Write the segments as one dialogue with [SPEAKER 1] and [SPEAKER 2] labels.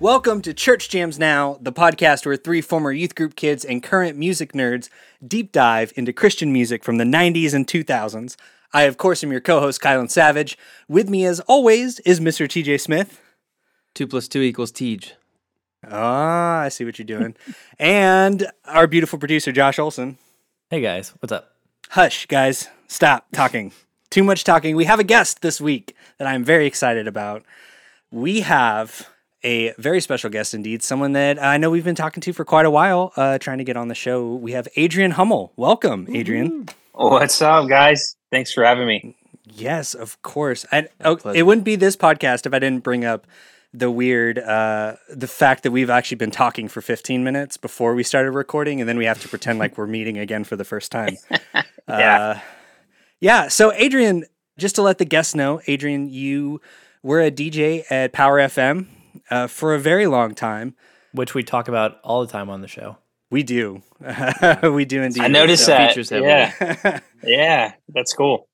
[SPEAKER 1] Welcome to Church Jams Now, the podcast where three former youth group kids and current music nerds deep dive into Christian music from the 90s and 2000s. I, of course, am your co host, Kylan Savage. With me, as always, is Mr. TJ Smith.
[SPEAKER 2] Two plus two equals Tej.
[SPEAKER 1] Ah, I see what you're doing. and our beautiful producer, Josh Olson.
[SPEAKER 2] Hey guys, what's up?
[SPEAKER 1] Hush, guys. Stop talking. Too much talking. We have a guest this week that I'm very excited about. We have a very special guest indeed, someone that I know we've been talking to for quite a while, uh, trying to get on the show. We have Adrian Hummel. Welcome, Adrian.
[SPEAKER 3] What's up, guys? Thanks for having me.
[SPEAKER 1] Yes, of course. I, oh, it wouldn't be this podcast if I didn't bring up the weird, uh, the fact that we've actually been talking for 15 minutes before we started recording, and then we have to pretend like we're meeting again for the first time.
[SPEAKER 3] yeah.
[SPEAKER 1] Uh, yeah. So, Adrian, just to let the guests know, Adrian, you were a DJ at Power FM uh, for a very long time.
[SPEAKER 2] Which we talk about all the time on the show.
[SPEAKER 1] We do. we do indeed.
[SPEAKER 3] I noticed
[SPEAKER 2] So
[SPEAKER 3] that. Yeah. yeah, that's cool.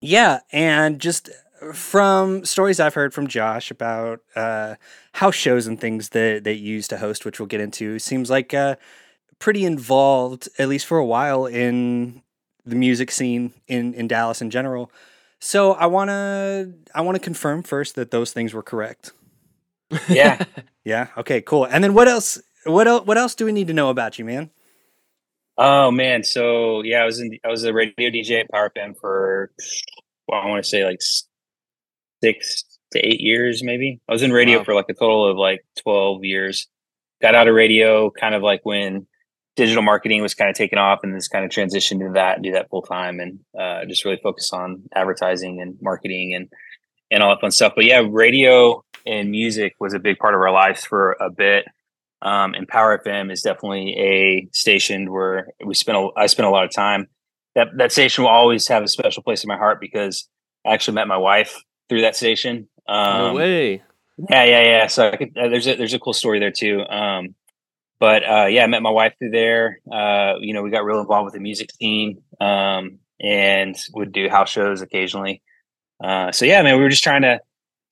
[SPEAKER 1] yeah. And just from stories I've heard from Josh about uh, house shows and things that they use to host, which we'll get into, seems like uh, pretty involved, at least for a while, in the music scene in, in Dallas in general. So I wanna I wanna confirm first that those things were correct.
[SPEAKER 3] Yeah.
[SPEAKER 1] Yeah. Okay. Cool. And then what else? What else? What else do we need to know about you, man?
[SPEAKER 3] oh man. So yeah, I was in I was a radio DJ at Power FM for well, I want to say like six to eight years, maybe. I was in radio
[SPEAKER 2] Wow.
[SPEAKER 3] for like a total of like twelve years. Got out of radio kind of like when digital marketing was kind of taken off and just kind of transitioned into that and do that full time and uh, just really focus on advertising and marketing and and all that fun stuff. But yeah, radio and music was a big part of our lives for a bit. Um, and Power FM is definitely a station where we spent. A, I spent a lot of time. That that station will always have a special place in my heart because I actually met my wife through that station. Um,
[SPEAKER 2] no way.
[SPEAKER 3] yeah, yeah, yeah. So I could, uh, there's a there's a cool story there too. Um, but uh, yeah, I met my wife through there. Uh, you know, we got real involved with the music scene um, and would do house shows occasionally. Uh, so yeah, man, we were just trying to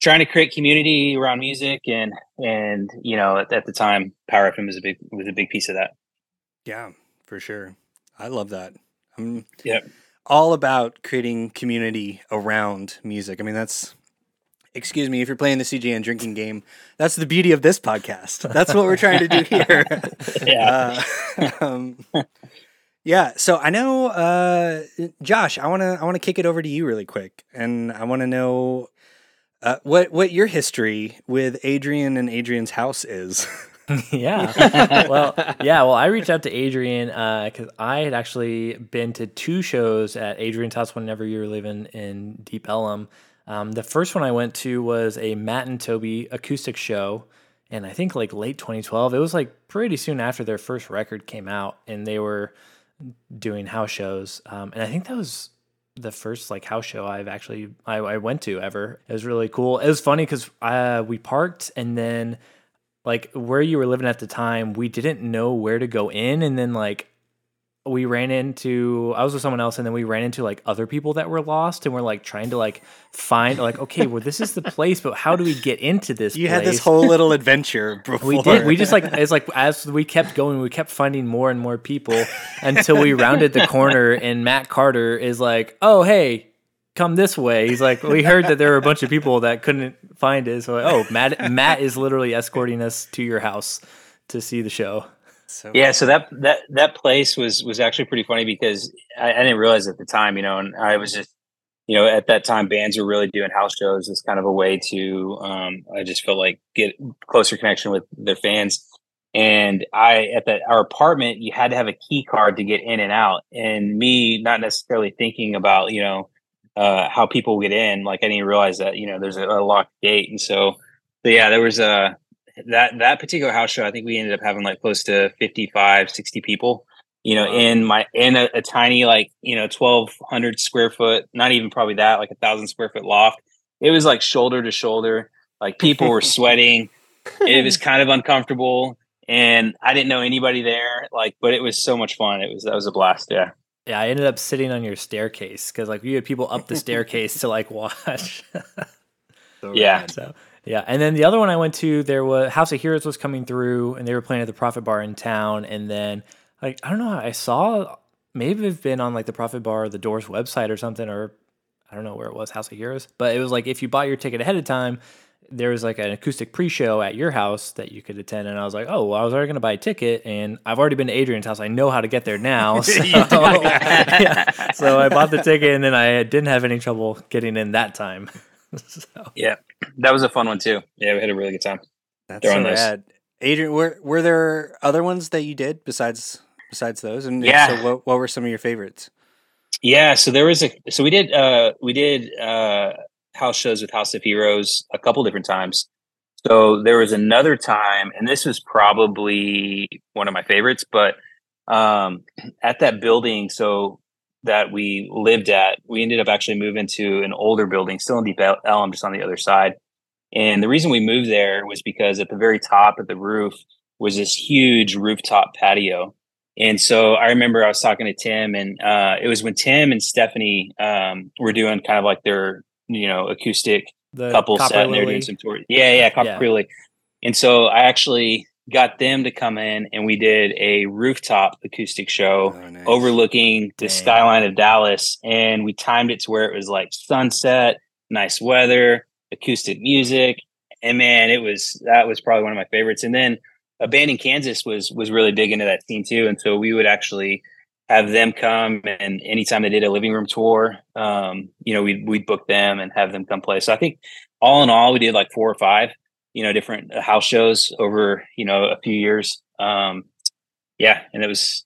[SPEAKER 3] trying to create community around music and and you know at, at the time, Power FM was a big was a big piece of that.
[SPEAKER 1] Yeah, for sure. I love that. I'm
[SPEAKER 3] Yep.
[SPEAKER 1] all about creating community around music. I mean, that's excuse me if you're playing the CJN drinking game. That's the beauty of this podcast. That's what we're trying to do here.
[SPEAKER 3] Yeah.
[SPEAKER 1] Uh, um, yeah. So I know, uh, Josh. I want to I want to kick it over to you really quick, and I want to know uh, what what your history with Adrian and Adrian's house is.
[SPEAKER 2] yeah. well, yeah. Well, I reached out to Adrian because I had actually been to two shows at Adrian's house whenever you were living in Deep Ellum. Um, the first one I went to was a Matt and Toby acoustic show, and I think like late 2012. It was like pretty soon after their first record came out, and they were doing house shows. Um, and I think that was the first like house show I've actually I, I went to ever. It was really cool. It was funny because uh, we parked and then like where you were living at the time, we didn't know where to go in, and then like we ran into I was with someone else, and then we ran into like other people that were lost, and we're like trying to like find like okay, well this is the place, but how do we get into this?
[SPEAKER 1] You had this whole little adventure before.
[SPEAKER 2] We did. We just like it's like as we kept going, we kept finding more and more people until we rounded the corner, and Matt Carter is like, "Oh, hey, come this way." He's like, "We heard that there were a bunch of people that couldn't find it, so like, oh, Matt Matt is literally escorting us to your house to see the show."
[SPEAKER 1] So,
[SPEAKER 3] Yeah, so that that that place was was actually pretty funny because I, I didn't realize at the time, you know, and I was just, you know, at that time bands were really doing house shows as kind of a way to, um, I just felt like get closer connection with their fans. And I at that our apartment, you had to have a key card to get in and out. And me not necessarily thinking about, you know, uh, how people get in, like I didn't realize that, you know, there's a, a locked gate. And so, yeah, there was a that that particular house show i think we ended up having like close to 55 60 people you know in my in a, a tiny like you know 1200 square foot not even probably that like a thousand square foot loft it was like shoulder to shoulder like people were sweating it was kind of uncomfortable and i didn't know anybody there like but it was so much fun it was that was a blast yeah
[SPEAKER 2] Yeah, I ended up sitting on your staircase because like we had people up the staircase to like watch.
[SPEAKER 1] so
[SPEAKER 3] Yeah.
[SPEAKER 1] rad.
[SPEAKER 2] so Yeah, and then the other one I went to, there was House of Heroes was coming through, and they were playing at the Prophet Bar in town. And then, like, I don't know, how I saw maybe it have been on like the Prophet Bar, the Doors website or something, or I don't know where it was, House of Heroes. But it was like if you bought your ticket ahead of time, there was like an acoustic pre-show at your house that you could attend, and I was like, oh, well, I was already going to buy a ticket, and I've already been to Adrian's house. I know how to get there now, so, yeah. so I bought the ticket, and then I didn't have any trouble getting in that time.
[SPEAKER 3] so. Yeah, that was a fun one too. Yeah, we had a really good time.
[SPEAKER 1] That's so rad. Adrian, were were there other ones that you did besides besides those? And yeah, so what what were some of your favorites?
[SPEAKER 3] Yeah, so there was a so we did uh we did uh house shows with House of Heroes a couple different times. So there was another time, and this was probably one of my favorites, but um at that building, so that we lived at, we ended up actually moving to an older building, still in Deep Ellum, just on the other side. And the reason we moved there was because at the very top of the roof was this huge rooftop patio. And so I remember I was talking to Tim, and uh, it was when Tim and Stephanie um, were doing kind of like their, you know, acoustic the couple set, and they were doing some tours. Yeah, yeah, Copper yeah. And so I actually got them to come in and we did a rooftop acoustic show oh, nice. overlooking the skyline of Dallas. And we timed it to where it was like sunset, nice weather, acoustic music. And man, it was that was probably one of my favorites. And then Abandoned Kansas was was really big into that scene too. And so we would actually have them come and anytime they did a living room tour, um, you know, we'd we'd book them and have them come play. So I think all in all, we did like four or five you know different house shows over you know a few years. Um yeah and it was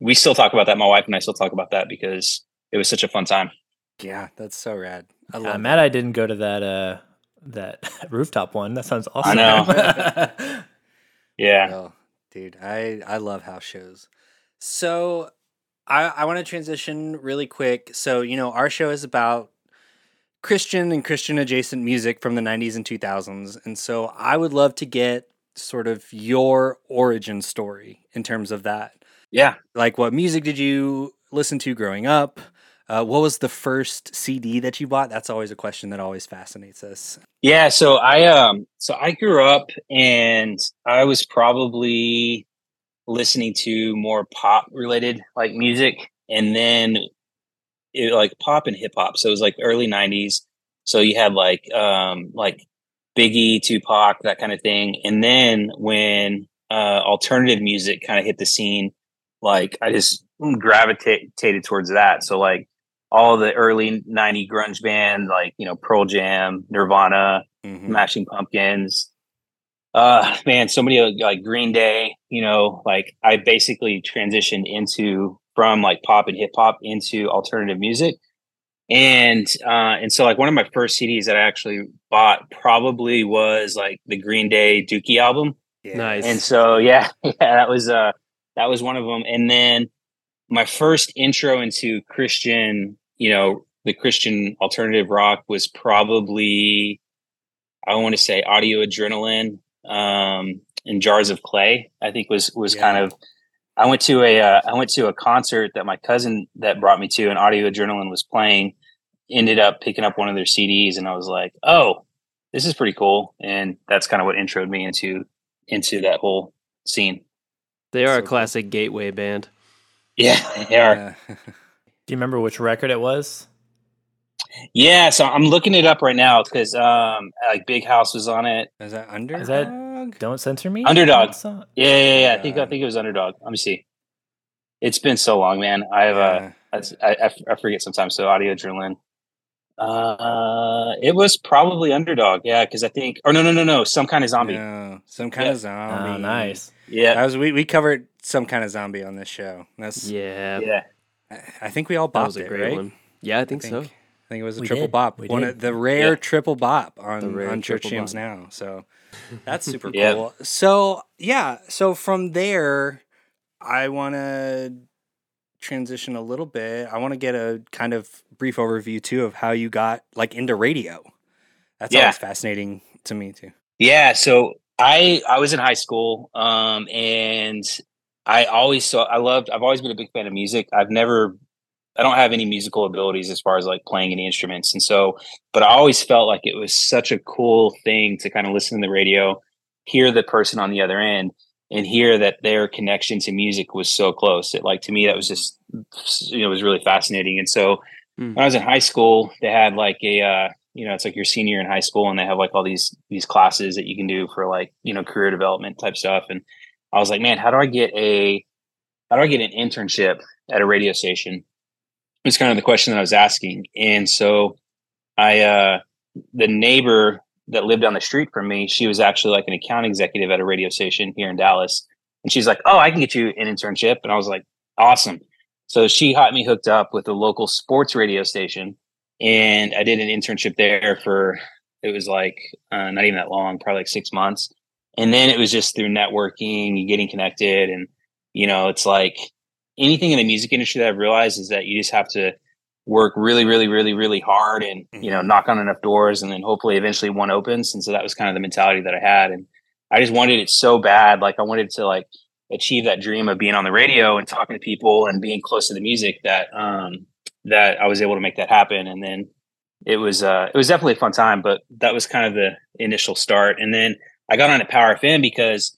[SPEAKER 3] we still talk about that. My wife and i still talk about that because it was such a fun time.
[SPEAKER 1] Yeah that's so rad.
[SPEAKER 2] I love uh, matt i didn't go to that uh that rooftop one. That sounds awesome.
[SPEAKER 3] i know. Yeah. Oh,
[SPEAKER 1] dude i i love house shows. So i i want to transition really quick. So you know our show is about Christian and Christian adjacent music from the 90s and 2000s. And so I would love to get sort of your origin story in terms of that.
[SPEAKER 3] Yeah.
[SPEAKER 1] Like what music did you listen to growing up? Uh, what was the first CD that you bought? That's always a question that always fascinates us.
[SPEAKER 3] Yeah, so I um so I grew up and I was probably listening to more pop related like music and then it, like pop and hip hop. So it was like early '90s. So you had like um, like Biggie, Tupac, that kind of thing. And then when uh, alternative music kind of hit the scene, like I just gravitated towards that. So like all the early 90 grunge bands like, you know, Pearl Jam, Nirvana, mm-hmm. Smashing Pumpkins. Uh man, so many like Green Day, you know, like I basically transitioned into from like pop and hip hop into alternative music. And uh, and so like one of my first CDs that I actually bought probably was like the Green Day Dookie album.
[SPEAKER 2] Yeah. Nice.
[SPEAKER 3] And so yeah, yeah, that was uh that was one of them. And then my first intro into Christian, you know, the Christian alternative rock was probably I want to say Audio Adrenaline um and Jars of Clay. I think was was yeah. kind of I went to a uh, I went to a concert that my cousin that brought me to, and Audio Adrenaline was playing. Ended up picking up one of their CDs, and I was like, "Oh, this is pretty cool." And that's kind of what introed me into into that whole scene.
[SPEAKER 4] They are so a classic cool. gateway band.
[SPEAKER 3] Yeah, they are.
[SPEAKER 2] Do you remember which record it was?
[SPEAKER 3] Yeah, so I'm looking it up right now because um, like Big House was on it.
[SPEAKER 1] Is that under?
[SPEAKER 2] Is that don't censor me.
[SPEAKER 3] Underdog. Yeah, yeah, yeah. I think I think it was underdog. Let me see. It's been so long, man. I have uh, I, I, I forget sometimes. So audio adrenaline. Uh, it was probably underdog. Yeah, because I think. Or no, no, no, no. Some kind of zombie. No,
[SPEAKER 1] some kind yeah. of zombie.
[SPEAKER 2] Oh, nice.
[SPEAKER 3] Yeah,
[SPEAKER 1] that was we we covered some kind of zombie on this show. That's
[SPEAKER 4] yeah,
[SPEAKER 3] yeah.
[SPEAKER 1] I think we all bought it, right? One.
[SPEAKER 4] Yeah, I think, I think, so.
[SPEAKER 1] I think it was a we triple did. bop. We One did. of the rare yeah. triple bop on on Church Jams now. So that's super yeah. cool. So yeah, so from there, I want to transition a little bit. I want to get a kind of brief overview too of how you got like into radio. That's yeah. always fascinating to me too.
[SPEAKER 3] Yeah, so I I was in high school, um, and I always saw I loved. I've always been a big fan of music. I've never I don't have any musical abilities as far as like playing any instruments. And so, but I always felt like it was such a cool thing to kind of listen to the radio, hear the person on the other end, and hear that their connection to music was so close. It like to me that was just you know, it was really fascinating. And so mm. when I was in high school, they had like a uh, you know, it's like your senior in high school and they have like all these these classes that you can do for like, you know, career development type stuff. And I was like, man, how do I get a how do I get an internship at a radio station? Was kind of the question that I was asking. And so I, uh, the neighbor that lived on the street from me, she was actually like an account executive at a radio station here in Dallas. And she's like, Oh, I can get you an internship. And I was like, Awesome. So she got me hooked up with a local sports radio station. And I did an internship there for, it was like uh, not even that long, probably like six months. And then it was just through networking and getting connected. And, you know, it's like anything in the music industry that I've realized is that you just have to work really, really, really, really hard and, you know, mm-hmm. knock on enough doors and then hopefully eventually one opens. And so that was kind of the mentality that I had. And I just wanted it so bad. Like I wanted to like achieve that dream of being on the radio and talking to people and being close to the music that, um, that I was able to make that happen. And then it was, uh, it was definitely a fun time, but that was kind of the initial start. And then I got on at Power FM because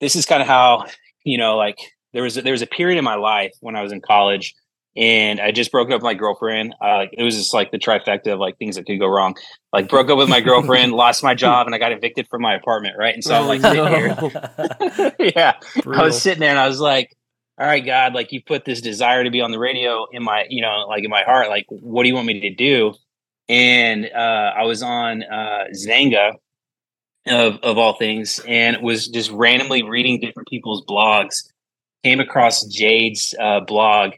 [SPEAKER 3] this is kind of how, you know, like there was a, there was a period in my life when I was in college and I just broke up with my girlfriend. Uh, it was just like the trifecta of like things that could go wrong. Like broke up with my girlfriend, lost my job, and I got evicted from my apartment. Right, and so I'm like sitting here. yeah, Brutal. I was sitting there and I was like, "All right, God, like you put this desire to be on the radio in my, you know, like in my heart. Like, what do you want me to do?" And uh, I was on uh, Xanga of of all things, and was just randomly reading different people's blogs came across Jade's uh, blog,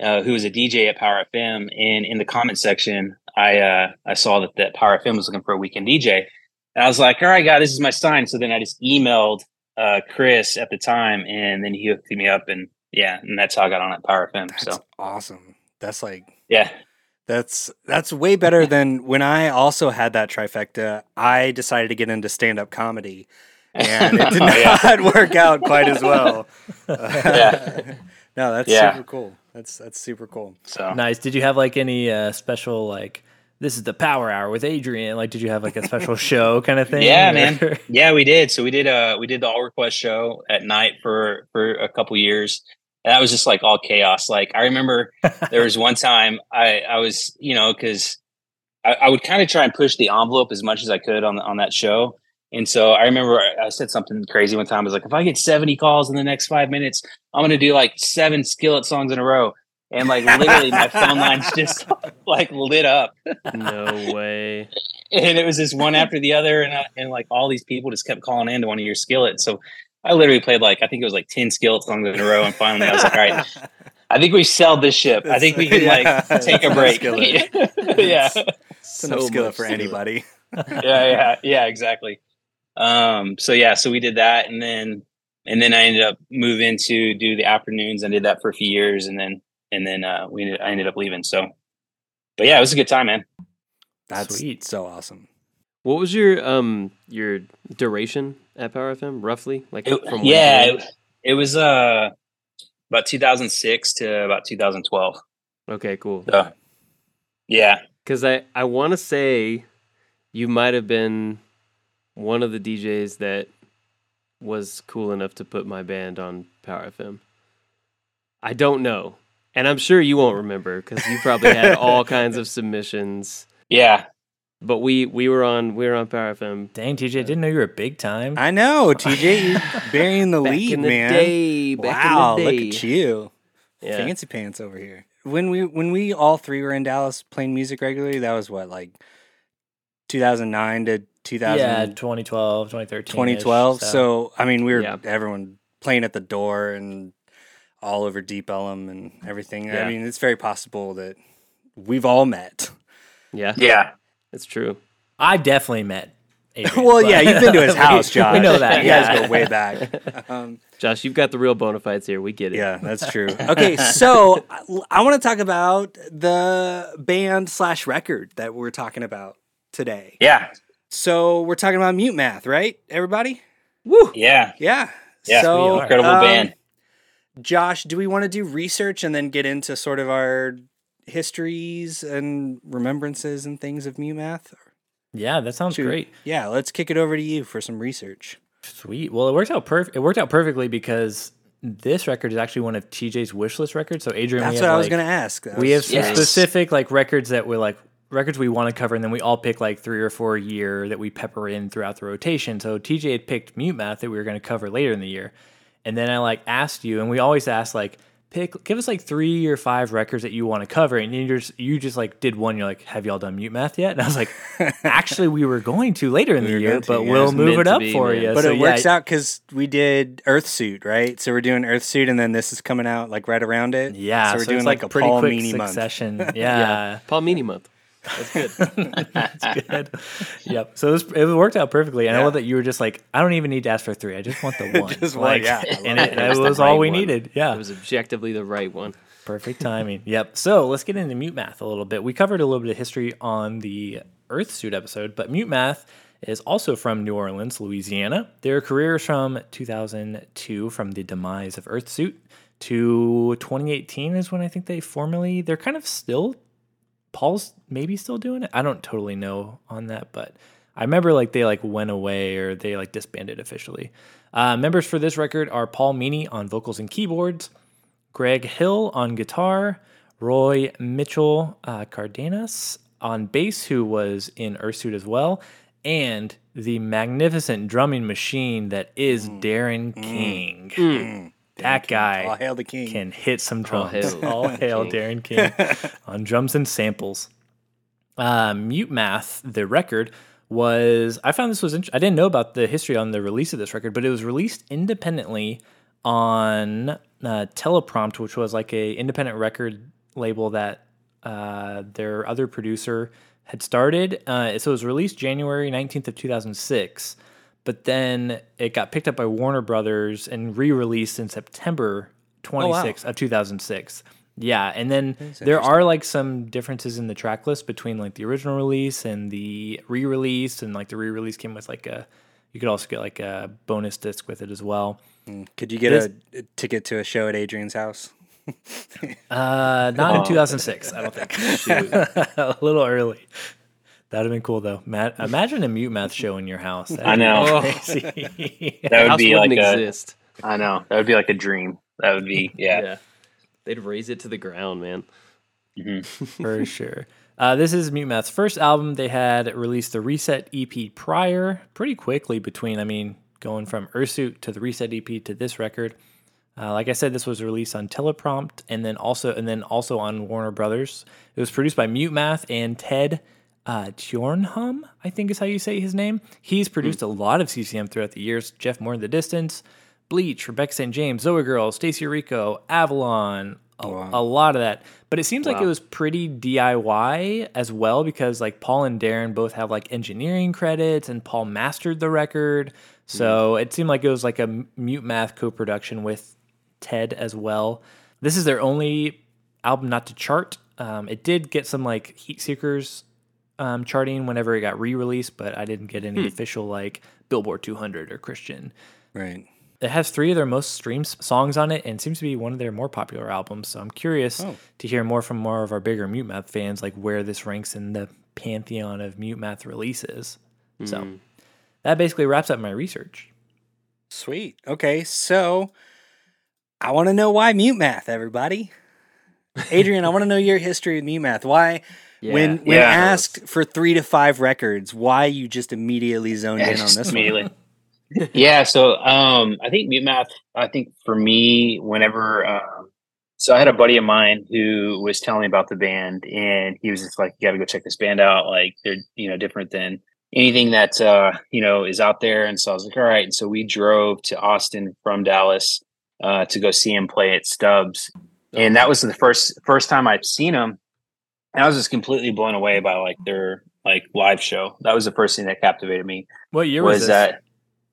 [SPEAKER 3] uh, who was a DJ at Power FM, and in the comment section, I uh, I saw that that Power FM was looking for a weekend DJ, and I was like, all right, God, this is my sign. So then I just emailed uh, Chris at the time, and then he hooked me up, and yeah, and that's how I got on at Power FM.
[SPEAKER 1] That's so awesome. That's like
[SPEAKER 3] yeah.
[SPEAKER 1] That's that's way better than when I also had that trifecta. I decided to get into stand up comedy and it did oh, not yeah. work out quite as well. yeah. no, that's yeah. super cool. That's that's super cool.
[SPEAKER 2] So nice. Did you have like any uh, special like this is the power hour with Adrian? Like, did you have like a special show kind of thing?
[SPEAKER 3] Yeah, or? man. Yeah, we did. So we did uh we did the all request show at night for for a couple years. And that was just like all chaos. Like I remember there was one time I I was you know because I, I would kind of try and push the envelope as much as I could on on that show. And so I remember I said something crazy one time. I was like, if I get 70 calls in the next five minutes, I'm going to do like seven skillet songs in a row. And like literally my phone lines just like lit up.
[SPEAKER 4] No way.
[SPEAKER 3] and it was just one after the other. And, uh, and like all these people just kept calling in to one of your skillets. So I literally played like, I think it was like 10 skillet songs in a row. And finally I was like, all right, I think we sell this ship. I think we can yeah. like take a break.
[SPEAKER 1] yeah. It's enough so skillet for anybody.
[SPEAKER 3] yeah. Yeah. Yeah. Exactly. Um, so yeah, so we did that, and then and then I ended up moving to do the afternoons. I did that for a few years, and then and then uh, we ended, I ended up leaving. So, but yeah, it was a good time, man.
[SPEAKER 1] That's Sweet. so awesome.
[SPEAKER 4] What was your um your duration at Power FM roughly? Like
[SPEAKER 3] it, from yeah, it, it, was uh about 2006 to about 2012.
[SPEAKER 4] Okay, cool.
[SPEAKER 3] So, yeah,
[SPEAKER 4] because I I want to say you might have been one of the DJs that was cool enough to put my band on Power FM. I don't know. And I'm sure you won't remember because you probably had all kinds of submissions.
[SPEAKER 3] Yeah.
[SPEAKER 4] But we we were on we were on Power FM.
[SPEAKER 2] Dang, TJ, didn't know you were a big time.
[SPEAKER 1] I know, TJ, you're burying the
[SPEAKER 4] back
[SPEAKER 1] lead,
[SPEAKER 4] in the
[SPEAKER 1] man.
[SPEAKER 4] Day,
[SPEAKER 1] wow,
[SPEAKER 4] look
[SPEAKER 1] at you, yeah. fancy pants over here. When we when we all three were in Dallas playing music regularly, that was what like 2009 to 2000
[SPEAKER 2] yeah 2012 2013
[SPEAKER 1] 2012 so. so. i mean we were yeah. everyone playing at the door and all over deep ellum and everything yeah. i mean it's very possible that we've all met
[SPEAKER 4] yeah
[SPEAKER 3] yeah
[SPEAKER 4] it's true
[SPEAKER 2] i definitely met
[SPEAKER 1] Adrian, well, yeah, you've been to his house, Josh.
[SPEAKER 2] we know that.
[SPEAKER 1] You yeah. guys go way back.
[SPEAKER 4] Um, Josh, you've got the real bona fides here. We get it.
[SPEAKER 1] Yeah, that's true. Okay, so I want to talk about the band slash record that we're talking about today.
[SPEAKER 3] Yeah.
[SPEAKER 1] So we're talking about Mute Math, right? Everybody?
[SPEAKER 3] Woo! Yeah.
[SPEAKER 1] Yeah.
[SPEAKER 3] Yeah. So, incredible um, band.
[SPEAKER 1] Josh, do we want to do research and then get into sort of our histories and remembrances and things of Mute Math?
[SPEAKER 2] Yeah, that sounds
[SPEAKER 1] Should-
[SPEAKER 2] great.
[SPEAKER 1] Yeah, let's kick it over to you for some research.
[SPEAKER 2] Sweet. Well, it worked out perfect. It worked out perfectly because this record is actually one of TJ's wish list records. So Adrian,
[SPEAKER 1] That's
[SPEAKER 2] we
[SPEAKER 1] what
[SPEAKER 2] have,
[SPEAKER 1] I was going to ask. That
[SPEAKER 2] We
[SPEAKER 1] was-
[SPEAKER 2] have some
[SPEAKER 3] Yes.
[SPEAKER 2] specific like records that we're like records we want to cover, and then we all pick like three or four a year that we pepper in throughout the rotation. So TJ had picked Mute Math that we were going to cover later in the year, and then I like asked you, and we always ask like pick give us like three or five records that you want to cover, and you just you just like did one. You're like, have y'all done Mute Math yet? And I was like, actually, we were going to later in
[SPEAKER 1] We
[SPEAKER 2] the year,
[SPEAKER 1] to,
[SPEAKER 2] but
[SPEAKER 1] yeah.
[SPEAKER 2] we'll move it up
[SPEAKER 4] be,
[SPEAKER 2] for
[SPEAKER 4] man.
[SPEAKER 2] you.
[SPEAKER 1] but
[SPEAKER 2] so
[SPEAKER 1] it
[SPEAKER 2] yeah,
[SPEAKER 1] works out because we did Earthsuit, right? So we're doing Earthsuit, and then this is coming out like right around it.
[SPEAKER 2] Yeah,
[SPEAKER 1] so we're
[SPEAKER 2] so
[SPEAKER 1] doing
[SPEAKER 2] it's
[SPEAKER 1] like,
[SPEAKER 2] like
[SPEAKER 1] a
[SPEAKER 2] pretty
[SPEAKER 1] Paul
[SPEAKER 2] quick
[SPEAKER 1] Meany month.
[SPEAKER 2] succession. Yeah.
[SPEAKER 4] Paul Meany month. That's good.
[SPEAKER 2] That's good. Yep. So it, was, it worked out perfectly. And I
[SPEAKER 1] Yeah.
[SPEAKER 2] love that you were just like, I don't even need to ask for three. I just want the one.
[SPEAKER 1] Just one, yeah.
[SPEAKER 2] And
[SPEAKER 1] it.
[SPEAKER 2] it,
[SPEAKER 4] It
[SPEAKER 2] it
[SPEAKER 4] was
[SPEAKER 2] was,
[SPEAKER 4] the
[SPEAKER 2] all
[SPEAKER 4] right
[SPEAKER 2] we
[SPEAKER 4] one.
[SPEAKER 2] needed. Yeah.
[SPEAKER 4] It was objectively the right one.
[SPEAKER 2] Perfect timing. Yep. So let's get into Mute Math a little bit. We covered a little bit of history on the Earthsuit episode, but Mute Math is also from New Orleans, Louisiana. Their career is from 2002, from the demise of Earthsuit, to 2018 is when I think they formally, they're kind of still, Paul's maybe still doing it. I don't totally know on that, but I remember like they like went away or they like disbanded officially. Uh, members for this record are Paul Meany on vocals and keyboards, Greg Hill on guitar, Roy Mitchell uh, Cardenas on bass, who was in Earthsuit as well, and the magnificent drumming machine that is Darren King.
[SPEAKER 1] Mm.
[SPEAKER 2] That guy
[SPEAKER 1] All hail the king.
[SPEAKER 2] can hit some drums.
[SPEAKER 4] hail
[SPEAKER 2] All hail
[SPEAKER 4] King.
[SPEAKER 2] Darren King on drums and samples. Uh, Mute Math, the record was. I found this was. Int- I didn't know about the history on the release of this record, but it was released independently on uh, Teleprompt, which was like a independent record label that uh, their other producer had started. Uh, so it was released January nineteenth of two thousand six, but then it got picked up by Warner Brothers and re-released in September twenty sixth of two thousand six. Yeah, and then there are like some differences in the track list between like the original release and the re-release, and like the re-release came with like a. You could also get like a bonus disc with it as well.
[SPEAKER 1] Could you get a, a ticket to a show at Adrian's house?
[SPEAKER 2] Uh, not in 2006, I don't think. a little early. That'd have been cool though. Matt, imagine a mute math show in your house. That'd
[SPEAKER 3] I know.
[SPEAKER 2] crazy.
[SPEAKER 3] That would
[SPEAKER 4] House
[SPEAKER 3] be like
[SPEAKER 4] wouldn't
[SPEAKER 3] a.
[SPEAKER 4] exist.
[SPEAKER 3] I know that would be like a dream. That would be yeah.
[SPEAKER 4] They'd raze it to the ground, man.
[SPEAKER 2] for sure. Uh, this is Mute Math's first album. They had released the Reset EP prior, pretty quickly between, I mean, going from Earthsuit to the Reset EP to this record. Uh, like I said, this was released on Teleprompt and then also and then also on Warner Brothers. It was produced by Mute Math and Ted uh, Tjornhom, I think is how you say his name. He's produced a lot of CCM throughout the years. Jeff Moore in the Distance, Bleach, Rebecca St. James, Zoe Girl, Stacie Orrico, Avalon, a, a lot of that. But it seems like it was pretty DIY as well because like Paul and Darren both have like engineering credits and Paul mastered the record. So it seemed like it was like a mute math co-production with Ted as well. This is their only album not to chart. Um, it did get some like Heatseekers um, charting whenever it got re-released, but I didn't get any official like Billboard 200 or Christian
[SPEAKER 1] Right.
[SPEAKER 2] it has three of their most streamed songs on it and seems to be one of their more popular albums. So I'm curious to hear more from more of our bigger Mute Math fans, like where this ranks in the pantheon of Mute Math releases. So that basically wraps up my research.
[SPEAKER 1] Sweet. Okay, so I want to know why mute math, everybody. Adrian, I want to know your history with mute math. Why, when when
[SPEAKER 3] Yeah.
[SPEAKER 1] asked for three to five records, why you just immediately zoned
[SPEAKER 3] Yeah,
[SPEAKER 1] in on
[SPEAKER 3] just
[SPEAKER 1] this one?
[SPEAKER 3] immediately. yeah, so um, I think mute math. I think for me, whenever um, so I had a buddy of mine who was telling me about the band, and he was just like, "You got to go check this band out. Like they're you know different than anything that uh, you know is out there." And so I was like, "All right." And so we drove to Austin from Dallas uh, to go see him play at Stubbs, and that was the first first time I'd seen him. I was just completely blown away by like their like live show. That was the first thing that captivated me
[SPEAKER 2] What year
[SPEAKER 3] was
[SPEAKER 2] was, this?
[SPEAKER 3] that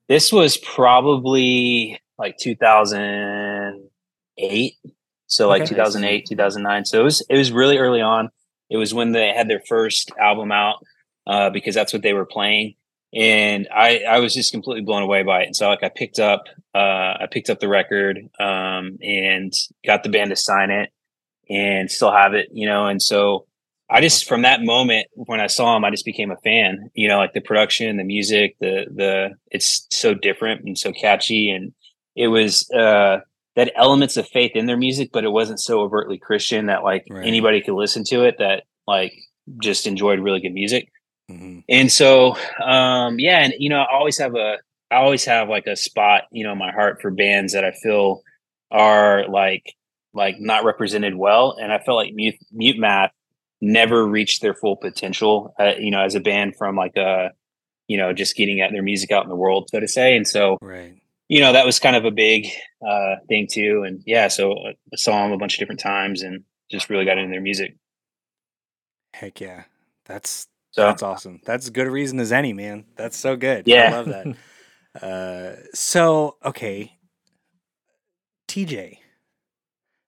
[SPEAKER 3] this was probably like 2008 so like
[SPEAKER 2] Okay.
[SPEAKER 3] 2008 2009 so it was it was really early on it was when they had their first album out uh, because that's what they were playing and I I was just completely blown away by it. And so like I picked up uh, I picked up the record um, and got the band to sign it, and still have it, you know. And so I just from that moment when I saw him, I just became a fan. You know, like the production, the music, the the it's so different and so catchy, and it was uh, that elements of faith in their music, but it wasn't so overtly Christian that like
[SPEAKER 1] Right.
[SPEAKER 3] anybody could listen to it that like just enjoyed really good music.
[SPEAKER 1] Mhm.
[SPEAKER 3] And so, um, yeah, and you know, I always have a, I always have like a spot, you know, in my heart for bands that I feel are like, like not represented well. And I felt like Mute, Mute Math never reached their full potential, uh, you know, as a band from like a, you know, just getting at their music out in the world, so to say. And so,
[SPEAKER 1] Right.
[SPEAKER 3] you know, that was kind of a big uh, thing too. And yeah, so uh, I saw them a bunch of different times and just really got into their music.
[SPEAKER 1] Heck yeah. That's
[SPEAKER 3] So
[SPEAKER 1] that's awesome. That's as good a reason as any, man. That's so good.
[SPEAKER 3] Yeah.
[SPEAKER 1] I love that. uh so okay. TJ.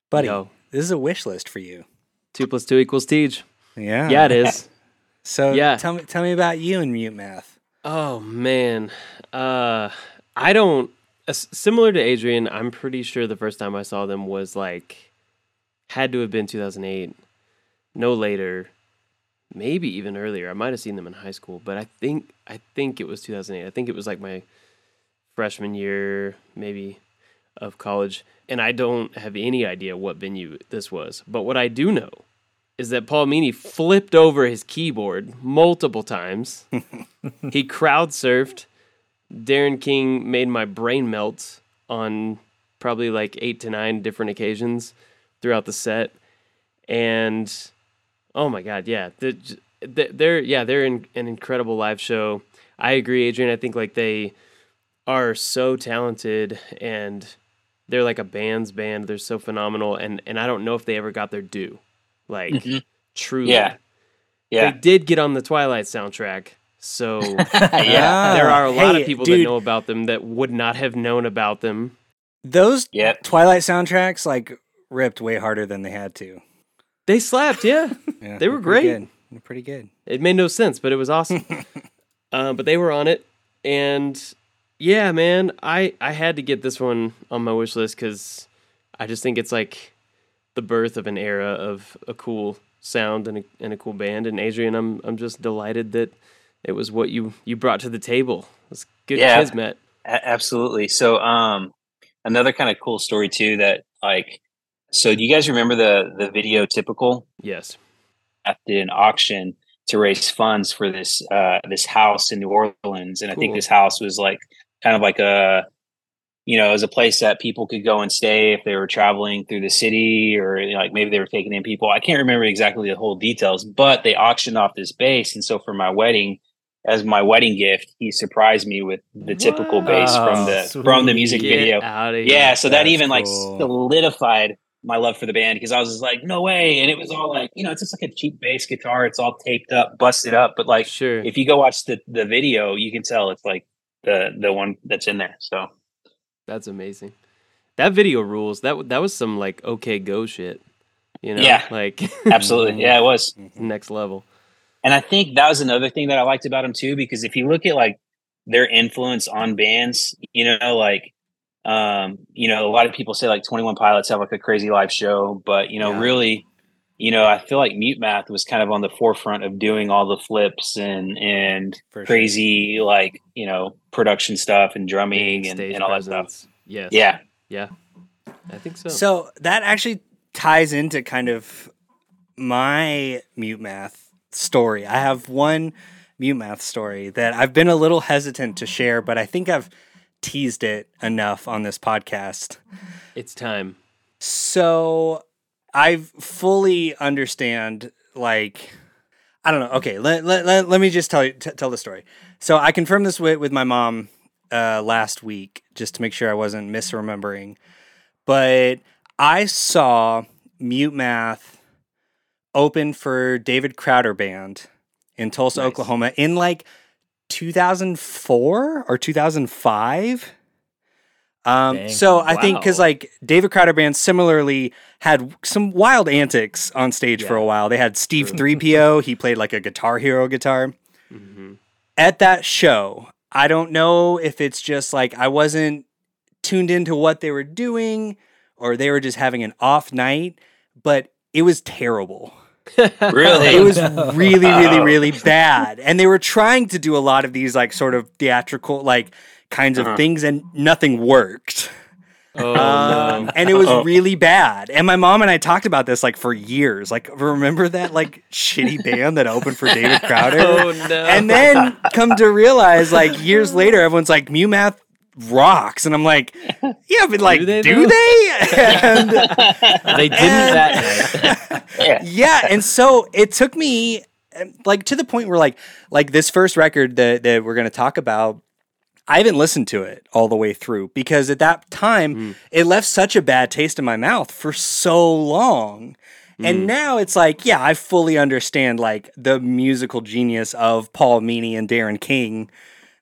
[SPEAKER 1] Buddy,
[SPEAKER 4] Yo,
[SPEAKER 1] this is a wish list for you.
[SPEAKER 4] Two plus two equals Tej.
[SPEAKER 1] Yeah.
[SPEAKER 4] Yeah, it is.
[SPEAKER 1] So
[SPEAKER 4] Yeah.
[SPEAKER 1] tell me tell me about you and mute math.
[SPEAKER 4] Oh man, uh, I don't. Uh, similar to Adrian, I'm pretty sure the first time I saw them was like had to have been 2008, no later, maybe even earlier. I might have seen them in high school, but I think I think it was 2008. I think it was like my freshman year, maybe of college, and I don't have any idea what venue this was. But what I do know is that Paul Meany flipped over his keyboard multiple times. he crowd surfed. Darren King made my brain melt on probably like eight to nine different occasions throughout the set. And oh my God, yeah, they're, they're yeah they're in, an incredible live show. I agree, Adrian. I think like they are so talented and they're like a band's band. They're so phenomenal, and and I don't know if they ever got their due. Like
[SPEAKER 3] Mhm.
[SPEAKER 4] truly,
[SPEAKER 3] Yeah. yeah,
[SPEAKER 4] they did get on the Twilight soundtrack. So
[SPEAKER 3] yeah,
[SPEAKER 4] there are a lot
[SPEAKER 1] Hey,
[SPEAKER 4] of people
[SPEAKER 1] dude,
[SPEAKER 4] that know about them that would not have known about them.
[SPEAKER 1] Those
[SPEAKER 3] Yep.
[SPEAKER 1] Twilight soundtracks like ripped way harder than they had to.
[SPEAKER 4] They slapped, yeah.
[SPEAKER 1] Yeah,
[SPEAKER 4] They were
[SPEAKER 1] pretty
[SPEAKER 4] great.
[SPEAKER 1] good. They're pretty good.
[SPEAKER 4] it made no sense, but it was awesome. uh, but they were on it, and yeah, man, I I had to get this one on my wish list because I just think it's like the birth of an era of a cool sound and a, and a cool band. And Adrian, I'm I'm just delighted that it was what you you brought to the table. It's good
[SPEAKER 3] Yeah.
[SPEAKER 4] kismet.
[SPEAKER 3] A- absolutely. So, um, another kind of cool story too that like, so do you guys remember the the video typical?
[SPEAKER 4] Yes.
[SPEAKER 3] did an auction to raise funds for this uh this house in New Orleans, and I think this house was like kind of like a you know, as a place that people could go and stay if they were traveling through the city or you know, like maybe they were taking in people. I can't remember exactly the whole details, but they auctioned off this base. And so for my wedding, as my wedding gift, he surprised me with the typical bass from oh, the from the music
[SPEAKER 4] Get
[SPEAKER 3] video. Yeah, so that
[SPEAKER 1] That's
[SPEAKER 3] even like solidified my love for the band because I was just like, no way. And it was all like, you know, it's just like a cheap bass guitar. It's all taped up, busted up. But like,
[SPEAKER 4] Sure.
[SPEAKER 3] if you go watch the the video, you can tell it's like the the one that's in there. So
[SPEAKER 4] That's amazing. That video rules. That that was some like OK Go shit. You know,
[SPEAKER 3] Yeah.
[SPEAKER 4] like
[SPEAKER 3] absolutely, yeah, it was.
[SPEAKER 4] next level.
[SPEAKER 3] And I think that was another thing that I liked about them too, because if you look at like their influence on bands, you know, like um, you know, a lot of people say like Twenty One Pilots have like a crazy live show, but you know,
[SPEAKER 4] Yeah.
[SPEAKER 3] really, you know, I feel like Mute Math was kind of on the forefront of doing all the flips and and
[SPEAKER 1] For sure.
[SPEAKER 3] crazy like you know production stuff and drumming and,
[SPEAKER 4] stage
[SPEAKER 3] and all that stuff.
[SPEAKER 4] presence. Yes.
[SPEAKER 3] Yeah,
[SPEAKER 4] Yeah. I think so.
[SPEAKER 1] So that actually ties into kind of my mute math story. I have one mute math story that I've been a little hesitant to share, but I think I've teased it enough on this podcast.
[SPEAKER 4] it's time.
[SPEAKER 1] So I fully understand, like, I don't know. Okay, let, let, let, let me just tell you t- tell the story. So I confirmed this with, with my mom uh, last week just to make sure I wasn't misremembering. But I saw Mute Math open for David Crowder Band in Tulsa,
[SPEAKER 4] Nice.
[SPEAKER 1] Oklahoma in like 2004 or 2005. Um,
[SPEAKER 2] Dang.
[SPEAKER 1] so I think because like David Crowder Band similarly had some wild antics on stage for a while. They had Steve Three PO. He played like a Guitar Hero guitar.
[SPEAKER 4] hmm
[SPEAKER 1] at that show, I don't know if it's just like I wasn't tuned into what they were doing or they were just having an off night, but it was terrible.
[SPEAKER 3] Really?
[SPEAKER 1] It was really, really, really bad. And they were trying to do a lot of these like sort of theatrical like kinds of
[SPEAKER 3] Uh-huh.
[SPEAKER 1] things and nothing worked.
[SPEAKER 4] Oh
[SPEAKER 1] Um,
[SPEAKER 4] no.
[SPEAKER 1] and it was
[SPEAKER 3] Oh.
[SPEAKER 1] really bad. And my mom and I talked about this like for years. Like, remember that like shitty band that opened for David Crowder?
[SPEAKER 4] Oh no.
[SPEAKER 1] and then come to realize like years later everyone's like Mute Math rocks and i'm like yeah but like do
[SPEAKER 4] they,
[SPEAKER 1] they, and
[SPEAKER 4] they didn't
[SPEAKER 1] and-
[SPEAKER 4] that night.
[SPEAKER 3] yeah.
[SPEAKER 1] yeah and so it took me um, like to the point where like like this first record that, that we're going to talk about i haven't listened to it all the way through because at that time mm. it left such a bad taste in my mouth for so long. And mm. now it's like yeah i fully understand like the musical genius of paul meany and darren king.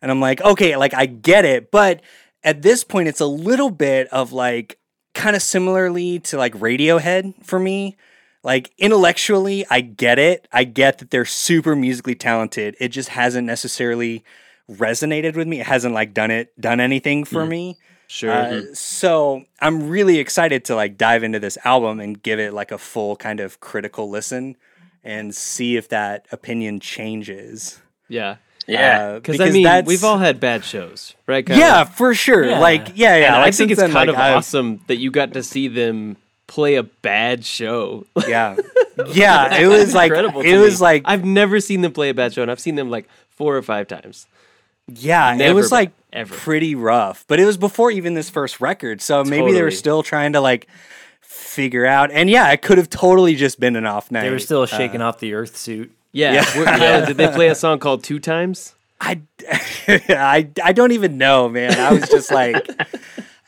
[SPEAKER 1] And i'm like okay like i get it but at this point it's a little bit of like kind of similarly to like radiohead for me. Like intellectually i get it. I get that they're super musically talented. It just hasn't necessarily resonated with me it hasn't like done it done anything for me
[SPEAKER 4] Sure.
[SPEAKER 1] uh, so i'm really excited to like dive into this album and give it like a full kind of critical listen and see if that opinion changes
[SPEAKER 4] yeah.
[SPEAKER 3] Yeah.
[SPEAKER 1] Uh,
[SPEAKER 4] Because I mean,
[SPEAKER 1] that's-
[SPEAKER 4] we've all had bad shows, right? Kylan?
[SPEAKER 1] yeah for sure
[SPEAKER 2] Yeah.
[SPEAKER 1] like yeah yeah like,
[SPEAKER 4] I think it's
[SPEAKER 1] then,
[SPEAKER 4] kind
[SPEAKER 1] like,
[SPEAKER 4] of
[SPEAKER 1] I've-
[SPEAKER 4] awesome that you got to see them play a bad show.
[SPEAKER 1] yeah yeah it was like
[SPEAKER 4] Incredible to
[SPEAKER 1] it was like
[SPEAKER 4] I've never seen them play a bad show, and I've seen them like four or five times.
[SPEAKER 1] Yeah, it was like
[SPEAKER 4] ever.
[SPEAKER 1] pretty rough, but it was before even this first record, so maybe they were still trying to like figure out. And yeah, it could have totally just been an off night.
[SPEAKER 2] They were still uh, shaking off the Earthsuit.
[SPEAKER 4] Yeah.
[SPEAKER 1] Yeah.
[SPEAKER 4] We're- did they play a song called Two Times?
[SPEAKER 1] I, I, I don't even know, man. I was just like,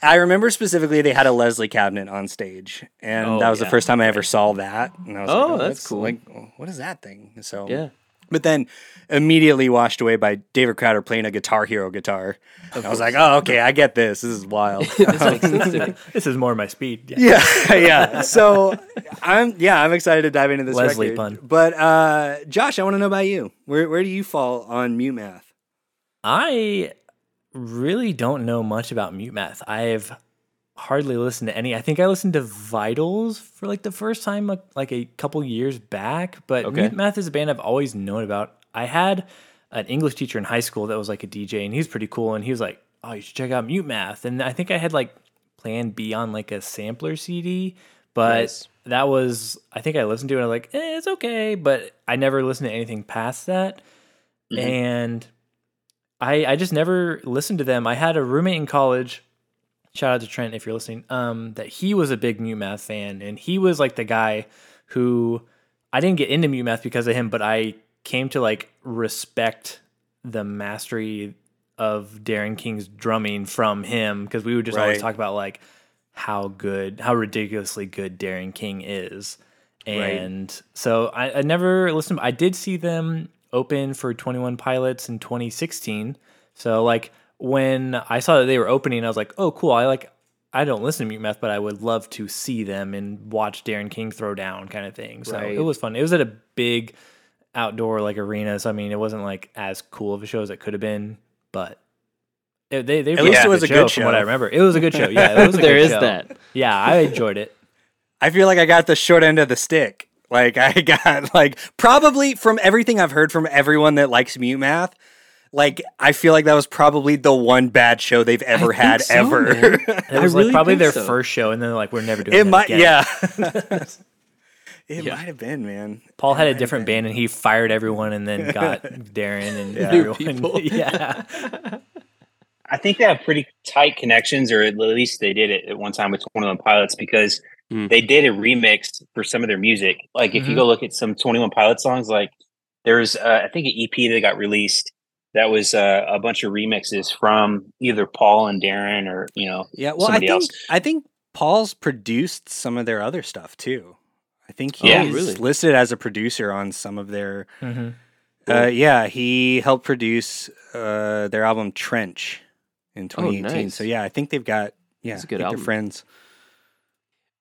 [SPEAKER 1] I remember specifically they had a Leslie cabinet on stage, and
[SPEAKER 4] Oh,
[SPEAKER 1] that was
[SPEAKER 4] yeah.
[SPEAKER 1] the first time I ever saw that. And I was
[SPEAKER 4] Oh, oh
[SPEAKER 1] like,
[SPEAKER 4] that's
[SPEAKER 1] what's-
[SPEAKER 4] cool.
[SPEAKER 1] Like, what is that thing? So
[SPEAKER 4] Yeah.
[SPEAKER 1] But then immediately washed away by David Crowder playing a Guitar Hero guitar. I was like, oh, okay, I get this. This is wild.
[SPEAKER 4] This makes sense to me.
[SPEAKER 2] This is more my speed. Yeah.
[SPEAKER 1] yeah, yeah. So I'm yeah, I'm excited to dive into this
[SPEAKER 2] Leslie
[SPEAKER 1] record.
[SPEAKER 2] pun.
[SPEAKER 1] But uh, Josh, I want to know about you. Where where do you fall on Mute Math?
[SPEAKER 2] I really don't know much about Mute Math. I've hardly listen to any. I think I listened to Vitals for like the first time like, like a couple years back, but
[SPEAKER 4] Okay.
[SPEAKER 2] Mute Math is a band I've always known about. I had an English teacher in high school that was like a DJ and he was pretty cool and he was like, "Oh, you should check out Mute Math." And I think I had like Plan B on like a sampler CD, but
[SPEAKER 4] Nice.
[SPEAKER 2] that was I think I listened to it and I was like, eh, "It's okay," but I never listened to anything past that. And I I just never listened to them. I had a roommate in college. Shout out to Trent if you're listening. Um, that he was a big Mute Math fan, and he was like the guy who I didn't get into Mute Math because of him, but I came to like respect the mastery of Darren King's drumming from him because we would just always talk about like how good, how ridiculously good Darren King is. And so I, I never listened. I did see them open for 21 Pilots in 2016. So like when I saw that they were opening, I was like, oh, cool. I like, I don't listen to Mute Math, but I would love to see them and watch Darren King throw down kind of thing. So
[SPEAKER 4] Right.
[SPEAKER 2] it was fun. It was at a big outdoor like arena. So I mean, it wasn't like as cool of a show as it could have been, but it, they, they
[SPEAKER 1] At least
[SPEAKER 2] put
[SPEAKER 1] it was a
[SPEAKER 2] show
[SPEAKER 1] good show.
[SPEAKER 2] from what I remember. It was a good show. Yeah, it was a
[SPEAKER 4] There
[SPEAKER 2] good
[SPEAKER 4] is
[SPEAKER 2] show.
[SPEAKER 4] that.
[SPEAKER 2] Yeah, I enjoyed it.
[SPEAKER 1] I feel like I got the short end of the stick. Like I got like probably from everything I've heard from everyone that likes Mute Math. Like I feel like that was probably the one bad show they've ever
[SPEAKER 4] think
[SPEAKER 1] had
[SPEAKER 4] so,
[SPEAKER 1] ever.
[SPEAKER 4] man.
[SPEAKER 2] It
[SPEAKER 4] I
[SPEAKER 2] was
[SPEAKER 4] really
[SPEAKER 2] like probably their
[SPEAKER 4] so.
[SPEAKER 2] first show, and then they're like, "We're never doing
[SPEAKER 1] it
[SPEAKER 2] that
[SPEAKER 1] might,
[SPEAKER 2] again."
[SPEAKER 1] yeah. it
[SPEAKER 4] Yeah.
[SPEAKER 1] might have been, man.
[SPEAKER 2] Paul
[SPEAKER 1] It
[SPEAKER 2] had a different band, and he fired everyone, and then got Darren and
[SPEAKER 1] Yeah.
[SPEAKER 2] Everyone.
[SPEAKER 4] people.
[SPEAKER 2] yeah,
[SPEAKER 3] I think they have pretty tight connections, or at least they did it at one time with Twenty One Pilots because
[SPEAKER 4] Mm.
[SPEAKER 3] they did a remix for some of their music. Like if you
[SPEAKER 2] Mhm.
[SPEAKER 3] go look at some Twenty One Pilot songs, like there's uh, I think an EP that got released that was uh, a bunch of remixes from either Paul and Darren or you know
[SPEAKER 1] Yeah, well, I think
[SPEAKER 3] else.
[SPEAKER 1] I think Paul's produced some of their other stuff too. I think he's
[SPEAKER 3] Yeah.
[SPEAKER 4] Oh, really?
[SPEAKER 1] listed as a producer on some of their.
[SPEAKER 2] hmm
[SPEAKER 1] Uh, yeah, he helped produce uh, their album Trench in 2018.
[SPEAKER 4] nice.
[SPEAKER 1] So yeah, I think they've got yeah,
[SPEAKER 4] That's a
[SPEAKER 1] I
[SPEAKER 4] good album.
[SPEAKER 1] they're friends.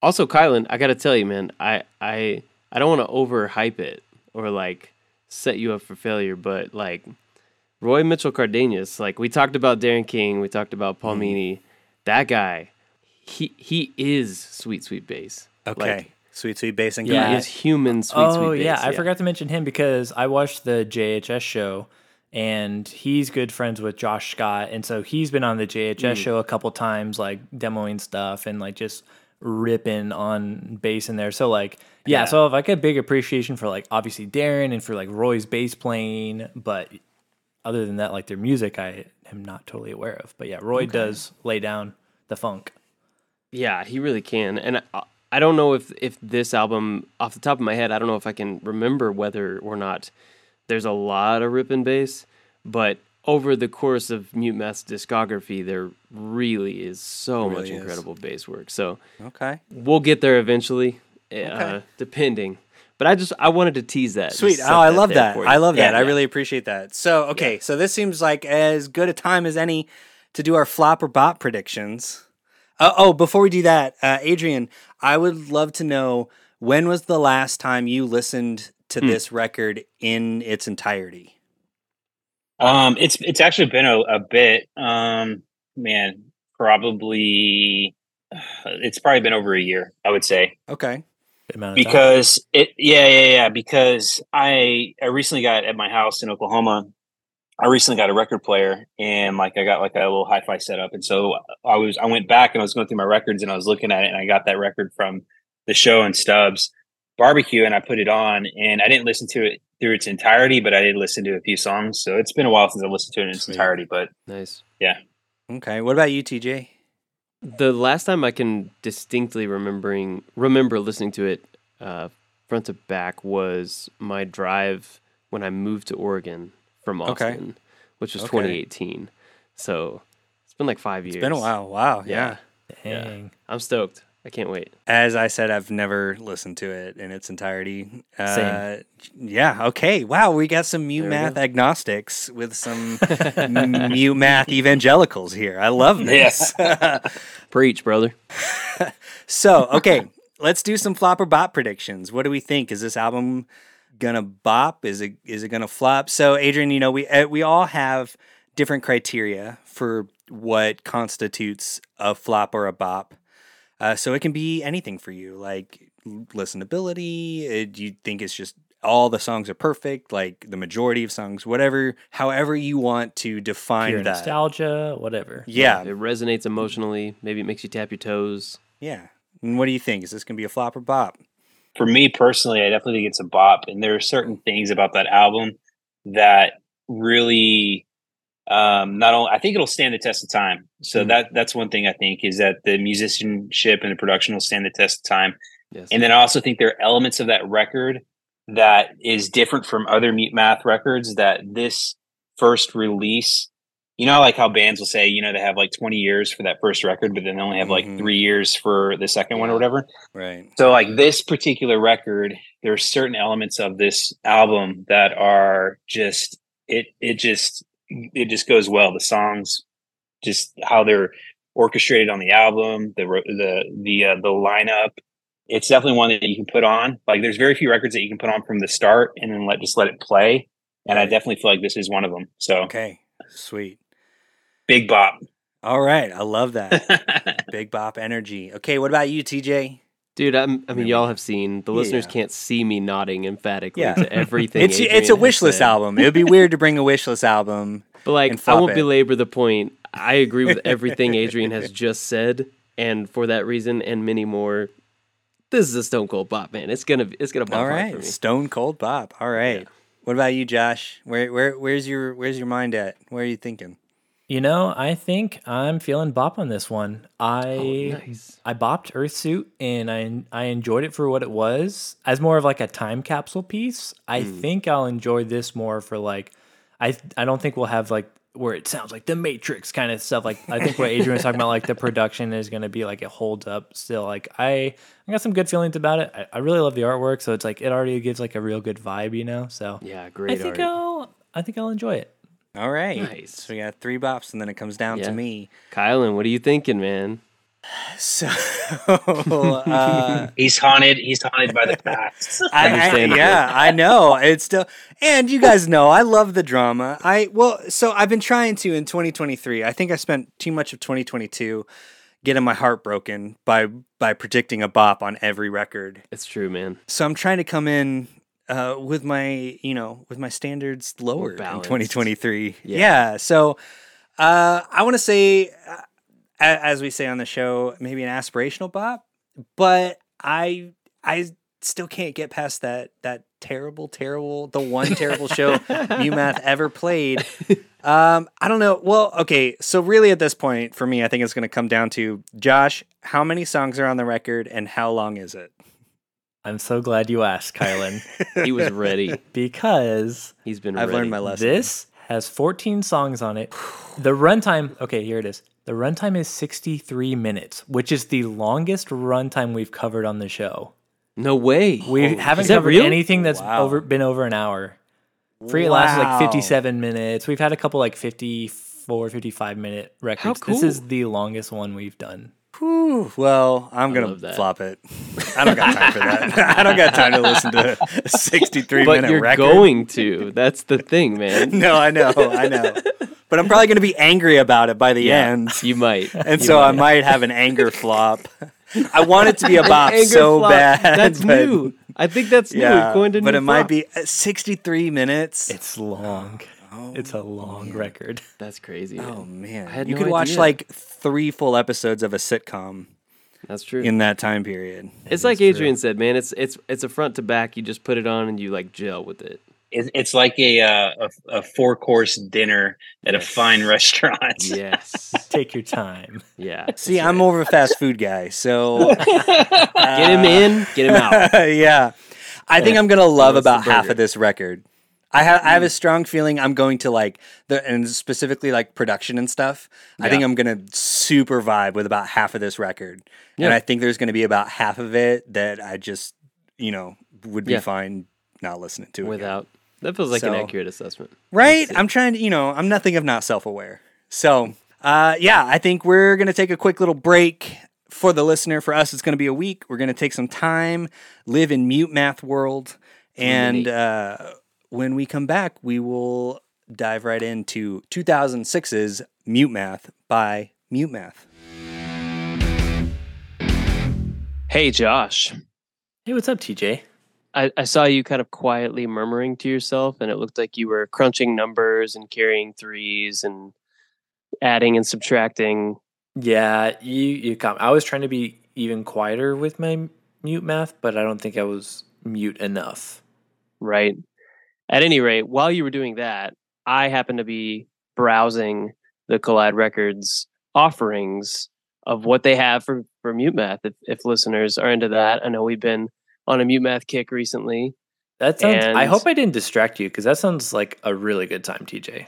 [SPEAKER 4] Also, Kylan, I gotta tell you, man, I I I don't want to overhype it or like set you up for failure, but like Roy Mitchell Cardenas, like we talked about Darren King, we talked about Paul
[SPEAKER 1] Mm-hmm.
[SPEAKER 4] That guy, he he is sweet sweet bass.
[SPEAKER 1] Okay.
[SPEAKER 4] Like,
[SPEAKER 1] sweet, sweet bass and
[SPEAKER 4] he
[SPEAKER 2] Yeah.
[SPEAKER 1] guitar.
[SPEAKER 4] is human sweet
[SPEAKER 2] oh
[SPEAKER 4] sweet bass.
[SPEAKER 2] yeah, I forgot to mention him because I watched the JHS show, and he's good friends with Josh Scott, and so he's been on the JHS show a couple times, like demoing stuff and like just ripping on bass in there. So like yeah,
[SPEAKER 1] Yeah.
[SPEAKER 2] so I have like a big appreciation for like obviously Darren and for like Roy's bass playing, but other than that, like their music, I am not totally aware of. But yeah, Roy does lay down the funk.
[SPEAKER 4] Yeah, he really can. And I, I don't know if if this album, off the top of my head, I don't know if I can remember whether or not there's a lot of rip and bass, but over the course of Mute Math's discography, there really is so much
[SPEAKER 1] is.
[SPEAKER 4] incredible bass work. So
[SPEAKER 1] Okay.
[SPEAKER 4] we'll get there eventually, uh,
[SPEAKER 1] Okay.
[SPEAKER 4] depending. But I just I wanted to tease that.
[SPEAKER 1] Sweet. Oh,
[SPEAKER 4] set
[SPEAKER 1] I love
[SPEAKER 4] there
[SPEAKER 1] that.
[SPEAKER 4] for you.
[SPEAKER 1] I love that.
[SPEAKER 3] Yeah,
[SPEAKER 1] I really appreciate that. So, okay, so this seems like as good a time as any to do our flop or bot predictions. Uh, oh, before we do that, uh, Adrian, I would love to know when was the last time you listened to
[SPEAKER 4] Hmm.
[SPEAKER 1] this record in its entirety?
[SPEAKER 3] Um, it's it's actually been a, a bit. Um, man, probably it's probably been over a year. I would say
[SPEAKER 1] Okay.
[SPEAKER 2] Amount of time.
[SPEAKER 3] because it. Yeah, yeah, yeah. Because I I recently got at my house in Oklahoma. I recently got a record player and like I got like a little hi-fi setup, and so I was I went back and I was going through my records and I was looking at it and I got that record from the show and Stubbs barbecue and I put it on and I didn't listen to it through its entirety, but I did listen to a few songs. So it's been a while since I listened to it in its
[SPEAKER 1] Sweet.
[SPEAKER 3] entirety, but
[SPEAKER 4] Nice.
[SPEAKER 1] Yeah okay. What about you, TJ?
[SPEAKER 4] The last time I can distinctly remembering remember listening to it uh, front to back was my drive when I moved to Oregon from
[SPEAKER 1] Okay.
[SPEAKER 4] Austin, which was
[SPEAKER 1] Okay.
[SPEAKER 4] 2018. So it's been like five years.
[SPEAKER 1] It's been a while. Wow. Yeah.
[SPEAKER 4] Yeah.
[SPEAKER 2] Dang.
[SPEAKER 4] I'm stoked. I can't wait.
[SPEAKER 1] As I said, I've never listened to it in its entirety. Uh,
[SPEAKER 2] Same.
[SPEAKER 1] Yeah. Okay. Wow. We got some mute
[SPEAKER 4] There we
[SPEAKER 1] math
[SPEAKER 4] go.
[SPEAKER 1] agnostics with some mute math evangelicals here. I love this.
[SPEAKER 4] Preach, brother.
[SPEAKER 1] so, okay, let's do some flop or bop predictions. What do we think? Is this album gonna bop? Is it is it gonna flop? So, Adrian, you know, we uh, we all have different criteria for what constitutes a flop or a bop. Uh, so it can be anything for you, like listenability. uh, Do you think it's just all the songs are perfect, like the majority of songs, whatever, however you want to define
[SPEAKER 2] Pure
[SPEAKER 1] that.
[SPEAKER 2] nostalgia, whatever.
[SPEAKER 1] Yeah,
[SPEAKER 4] It resonates emotionally. Maybe it makes you tap your toes.
[SPEAKER 1] yeah. And what do you think? Is this gonna be a flop or bop?
[SPEAKER 3] for me personally, I definitely think it's a bop. And there are certain things about that album that really um not only I think it'll stand the test of time. So
[SPEAKER 1] Mm.
[SPEAKER 3] that that's one thing I think is that the musicianship and the production will stand the test of time.
[SPEAKER 4] Yes.
[SPEAKER 3] And then I also think there are elements of that record that is different from other Mute Math records that this first release, you know, like how bands will say, you know, they have like 20 years for that first record, but then they only have like
[SPEAKER 1] Mhm.
[SPEAKER 3] three years for the second one or whatever.
[SPEAKER 1] Right.
[SPEAKER 3] So, like this particular record, there are certain elements of this album that are just it. It just it just goes well. The songs, just how they're orchestrated on the album, the the the uh, the lineup. It's definitely one that you can put on. Like, there's very few records that you can put on from the start and then let just let it play. And I definitely feel like this is one of them. So,
[SPEAKER 1] Okay. Sweet.
[SPEAKER 3] big bop.
[SPEAKER 1] All right. I love that. Big bop energy. Okay. What about you, TJ?
[SPEAKER 4] Dude, I'm, I mean, y'all have seen. The listeners
[SPEAKER 1] Yeah.
[SPEAKER 4] can't see me nodding emphatically
[SPEAKER 1] Yeah.
[SPEAKER 4] to everything.
[SPEAKER 1] It's
[SPEAKER 4] Adrian
[SPEAKER 1] it's a wish list album. It would be weird to bring a wish list album.
[SPEAKER 4] But like, I won't
[SPEAKER 1] it.
[SPEAKER 4] belabor the point. I agree with everything Adrian has just said, and for that reason and many more, this is a Stone Cold Bop, man. It's gonna it's gonna bop
[SPEAKER 1] All right. Stone cold bop. All right. What about you, Josh? Where where where's your where's your mind at? Where are you thinking?
[SPEAKER 2] You know, I think I'm feeling bop on this one. I
[SPEAKER 4] Oh, nice.
[SPEAKER 2] I bopped Earthsuit and I I enjoyed it for what it was as more of like a time capsule piece. I
[SPEAKER 1] Hmm.
[SPEAKER 2] think I'll enjoy this more for like I I don't think we'll have like where it sounds like the Matrix kind of stuff. Like I think what Adrian was talking about, like the production is going to be like it holds up still. Like I I got some good feelings about it. I, I really love the artwork, so it's like it already gives like a real good vibe, you know. So
[SPEAKER 4] Yeah, great.
[SPEAKER 2] I think
[SPEAKER 4] art.
[SPEAKER 2] I'll I think I'll enjoy it.
[SPEAKER 1] All right.
[SPEAKER 4] Nice.
[SPEAKER 1] So we got three bops and then it comes down
[SPEAKER 4] Yeah.
[SPEAKER 1] to me.
[SPEAKER 4] Kylan, what are you thinking, man?
[SPEAKER 1] So, uh,
[SPEAKER 3] He's haunted. He's haunted by the past.
[SPEAKER 1] I, I, yeah, I know. It's still, and you guys know I love the drama. I well, so I've been trying to in 2023. I think I spent too much of 2022 getting my heart broken by by predicting a bop on every record.
[SPEAKER 5] It's true, man.
[SPEAKER 1] So I'm trying to come in uh, with my you know with my standards lower in 2023.
[SPEAKER 5] Yeah.
[SPEAKER 1] Yeah. So uh, I want to say, uh, as we say on the show, maybe an aspirational bop, but I I still can't get past that that terrible terrible the one terrible show Math ever played. Um, I don't know. Well, okay. So really, at this point, for me, I think it's going to come down to Josh. How many songs are on the record, and how long is it?
[SPEAKER 2] I'm so glad you asked, Kylan,
[SPEAKER 5] He was ready.
[SPEAKER 2] because
[SPEAKER 5] He's been
[SPEAKER 1] I've
[SPEAKER 5] ready.
[SPEAKER 1] learned my lesson.
[SPEAKER 2] this has 14 songs on it. The runtime, okay, here it is. The runtime is 63 minutes, which is the longest runtime we've covered on the show.
[SPEAKER 5] No way.
[SPEAKER 2] We haven't
[SPEAKER 5] Is that
[SPEAKER 2] covered
[SPEAKER 5] real?
[SPEAKER 2] anything that's
[SPEAKER 1] Wow.
[SPEAKER 2] over been over an hour. Free it lasted like 57 minutes. We've had a couple like 54, 55 minute records. This
[SPEAKER 5] cool.
[SPEAKER 2] is the longest one we've done.
[SPEAKER 1] Whew, well, I'm gonna flop it. I don't got time for that. I don't got time to listen to a 63
[SPEAKER 5] but
[SPEAKER 1] minute
[SPEAKER 5] you're
[SPEAKER 1] record.
[SPEAKER 5] going to. That's the thing, man.
[SPEAKER 1] No, I know, I know. But I'm probably gonna be angry about it by the
[SPEAKER 5] Yeah,
[SPEAKER 1] end,
[SPEAKER 5] You might.
[SPEAKER 1] and
[SPEAKER 5] You
[SPEAKER 1] so I might have an anger flop. I want it to be a bop so
[SPEAKER 5] flop.
[SPEAKER 1] bad.
[SPEAKER 5] That's
[SPEAKER 1] but,
[SPEAKER 5] new. I think that's new.
[SPEAKER 1] Yeah,
[SPEAKER 5] Going to
[SPEAKER 1] but
[SPEAKER 5] new
[SPEAKER 1] it might be uh, 63 minutes.
[SPEAKER 2] It's long.
[SPEAKER 1] Oh,
[SPEAKER 2] It's a long record.
[SPEAKER 5] That's crazy. Man.
[SPEAKER 1] oh man,
[SPEAKER 5] I had
[SPEAKER 1] you
[SPEAKER 5] no
[SPEAKER 1] could watch like three full episodes of a sitcom
[SPEAKER 5] That's true.
[SPEAKER 1] in that time period.
[SPEAKER 5] it's
[SPEAKER 2] is
[SPEAKER 5] like
[SPEAKER 2] true.
[SPEAKER 5] Adrian said, man. It's it's it's a front to back. You just put it on and you like gel with it.
[SPEAKER 3] It, it's like a, uh, a a four course dinner at a fine restaurant.
[SPEAKER 5] Yes.
[SPEAKER 2] Take your time.
[SPEAKER 5] yeah.
[SPEAKER 1] See, I'm more of a fast food guy, so
[SPEAKER 5] Get him in. Get him out.
[SPEAKER 1] yeah. I think I'm gonna love
[SPEAKER 5] wants
[SPEAKER 1] about half of this record. I have I have a strong feeling I'm going to like the and specifically like production and stuff. I think I'm gonna super vibe with about half of this record. And I think there's gonna be about half of it that I just, you know, would be
[SPEAKER 5] Yeah.
[SPEAKER 1] fine not listening to again.
[SPEAKER 5] Without that feels like an accurate assessment.
[SPEAKER 1] Right? I'm trying to, you know, I'm nothing if not self aware. So, uh, yeah, I think we're going to take a quick little break for the listener. For us, it's going to be a week. We're going to take some time, live in mute math world. And uh, when we come back, we will dive right into 2006's Mute Math by Mute Math.
[SPEAKER 4] Hey, Josh.
[SPEAKER 2] Hey, what's up, TJ?
[SPEAKER 4] I, I saw you kind of quietly murmuring to yourself, and it looked like you were crunching numbers and carrying threes and adding and subtracting.
[SPEAKER 2] Yeah, you you come. I was trying to be even quieter with my mute math, but I don't think I was mute enough.
[SPEAKER 4] Right. At any rate, while you were doing that, I happened to be browsing the Collide Records offerings of what they have for, for Mute Math. If, if listeners are into that, I know we've been on a Mute Math kick recently.
[SPEAKER 2] That sounds. I hope I didn't distract you because that sounds like a really good time, TJ.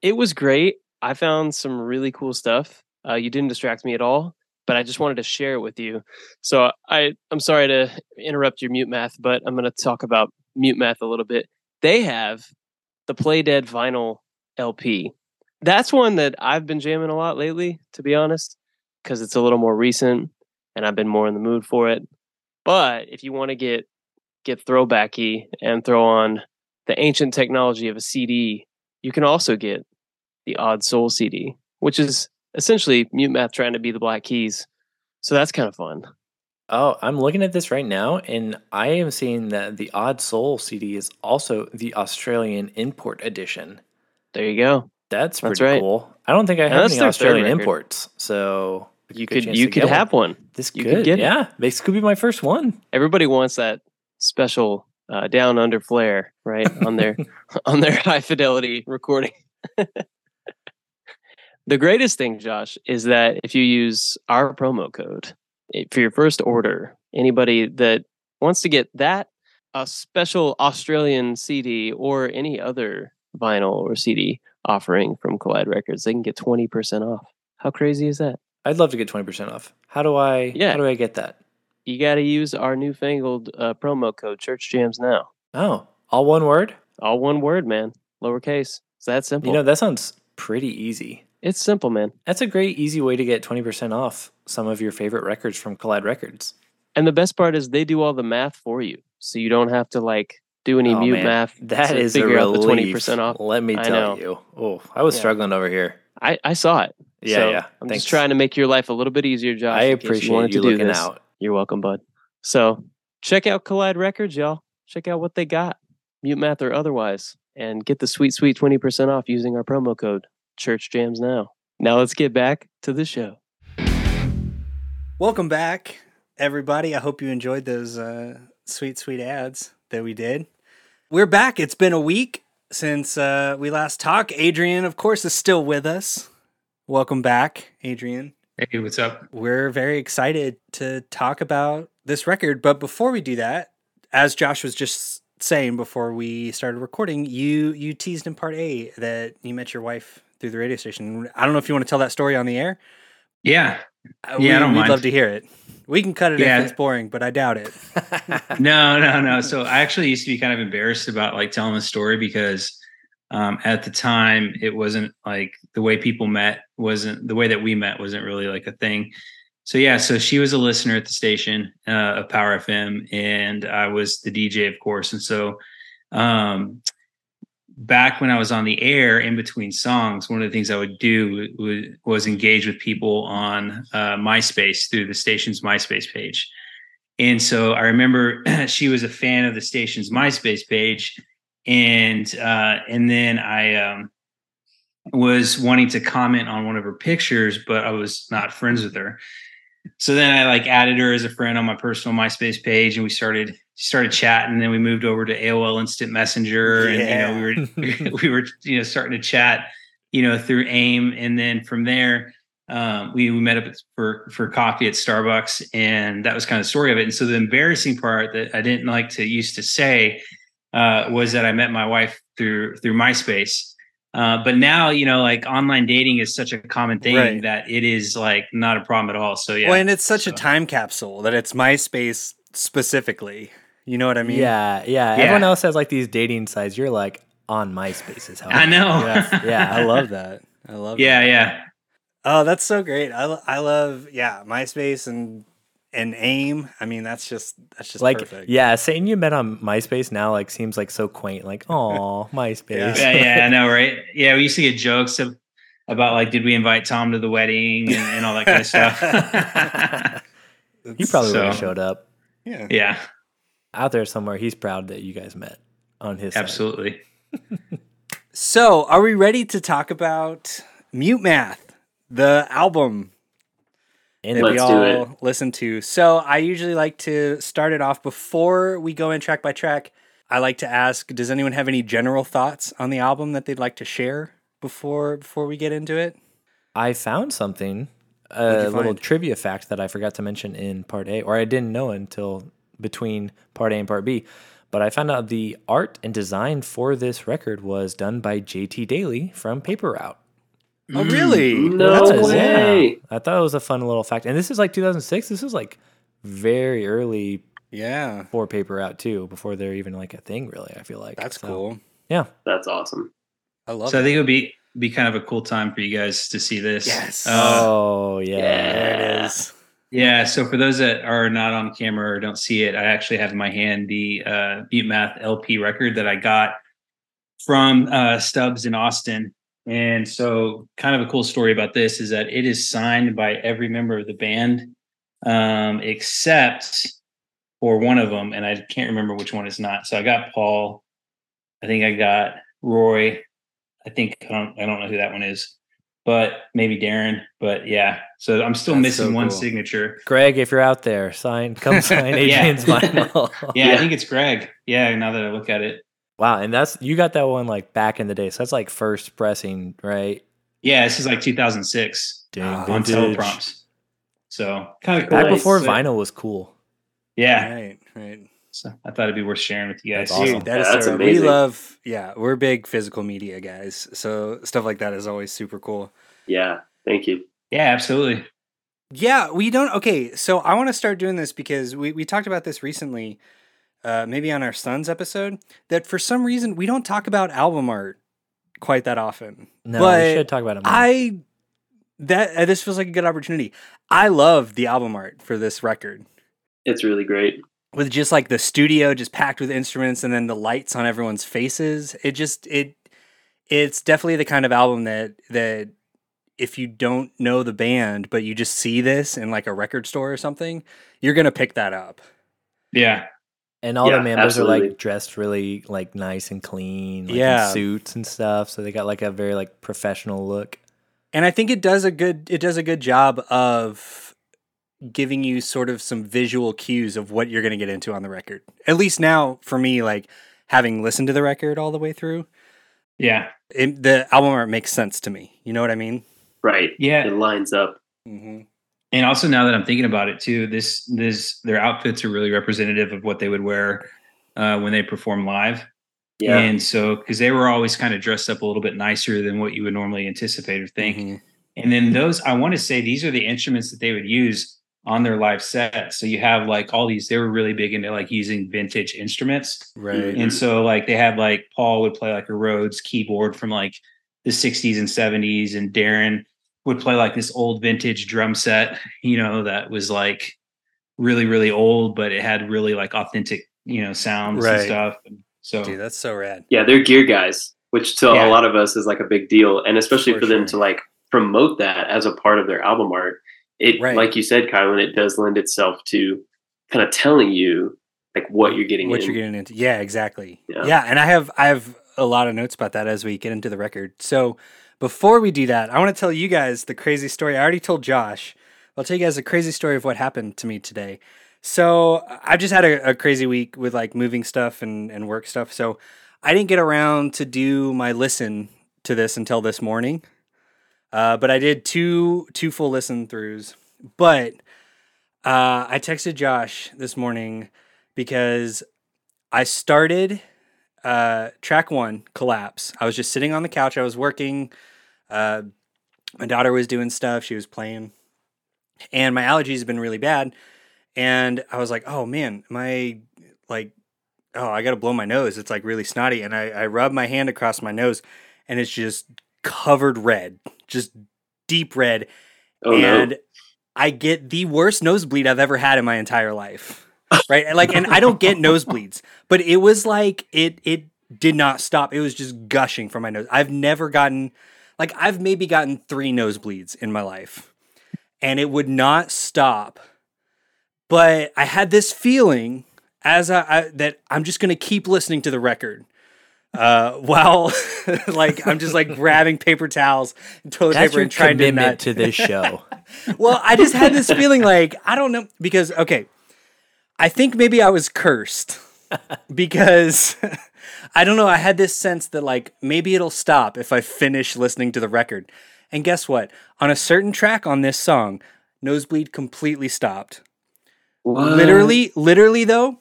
[SPEAKER 4] It was great. I found some really cool stuff. Uh, you didn't distract me at all, but I just wanted to share it with you. So I, I'm sorry to interrupt your mute math, but I'm going to talk about mute math a little bit. They have the Play Dead vinyl LP. That's one that I've been jamming a lot lately, to be honest, because it's a little more recent and I've been more in the mood for it. But if you want to get get throwbacky and throw on the ancient technology of a CD, you can also get the Odd Soul CD, which is essentially Mute Math trying to be the Black Keys. So that's kind of fun.
[SPEAKER 2] Oh, I'm looking at this right now, and I am seeing that the Odd Soul CD is also the Australian import edition.
[SPEAKER 4] There you go.
[SPEAKER 2] That's
[SPEAKER 4] That's
[SPEAKER 2] pretty
[SPEAKER 4] right.
[SPEAKER 2] cool. I don't think I have
[SPEAKER 4] that's
[SPEAKER 2] any
[SPEAKER 4] their third
[SPEAKER 2] Australian
[SPEAKER 4] record.
[SPEAKER 2] imports, so
[SPEAKER 4] You
[SPEAKER 2] good
[SPEAKER 4] could
[SPEAKER 2] chance
[SPEAKER 4] you
[SPEAKER 2] to
[SPEAKER 4] could
[SPEAKER 2] get
[SPEAKER 4] have one.
[SPEAKER 2] This
[SPEAKER 4] you
[SPEAKER 2] could,
[SPEAKER 4] could get it.
[SPEAKER 2] yeah. This could be my first one.
[SPEAKER 4] Everybody wants that special uh, down under flare, right on their on their high fidelity recording. the greatest thing, Josh, is that if you use our promo code for your first order, anybody that wants to get that a special Australian CD or any other vinyl or CD offering from Collide Records, they can get twenty percent off. How crazy is that?
[SPEAKER 2] I'd love to get twenty percent off. How do I?
[SPEAKER 4] Yeah.
[SPEAKER 2] How do I get that?
[SPEAKER 4] You got to use our newfangled uh, promo code Church Jams now.
[SPEAKER 2] Oh, all one word.
[SPEAKER 4] All one word, man. Lowercase. It's that simple.
[SPEAKER 2] You know that sounds pretty easy.
[SPEAKER 6] It's simple, man.
[SPEAKER 2] That's a great, easy way to get 20% off some of your favorite records from Collide Records.
[SPEAKER 6] And the best part is they do all the math for you, so you don't have to like do any
[SPEAKER 2] Oh,
[SPEAKER 6] mute
[SPEAKER 2] man.
[SPEAKER 6] math.
[SPEAKER 2] That
[SPEAKER 6] to
[SPEAKER 2] is a
[SPEAKER 6] figure out the twenty
[SPEAKER 2] relief.
[SPEAKER 6] percent off.
[SPEAKER 2] Let me tell you. Oh, I was
[SPEAKER 6] Yeah.
[SPEAKER 2] struggling over here.
[SPEAKER 6] I, I saw it.
[SPEAKER 2] Yeah,
[SPEAKER 6] So
[SPEAKER 2] yeah.
[SPEAKER 6] I'm
[SPEAKER 2] Thanks.
[SPEAKER 6] just trying to make your life a little bit easier, Josh.
[SPEAKER 2] I appreciate
[SPEAKER 6] you,
[SPEAKER 2] you
[SPEAKER 6] to do
[SPEAKER 2] looking
[SPEAKER 6] this.
[SPEAKER 2] out.
[SPEAKER 6] You're welcome, bud. So check out Collide Records, y'all. Check out what they got, mute math or otherwise, and get the sweet, sweet 20% off using our promo code Church Jams Now. Now let's get back to the show.
[SPEAKER 1] Welcome back, everybody. I hope you enjoyed those uh, sweet, sweet ads that we did. We're back. It's been a week since uh, we last talked. Adrian, of course, is still with us. Welcome back, Adrian.
[SPEAKER 3] Hey, what's up?
[SPEAKER 1] We're very excited to talk about this record. But before we do that, as Josh was just saying before we started recording, you you teased in part A that you met your wife through the radio station. I don't know if you want to tell that story on the air.
[SPEAKER 3] Yeah.
[SPEAKER 1] Uh,
[SPEAKER 3] Yeah, I don't
[SPEAKER 1] we'd
[SPEAKER 3] mind.
[SPEAKER 1] love to hear it. We can cut it
[SPEAKER 3] Yeah.
[SPEAKER 1] if it's boring, but I doubt it.
[SPEAKER 3] No, no, no. So I actually used to be kind of embarrassed about like telling the story because um, at the time it wasn't like the way people met wasn't the way that we met wasn't really like a thing. So yeah, so she was a listener at the station uh, of Power FM, and I was the DJ, of course. And so um, back when I was on the air in between songs, one of the things I would do was, was engage with people on uh, MySpace through the station's MySpace page. And so I remember she was a fan of the station's MySpace page, and uh, and then I um, was wanting to comment on one of her pictures, but I was not friends with her. So then I like added her as a friend on my personal MySpace page, and we started started chatting. And then we moved over to AOL Instant Messenger, and you know we were we were you know starting to chat, you know through AIM, and then from there um, we, we met up for for coffee at Starbucks, and that was kind of the story of it. And so the embarrassing part that I didn't like to used to say uh, was that I met my wife through through MySpace. Uh, but now, you know, like online dating is such a common thing
[SPEAKER 1] Right.
[SPEAKER 3] that it is like not a problem at all. So yeah,
[SPEAKER 1] Well, and it's such a time capsule that it's MySpace specifically. You know what I mean?
[SPEAKER 2] yeah, yeah,
[SPEAKER 3] Yeah.
[SPEAKER 2] Everyone else has like these dating sites. You're like on MySpace is how
[SPEAKER 3] I know.
[SPEAKER 1] Yeah, yeah, I love that. I love
[SPEAKER 3] yeah,
[SPEAKER 1] that.
[SPEAKER 3] yeah,
[SPEAKER 1] Oh, that's so great. I, I love yeah, MySpace and and AIM. I mean, that's just that's just
[SPEAKER 2] like
[SPEAKER 1] perfect.
[SPEAKER 2] yeah, saying you met on MySpace now like seems like so quaint. Like oh, MySpace.
[SPEAKER 3] yeah, yeah. I know, right? Yeah, we used to get jokes of, about like, did we invite Tom to the wedding and, and all that kind of stuff.
[SPEAKER 2] you probably would have showed up
[SPEAKER 1] yeah.
[SPEAKER 3] yeah,
[SPEAKER 2] out there somewhere. He's proud that you guys met on his
[SPEAKER 3] absolutely.
[SPEAKER 1] So, are we ready to talk about Mute Math, the album
[SPEAKER 2] And
[SPEAKER 1] that we
[SPEAKER 4] Let's do
[SPEAKER 1] all listen to? So, I usually like to start it off before we go in track by track. I like to ask, does anyone have any general thoughts on the album that they'd like to share before before we get into it?
[SPEAKER 2] I found something, a little trivia fact that I forgot to mention in part A, or I didn't know until between part A and part B. But I found out the art and design for this record was done by JT Daly from Paper Route.
[SPEAKER 1] Oh, really?
[SPEAKER 4] No
[SPEAKER 2] That's a-
[SPEAKER 4] way.
[SPEAKER 2] yeah. I thought it was a fun little fact. And this is like 2006. This is like very early
[SPEAKER 1] Yeah,
[SPEAKER 2] for Paper Route too, before they're even like a thing. Really, I feel like
[SPEAKER 1] that's
[SPEAKER 2] So,
[SPEAKER 1] cool.
[SPEAKER 2] Yeah,
[SPEAKER 4] That's awesome.
[SPEAKER 1] I love
[SPEAKER 3] So I think it would be be kind of a cool time for you guys to see this.
[SPEAKER 1] Yes.
[SPEAKER 3] Uh,
[SPEAKER 2] oh yeah.
[SPEAKER 1] There it is.
[SPEAKER 3] Yeah. So for those that are not on camera or don't see it, I actually have in my hand the uh, Math LP record that I got from uh, Stubbs in Austin. And so, kind of a cool story about this is that it is signed by every member of the band, um, except for one of them, and I can't remember which one is not. So I got Paul. I think I got Roy. I think I don't. I don't know who that one is, but maybe Darren. But yeah. So I'm still
[SPEAKER 1] That's
[SPEAKER 3] missing
[SPEAKER 1] so
[SPEAKER 3] one signature.
[SPEAKER 2] Greg, if you're out there, sign come sign
[SPEAKER 3] Yeah.
[SPEAKER 2] Adrian's vinyl.
[SPEAKER 3] Yeah, I think it's Greg. Yeah, now that I look at it.
[SPEAKER 2] Wow, and that's you got that one like back in the day. So that's like first pressing, right?
[SPEAKER 3] Yeah, this is like 2006
[SPEAKER 2] Dang,
[SPEAKER 3] on
[SPEAKER 2] vintage.
[SPEAKER 3] teleprompts. So kind of cool.
[SPEAKER 2] Back before vinyl was cool.
[SPEAKER 3] Yeah,
[SPEAKER 1] Right, right.
[SPEAKER 3] So I thought it'd be worth sharing with you guys.
[SPEAKER 2] That's awesome.
[SPEAKER 1] Dude, that is
[SPEAKER 4] Yeah, that's
[SPEAKER 1] so we love yeah, we're big physical media guys. So stuff like that is always super cool.
[SPEAKER 4] Yeah. Thank you.
[SPEAKER 3] Yeah, absolutely.
[SPEAKER 1] Yeah, we don't okay, so I want to start doing this because we, we talked about this recently, uh maybe on our son's episode, that for some reason we don't talk about album art quite that often.
[SPEAKER 2] No,
[SPEAKER 1] But
[SPEAKER 2] we should talk about it more.
[SPEAKER 1] I that uh, this feels like a good opportunity. I love the album art for this record.
[SPEAKER 4] It's really great.
[SPEAKER 1] With just like the studio just packed with instruments and then the lights on everyone's faces. It just it it's definitely the kind of album that that if you don't know the band but you just see this in like a record store or something, you're going to pick that up.
[SPEAKER 3] Yeah.
[SPEAKER 2] And all
[SPEAKER 4] Yeah,
[SPEAKER 2] the members are like dressed really like nice and clean, like in
[SPEAKER 1] Yeah.
[SPEAKER 2] suits and stuff. So they got like a very like professional look.
[SPEAKER 1] and I think it does a good it does a good job of giving you sort of some visual cues of what you're going to get into on the record. At least now for me like having listened to the record all the way through,
[SPEAKER 3] Yeah.
[SPEAKER 1] it, the album art makes sense to me. You know what I mean?
[SPEAKER 4] Right.
[SPEAKER 3] Yeah.
[SPEAKER 4] It lines up.
[SPEAKER 1] Mm-hmm.
[SPEAKER 3] And also now that I'm thinking about it too, this this their outfits are really representative of what they would wear uh, when they perform live.
[SPEAKER 4] Yeah.
[SPEAKER 3] And so because they were always kind of dressed up a little bit nicer than what you would normally anticipate or think.
[SPEAKER 1] Mm-hmm.
[SPEAKER 3] And then those, I want to say these are the instruments that they would use on their live set. So you have like all these, they were really big into like using vintage instruments.
[SPEAKER 1] Right.
[SPEAKER 3] And so like they had like Paul would play like a Rhodes keyboard from like the 60s and 70s, and Darren would play like this old vintage drum set, you know, that was like really, really old, but it had really like authentic, you know, sounds and
[SPEAKER 1] Right.
[SPEAKER 3] stuff. So
[SPEAKER 1] Dude, that's so rad.
[SPEAKER 4] Yeah, they're gear guys, which to
[SPEAKER 3] Yeah.
[SPEAKER 4] a lot of us is like a big deal, and especially
[SPEAKER 1] For
[SPEAKER 4] for, them to like promote that as a part of their album art. It,
[SPEAKER 1] Right.
[SPEAKER 4] like you said, Kylan, it does lend itself to kind of telling you like what you're getting.
[SPEAKER 1] what
[SPEAKER 4] in.
[SPEAKER 1] you're getting into. Yeah, exactly.
[SPEAKER 4] Yeah.
[SPEAKER 1] Yeah. and I have I have a lot of notes about that as we get into the record. So before we do that, I want to tell you guys the crazy story. I already told Josh. I'll tell you guys a crazy story of what happened to me today. So I've just had a, a crazy week with like moving stuff and, and work stuff. So I didn't get around to do my listen to this until this morning. Uh, but I did two two full listen throughs. But uh, I texted Josh this morning because I started uh, track one, Collapse. I was just sitting on the couch. I was working. Uh, my daughter was doing stuff. She was playing. And my allergies have been really bad. And I was like, oh man, my like, oh, I got to blow my nose. It's like really snotty. And I, I rub my hand across my nose and it's just covered red, just deep red
[SPEAKER 4] Oh
[SPEAKER 1] and
[SPEAKER 4] no!
[SPEAKER 1] I get the worst nosebleed I've ever had in my entire life. Right? And, like and I don't get nosebleeds, but it was like it it did not stop. It was just gushing from my nose. I've never gotten like I've maybe gotten 3 nosebleeds in my life. And it would not stop. But I had this feeling as I, I that I'm just going to keep listening to the record. Uh, while like I'm just like grabbing paper towels and toilet
[SPEAKER 2] That's
[SPEAKER 1] paper
[SPEAKER 2] your
[SPEAKER 1] and trying to
[SPEAKER 2] commitment
[SPEAKER 1] not
[SPEAKER 2] to this show.
[SPEAKER 1] well, I just had this feeling like I don't know because okay, I think maybe I was cursed because I don't know. I had this sense that like maybe it'll stop if I finish listening to the record. And guess what? On a certain track on this song, Nosebleed completely stopped.
[SPEAKER 4] What?
[SPEAKER 1] Literally, literally though,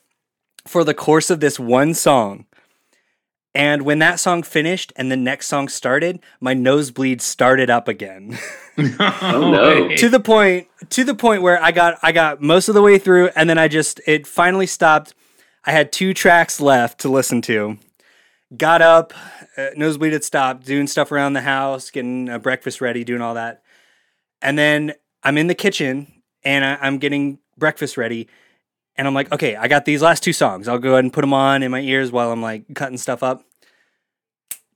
[SPEAKER 1] for the course of this one song. And when that song finished and the next song started, my nosebleed started up again.
[SPEAKER 4] Oh, no.
[SPEAKER 1] to the point to the point where I got I got most of the way through and then I just it finally stopped. I had two tracks left to listen to. Got up, uh, nosebleed had stopped, doing stuff around the house, getting uh, breakfast ready, doing all that. And then I'm in the kitchen and I, I'm getting breakfast ready. And I'm like, okay, I got these last two songs. I'll go ahead and put them on in my ears while I'm like cutting stuff up.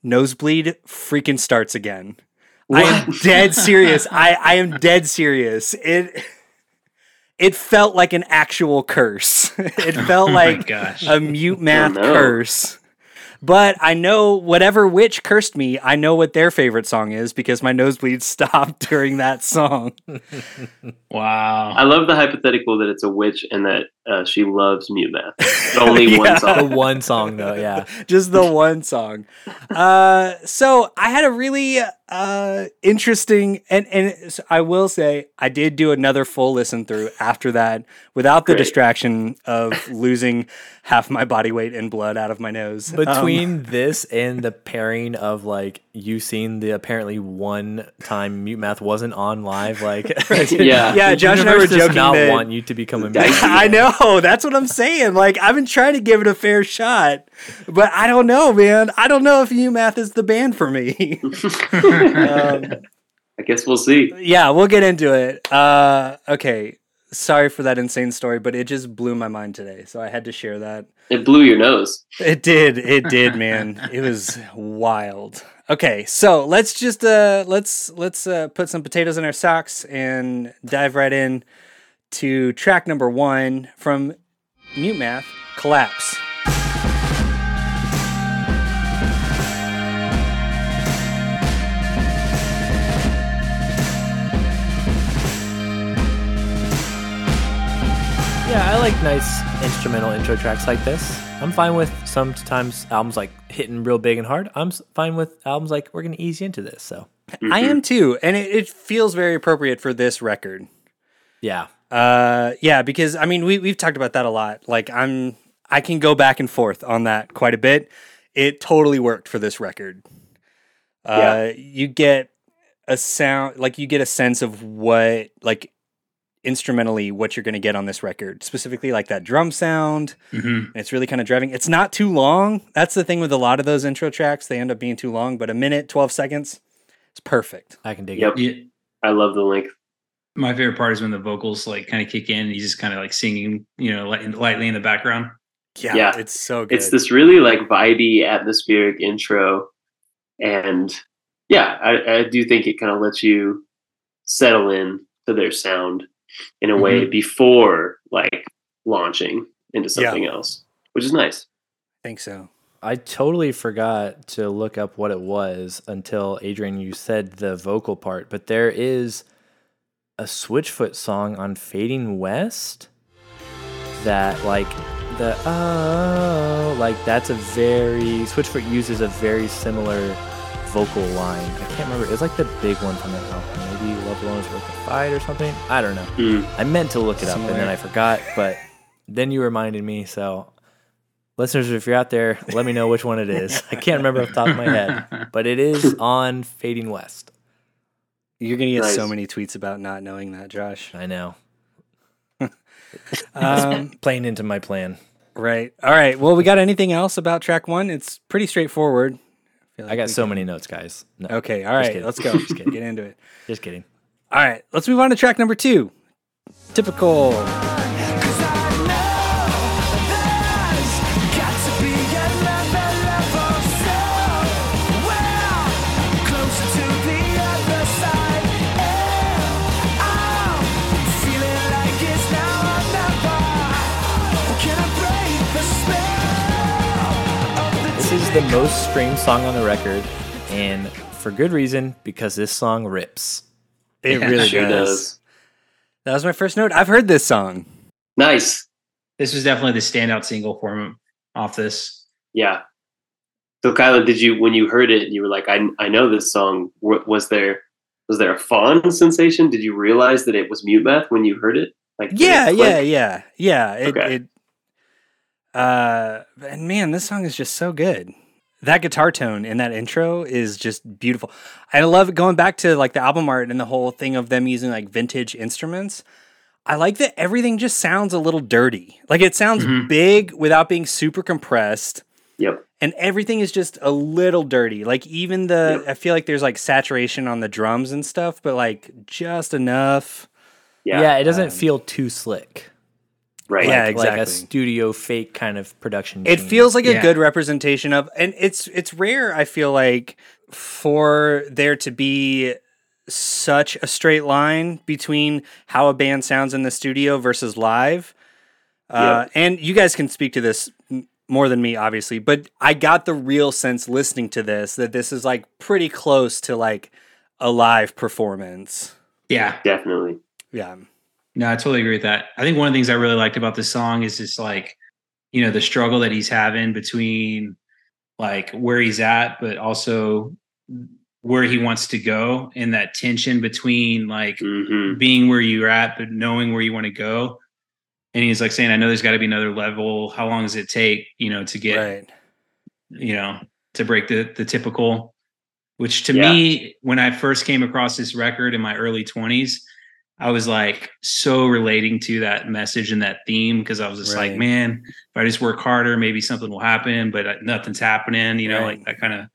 [SPEAKER 1] Nosebleed freaking starts again. I am dead serious. I, I am dead serious. It it felt like an actual curse. It oh felt
[SPEAKER 3] Oh
[SPEAKER 1] like
[SPEAKER 3] gosh.
[SPEAKER 1] a mute math
[SPEAKER 4] no.
[SPEAKER 1] curse. But I know whatever witch cursed me, I know what their favorite song is because my nosebleed stopped during that song.
[SPEAKER 3] wow.
[SPEAKER 4] I love the hypothetical that it's a witch and that uh, she loves mute math. Only
[SPEAKER 1] Yeah.
[SPEAKER 4] one
[SPEAKER 2] the
[SPEAKER 4] song.
[SPEAKER 2] one song though, yeah.
[SPEAKER 1] Just the one song. Uh, so I had a really uh, interesting, and and s- I will say I did do another full listen through after that without the
[SPEAKER 4] Great.
[SPEAKER 1] distraction of losing half my body weight and blood out of my nose. Um,
[SPEAKER 2] Between this and the pairing of like you seeing the apparently one time mute math wasn't on live, like
[SPEAKER 4] Yeah.
[SPEAKER 1] Yeah, Josh and I
[SPEAKER 2] universe
[SPEAKER 1] were
[SPEAKER 2] does
[SPEAKER 1] joking
[SPEAKER 2] not
[SPEAKER 1] that-
[SPEAKER 2] want you to become a mute.
[SPEAKER 1] I know. That's what I'm saying. Like I've been trying to give it a fair shot, but I don't know, man. I don't know if Mute Math is the band for me. um,
[SPEAKER 4] I I guess we'll see.
[SPEAKER 1] Yeah, we'll get into it. Uh, okay, sorry for that insane story, but it just blew my mind today, so I had to share that.
[SPEAKER 4] It blew your nose.
[SPEAKER 1] It did. It did, man. It was wild. Okay, so let's just uh let's let's uh put some potatoes in our socks and dive right in to track number 1 from Mute Math, Collapse.
[SPEAKER 2] Yeah, I like nice instrumental intro tracks like this. I'm fine with sometimes albums like hitting real big and hard. I'm fine with albums like we're gonna ease you into this. So
[SPEAKER 4] Mm-hmm.
[SPEAKER 1] I am too, and it, it feels very appropriate for this record.
[SPEAKER 2] yeah,
[SPEAKER 1] Uh, yeah, because I mean, we we've talked about that a lot. Like, I'm I can go back and forth on that quite a bit. It totally worked for this record. Uh, you get a sound like you get a sense of what like instrumentally what you're going to get on this record specifically like that drum sound
[SPEAKER 3] hmm
[SPEAKER 1] it's really kind of driving it's not too long that's the thing with a lot of those intro tracks they end up being too long but a minute 12 seconds it's perfect
[SPEAKER 2] I can dig
[SPEAKER 4] Yep.
[SPEAKER 2] it.
[SPEAKER 3] Yeah,
[SPEAKER 4] I love the length.
[SPEAKER 3] my favorite part is when the vocals like kind of kick in and he's just kind of like singing, you know, light, lightly in the background.
[SPEAKER 1] yeah,
[SPEAKER 4] Yeah.
[SPEAKER 1] it's so good
[SPEAKER 4] It's this really like vibey, atmospheric intro, and yeah, I, I do think it kind of lets you settle in to their sound in a way before like launching into
[SPEAKER 1] Mm-hmm. Yeah.
[SPEAKER 4] something else, which is nice.
[SPEAKER 1] i think so
[SPEAKER 2] I totally forgot to look up what it was until Adrian, you said the vocal part, but there is a Switchfoot song on Fading West that, like, the oh, like, that's a very, Switchfoot uses a very similar vocal line. I can't remember. It's like the big one from that album. Maybe Love Alone is Worth the Fight or something. I don't know.
[SPEAKER 4] Mm.
[SPEAKER 2] I meant to look it up and then I forgot, but then you reminded me. So, listeners, if you're out there, let me know which one it is. I can't remember off the top of my head, but it is on Fading West.
[SPEAKER 1] You're gonna get so many tweets about not knowing that, Josh.
[SPEAKER 2] I know.
[SPEAKER 1] Um,
[SPEAKER 2] Playing into my plan.
[SPEAKER 1] right. All right. Well, we got anything else about track one? It's pretty straightforward. Feel
[SPEAKER 2] I got so
[SPEAKER 1] can-
[SPEAKER 2] many notes, guys. No,
[SPEAKER 1] Okay. All right. Let's go.
[SPEAKER 2] Just kidding.
[SPEAKER 1] Get into it.
[SPEAKER 2] just kidding.
[SPEAKER 1] All right. Let's move on to track number two. Typical.
[SPEAKER 2] The most streamed song on the record, and for good reason because this song rips.
[SPEAKER 1] It
[SPEAKER 3] Yeah,
[SPEAKER 1] really
[SPEAKER 4] Sure
[SPEAKER 1] does.
[SPEAKER 4] does.
[SPEAKER 1] That was my first note. I've heard this song.
[SPEAKER 4] Nice.
[SPEAKER 3] This was definitely the standout single for him off this.
[SPEAKER 4] Yeah. So Kylan, did you when you heard it and you were like, I I know this song. Was there was there a fond sensation? Did you realize that it was Mute Math when you heard it? Like did it
[SPEAKER 1] Yeah. Yeah. Yeah. Yeah. It,
[SPEAKER 4] Okay.
[SPEAKER 1] it. Uh. And man, this song is just so good. That guitar tone in that intro is just beautiful. I love going back to like the album art and the whole thing of them using like vintage instruments. I like that everything just sounds a little dirty. Like it sounds
[SPEAKER 3] Mhm.
[SPEAKER 1] big without being super compressed.
[SPEAKER 4] Yep.
[SPEAKER 1] and everything is just a little dirty. Like even the
[SPEAKER 4] Yep.
[SPEAKER 1] I feel like there's like saturation on the drums and stuff, but like just enough.
[SPEAKER 2] Yeah,
[SPEAKER 4] Yeah.
[SPEAKER 2] it doesn't
[SPEAKER 1] Um,
[SPEAKER 2] feel too slick.
[SPEAKER 4] Right.
[SPEAKER 1] Yeah,
[SPEAKER 2] Like a studio fake kind of production.
[SPEAKER 1] It
[SPEAKER 2] team.
[SPEAKER 1] feels like a good representation of and it's it's rare I feel like for there to be such a straight line between how a band sounds in the studio versus live. Uh, and you guys can speak to this more than me, obviously, but I got the real sense listening to this that this is like pretty close to like a live performance.
[SPEAKER 3] Yeah.
[SPEAKER 4] Definitely.
[SPEAKER 1] Yeah.
[SPEAKER 3] No, I totally agree with that. I think one of the things I really liked about this song is just like, you know, the struggle that he's having between like where he's at, but also where he wants to go and that tension between like
[SPEAKER 4] hmm
[SPEAKER 3] being where you're at, but knowing where you want to go. And he's like saying, I know there's got to be another level. How long does it take, you know, to get,
[SPEAKER 1] Right.
[SPEAKER 3] you know, to break the the typical, which to
[SPEAKER 4] Yeah.
[SPEAKER 3] me, when I first came across this record in my early 20s, I was like so relating to that message and that theme because I was just like, man, if I just work harder, maybe something will happen, but uh, nothing's happening, you know,
[SPEAKER 1] Right.
[SPEAKER 3] like that kind of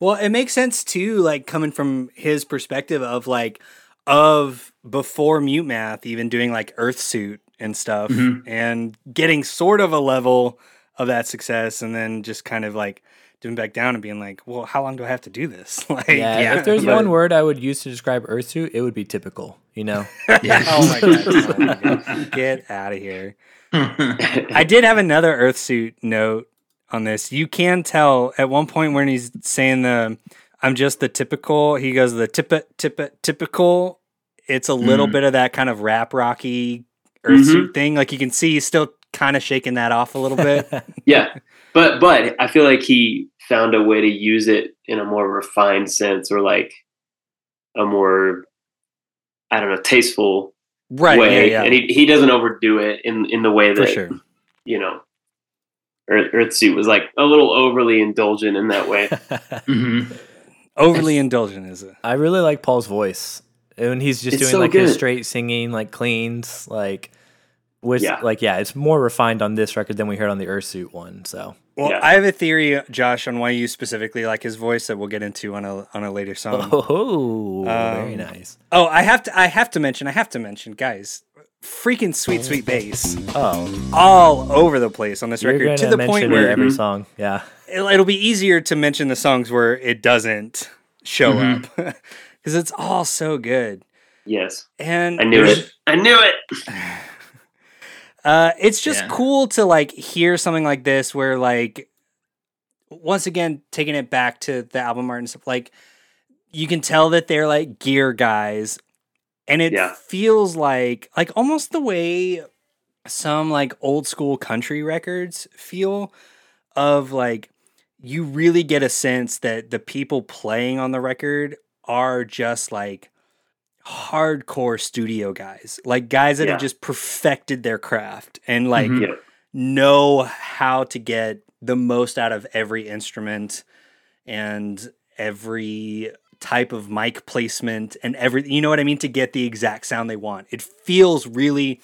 [SPEAKER 1] Well, it makes sense too, like coming from his perspective of like of before Mute Math, even doing like Earthsuit and stuff,
[SPEAKER 3] Mhm.
[SPEAKER 1] and getting sort of a level of that success, and then just kind of like doing back down and being like, well, how long do I have to do this? like,
[SPEAKER 2] Yeah,
[SPEAKER 3] yeah,
[SPEAKER 2] if there's
[SPEAKER 3] but-
[SPEAKER 2] one word I would use to describe Earthsuit, it would be typical. You know,
[SPEAKER 3] Yeah.
[SPEAKER 1] oh my god, oh my God. get out of here. I did have another Earthsuit note on this. You can tell at one point when he's saying the I'm just the typical, he goes the tip tip typical. It's a little
[SPEAKER 3] Mm.
[SPEAKER 1] bit of that kind of rap rocky Earthsuit
[SPEAKER 4] Mm-hmm.
[SPEAKER 1] thing. Like you can see he's still kind of shaking that off a little bit.
[SPEAKER 4] yeah, but but I feel like he found a way to use it in a more refined sense, or like a more I don't know tasteful
[SPEAKER 1] right.
[SPEAKER 4] way,
[SPEAKER 1] Yeah,
[SPEAKER 4] and he he doesn't overdo it in in the way that
[SPEAKER 1] sure.
[SPEAKER 4] you know. Earth, Earthsuit was like a little overly indulgent in that way.
[SPEAKER 3] Mhm.
[SPEAKER 1] Overly indulgent is it?
[SPEAKER 2] I really like Paul's voice when he's just
[SPEAKER 4] It's
[SPEAKER 2] doing
[SPEAKER 4] so
[SPEAKER 2] like his straight singing, like cleans, like which
[SPEAKER 4] Yeah.
[SPEAKER 2] like yeah, it's more refined on this record than we heard on the Earthsuit one. So
[SPEAKER 1] Well,
[SPEAKER 4] Yeah.
[SPEAKER 1] I have a theory, Josh, on why you specifically like his voice that we'll get into on a on a later song.
[SPEAKER 2] oh, very
[SPEAKER 1] Um,
[SPEAKER 2] nice.
[SPEAKER 1] Oh, I have to I have to mention, I have to mention, guys, freaking sweet sweet bass
[SPEAKER 2] Oh,
[SPEAKER 1] all over the place on this
[SPEAKER 2] you're
[SPEAKER 1] record
[SPEAKER 2] gonna
[SPEAKER 1] the point where
[SPEAKER 2] every song, yeah.
[SPEAKER 1] it'll, it'll be easier to mention the songs where it doesn't show
[SPEAKER 3] Mhm.
[SPEAKER 1] up because it's all so good.
[SPEAKER 4] yes,
[SPEAKER 1] And
[SPEAKER 4] I knew it. I knew it.
[SPEAKER 1] Uh, it's just
[SPEAKER 3] Yeah.
[SPEAKER 1] cool to like hear something like this where like once again taking it back to the album art and stuff like you can tell that they're like gear guys and it
[SPEAKER 4] Yeah.
[SPEAKER 1] feels like like almost the way some like old school country records feel of like you really get a sense that the people playing on the record are just like hardcore studio guys like guys that
[SPEAKER 4] Yeah.
[SPEAKER 1] have just perfected their craft and like
[SPEAKER 3] Mhm.
[SPEAKER 4] Yeah.
[SPEAKER 1] know how to get the most out of every instrument and every type of mic placement and every you know what I mean to get the exact sound they want. It feels really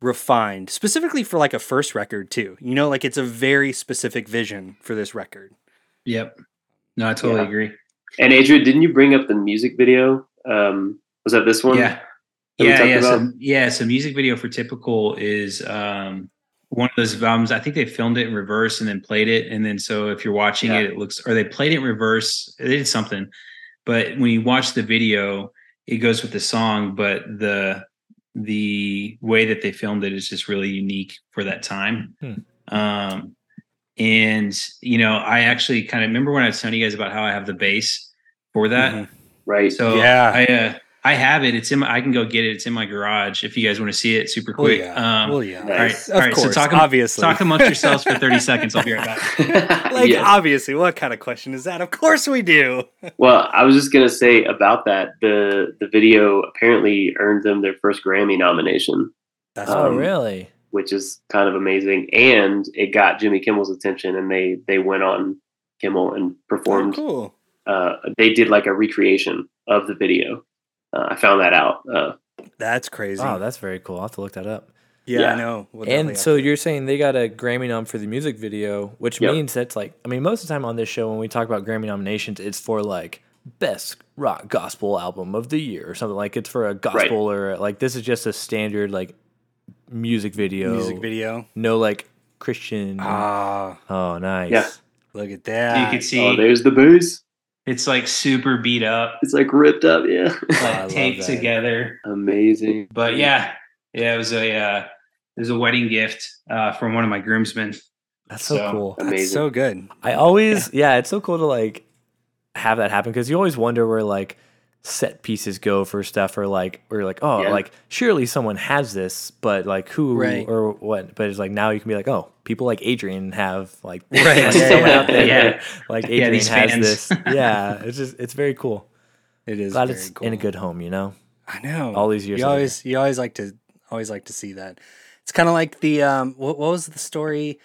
[SPEAKER 1] refined, specifically for like a first record too. You know, like it's a very specific vision for this record.
[SPEAKER 3] Yep. No, I totally
[SPEAKER 4] Yeah.
[SPEAKER 3] agree.
[SPEAKER 4] And Adrian, didn't you bring up the music video? Um, was that this one?
[SPEAKER 3] Yeah. Yeah, yeah. So, yeah, so music video for typical is um one of those albums. I think they filmed it in reverse and then played it. And then so if you're watching
[SPEAKER 4] Yeah.
[SPEAKER 3] it, it looks or they played it in reverse. They did something. But when you watch the video, it goes with the song, but the the way that they filmed it is just really unique for that time.
[SPEAKER 2] Hmm.
[SPEAKER 3] Um and you know, I actually kind of remember when I was telling you guys about how I have the bass for that.
[SPEAKER 1] Mhm.
[SPEAKER 4] Right.
[SPEAKER 3] So
[SPEAKER 1] Yeah.
[SPEAKER 3] I uh, I have it. It's in my. I can go get it. It's in my garage. If you guys want to see it, super
[SPEAKER 1] Well,
[SPEAKER 3] quick.
[SPEAKER 1] yeah.
[SPEAKER 3] Um,
[SPEAKER 1] well, yeah.
[SPEAKER 3] all right,
[SPEAKER 4] Nice.
[SPEAKER 3] all
[SPEAKER 1] Of
[SPEAKER 3] right.
[SPEAKER 1] course,
[SPEAKER 3] so talk
[SPEAKER 1] obviously.
[SPEAKER 3] talk amongst yourselves for thirty seconds. I'll be right back.
[SPEAKER 1] like
[SPEAKER 4] Yes.
[SPEAKER 1] obviously, what kind of question is that? Of course we do.
[SPEAKER 4] Well, I was just gonna say about that. The the video apparently earned them their first Grammy nomination,
[SPEAKER 1] That's
[SPEAKER 2] Oh,
[SPEAKER 4] Um,
[SPEAKER 2] really?
[SPEAKER 4] which is kind of amazing. And it got Jimmy Kimmel's attention, and they they went on Kimmel and
[SPEAKER 1] oh,
[SPEAKER 4] performed.
[SPEAKER 1] cool.
[SPEAKER 4] Uh, they did like a recreation of the video. Uh, I found that out. Uh,
[SPEAKER 1] That's crazy.
[SPEAKER 2] Oh, that's very cool. I'll have to look that up.
[SPEAKER 1] yeah,
[SPEAKER 4] yeah.
[SPEAKER 1] I know. We'll
[SPEAKER 2] And so you're saying they got a Grammy nom for the music video, which
[SPEAKER 4] Yep.
[SPEAKER 2] means that's like, I mean, most of the time on this show, when we talk about Grammy nominations, it's for like best rock gospel album of the year or something like it's for a gospel or like this is just a standard like music video.
[SPEAKER 1] music video.
[SPEAKER 2] No like Christian.
[SPEAKER 1] Ah,
[SPEAKER 2] oh, nice.
[SPEAKER 4] Yeah.
[SPEAKER 1] look at that you
[SPEAKER 3] can see
[SPEAKER 4] oh, there's the bass.
[SPEAKER 3] It's like super beat up,
[SPEAKER 4] It's like ripped up. Yeah,
[SPEAKER 3] like
[SPEAKER 1] love
[SPEAKER 3] taped together.
[SPEAKER 4] amazing.
[SPEAKER 3] But yeah, yeah, it was a uh, it was a wedding gift uh, from one of my groomsmen.
[SPEAKER 2] That's so,
[SPEAKER 3] So-
[SPEAKER 2] cool.
[SPEAKER 1] That's
[SPEAKER 4] amazing.
[SPEAKER 1] so good.
[SPEAKER 2] I always, yeah. it's so cool to like have that happen because you always wonder where like set pieces go for stuff or like or like oh
[SPEAKER 4] Yeah.
[SPEAKER 2] like surely someone has this but like who
[SPEAKER 1] Right.
[SPEAKER 2] or what but it's like now you can be like oh people like Adrian have like
[SPEAKER 1] Right,
[SPEAKER 2] like,
[SPEAKER 1] yeah,
[SPEAKER 2] someone
[SPEAKER 1] yeah,
[SPEAKER 2] out there
[SPEAKER 3] yeah.
[SPEAKER 2] like Adrian
[SPEAKER 3] these
[SPEAKER 2] has
[SPEAKER 3] fans.
[SPEAKER 2] this yeah it's just it's very cool
[SPEAKER 1] It is
[SPEAKER 2] glad
[SPEAKER 1] very
[SPEAKER 2] it's
[SPEAKER 1] cool.
[SPEAKER 2] in a good home you know
[SPEAKER 1] I know.
[SPEAKER 2] all these years
[SPEAKER 1] You
[SPEAKER 2] later.
[SPEAKER 1] always, you always like to, always like to see that. It's kind of like the, um, what, what was the story?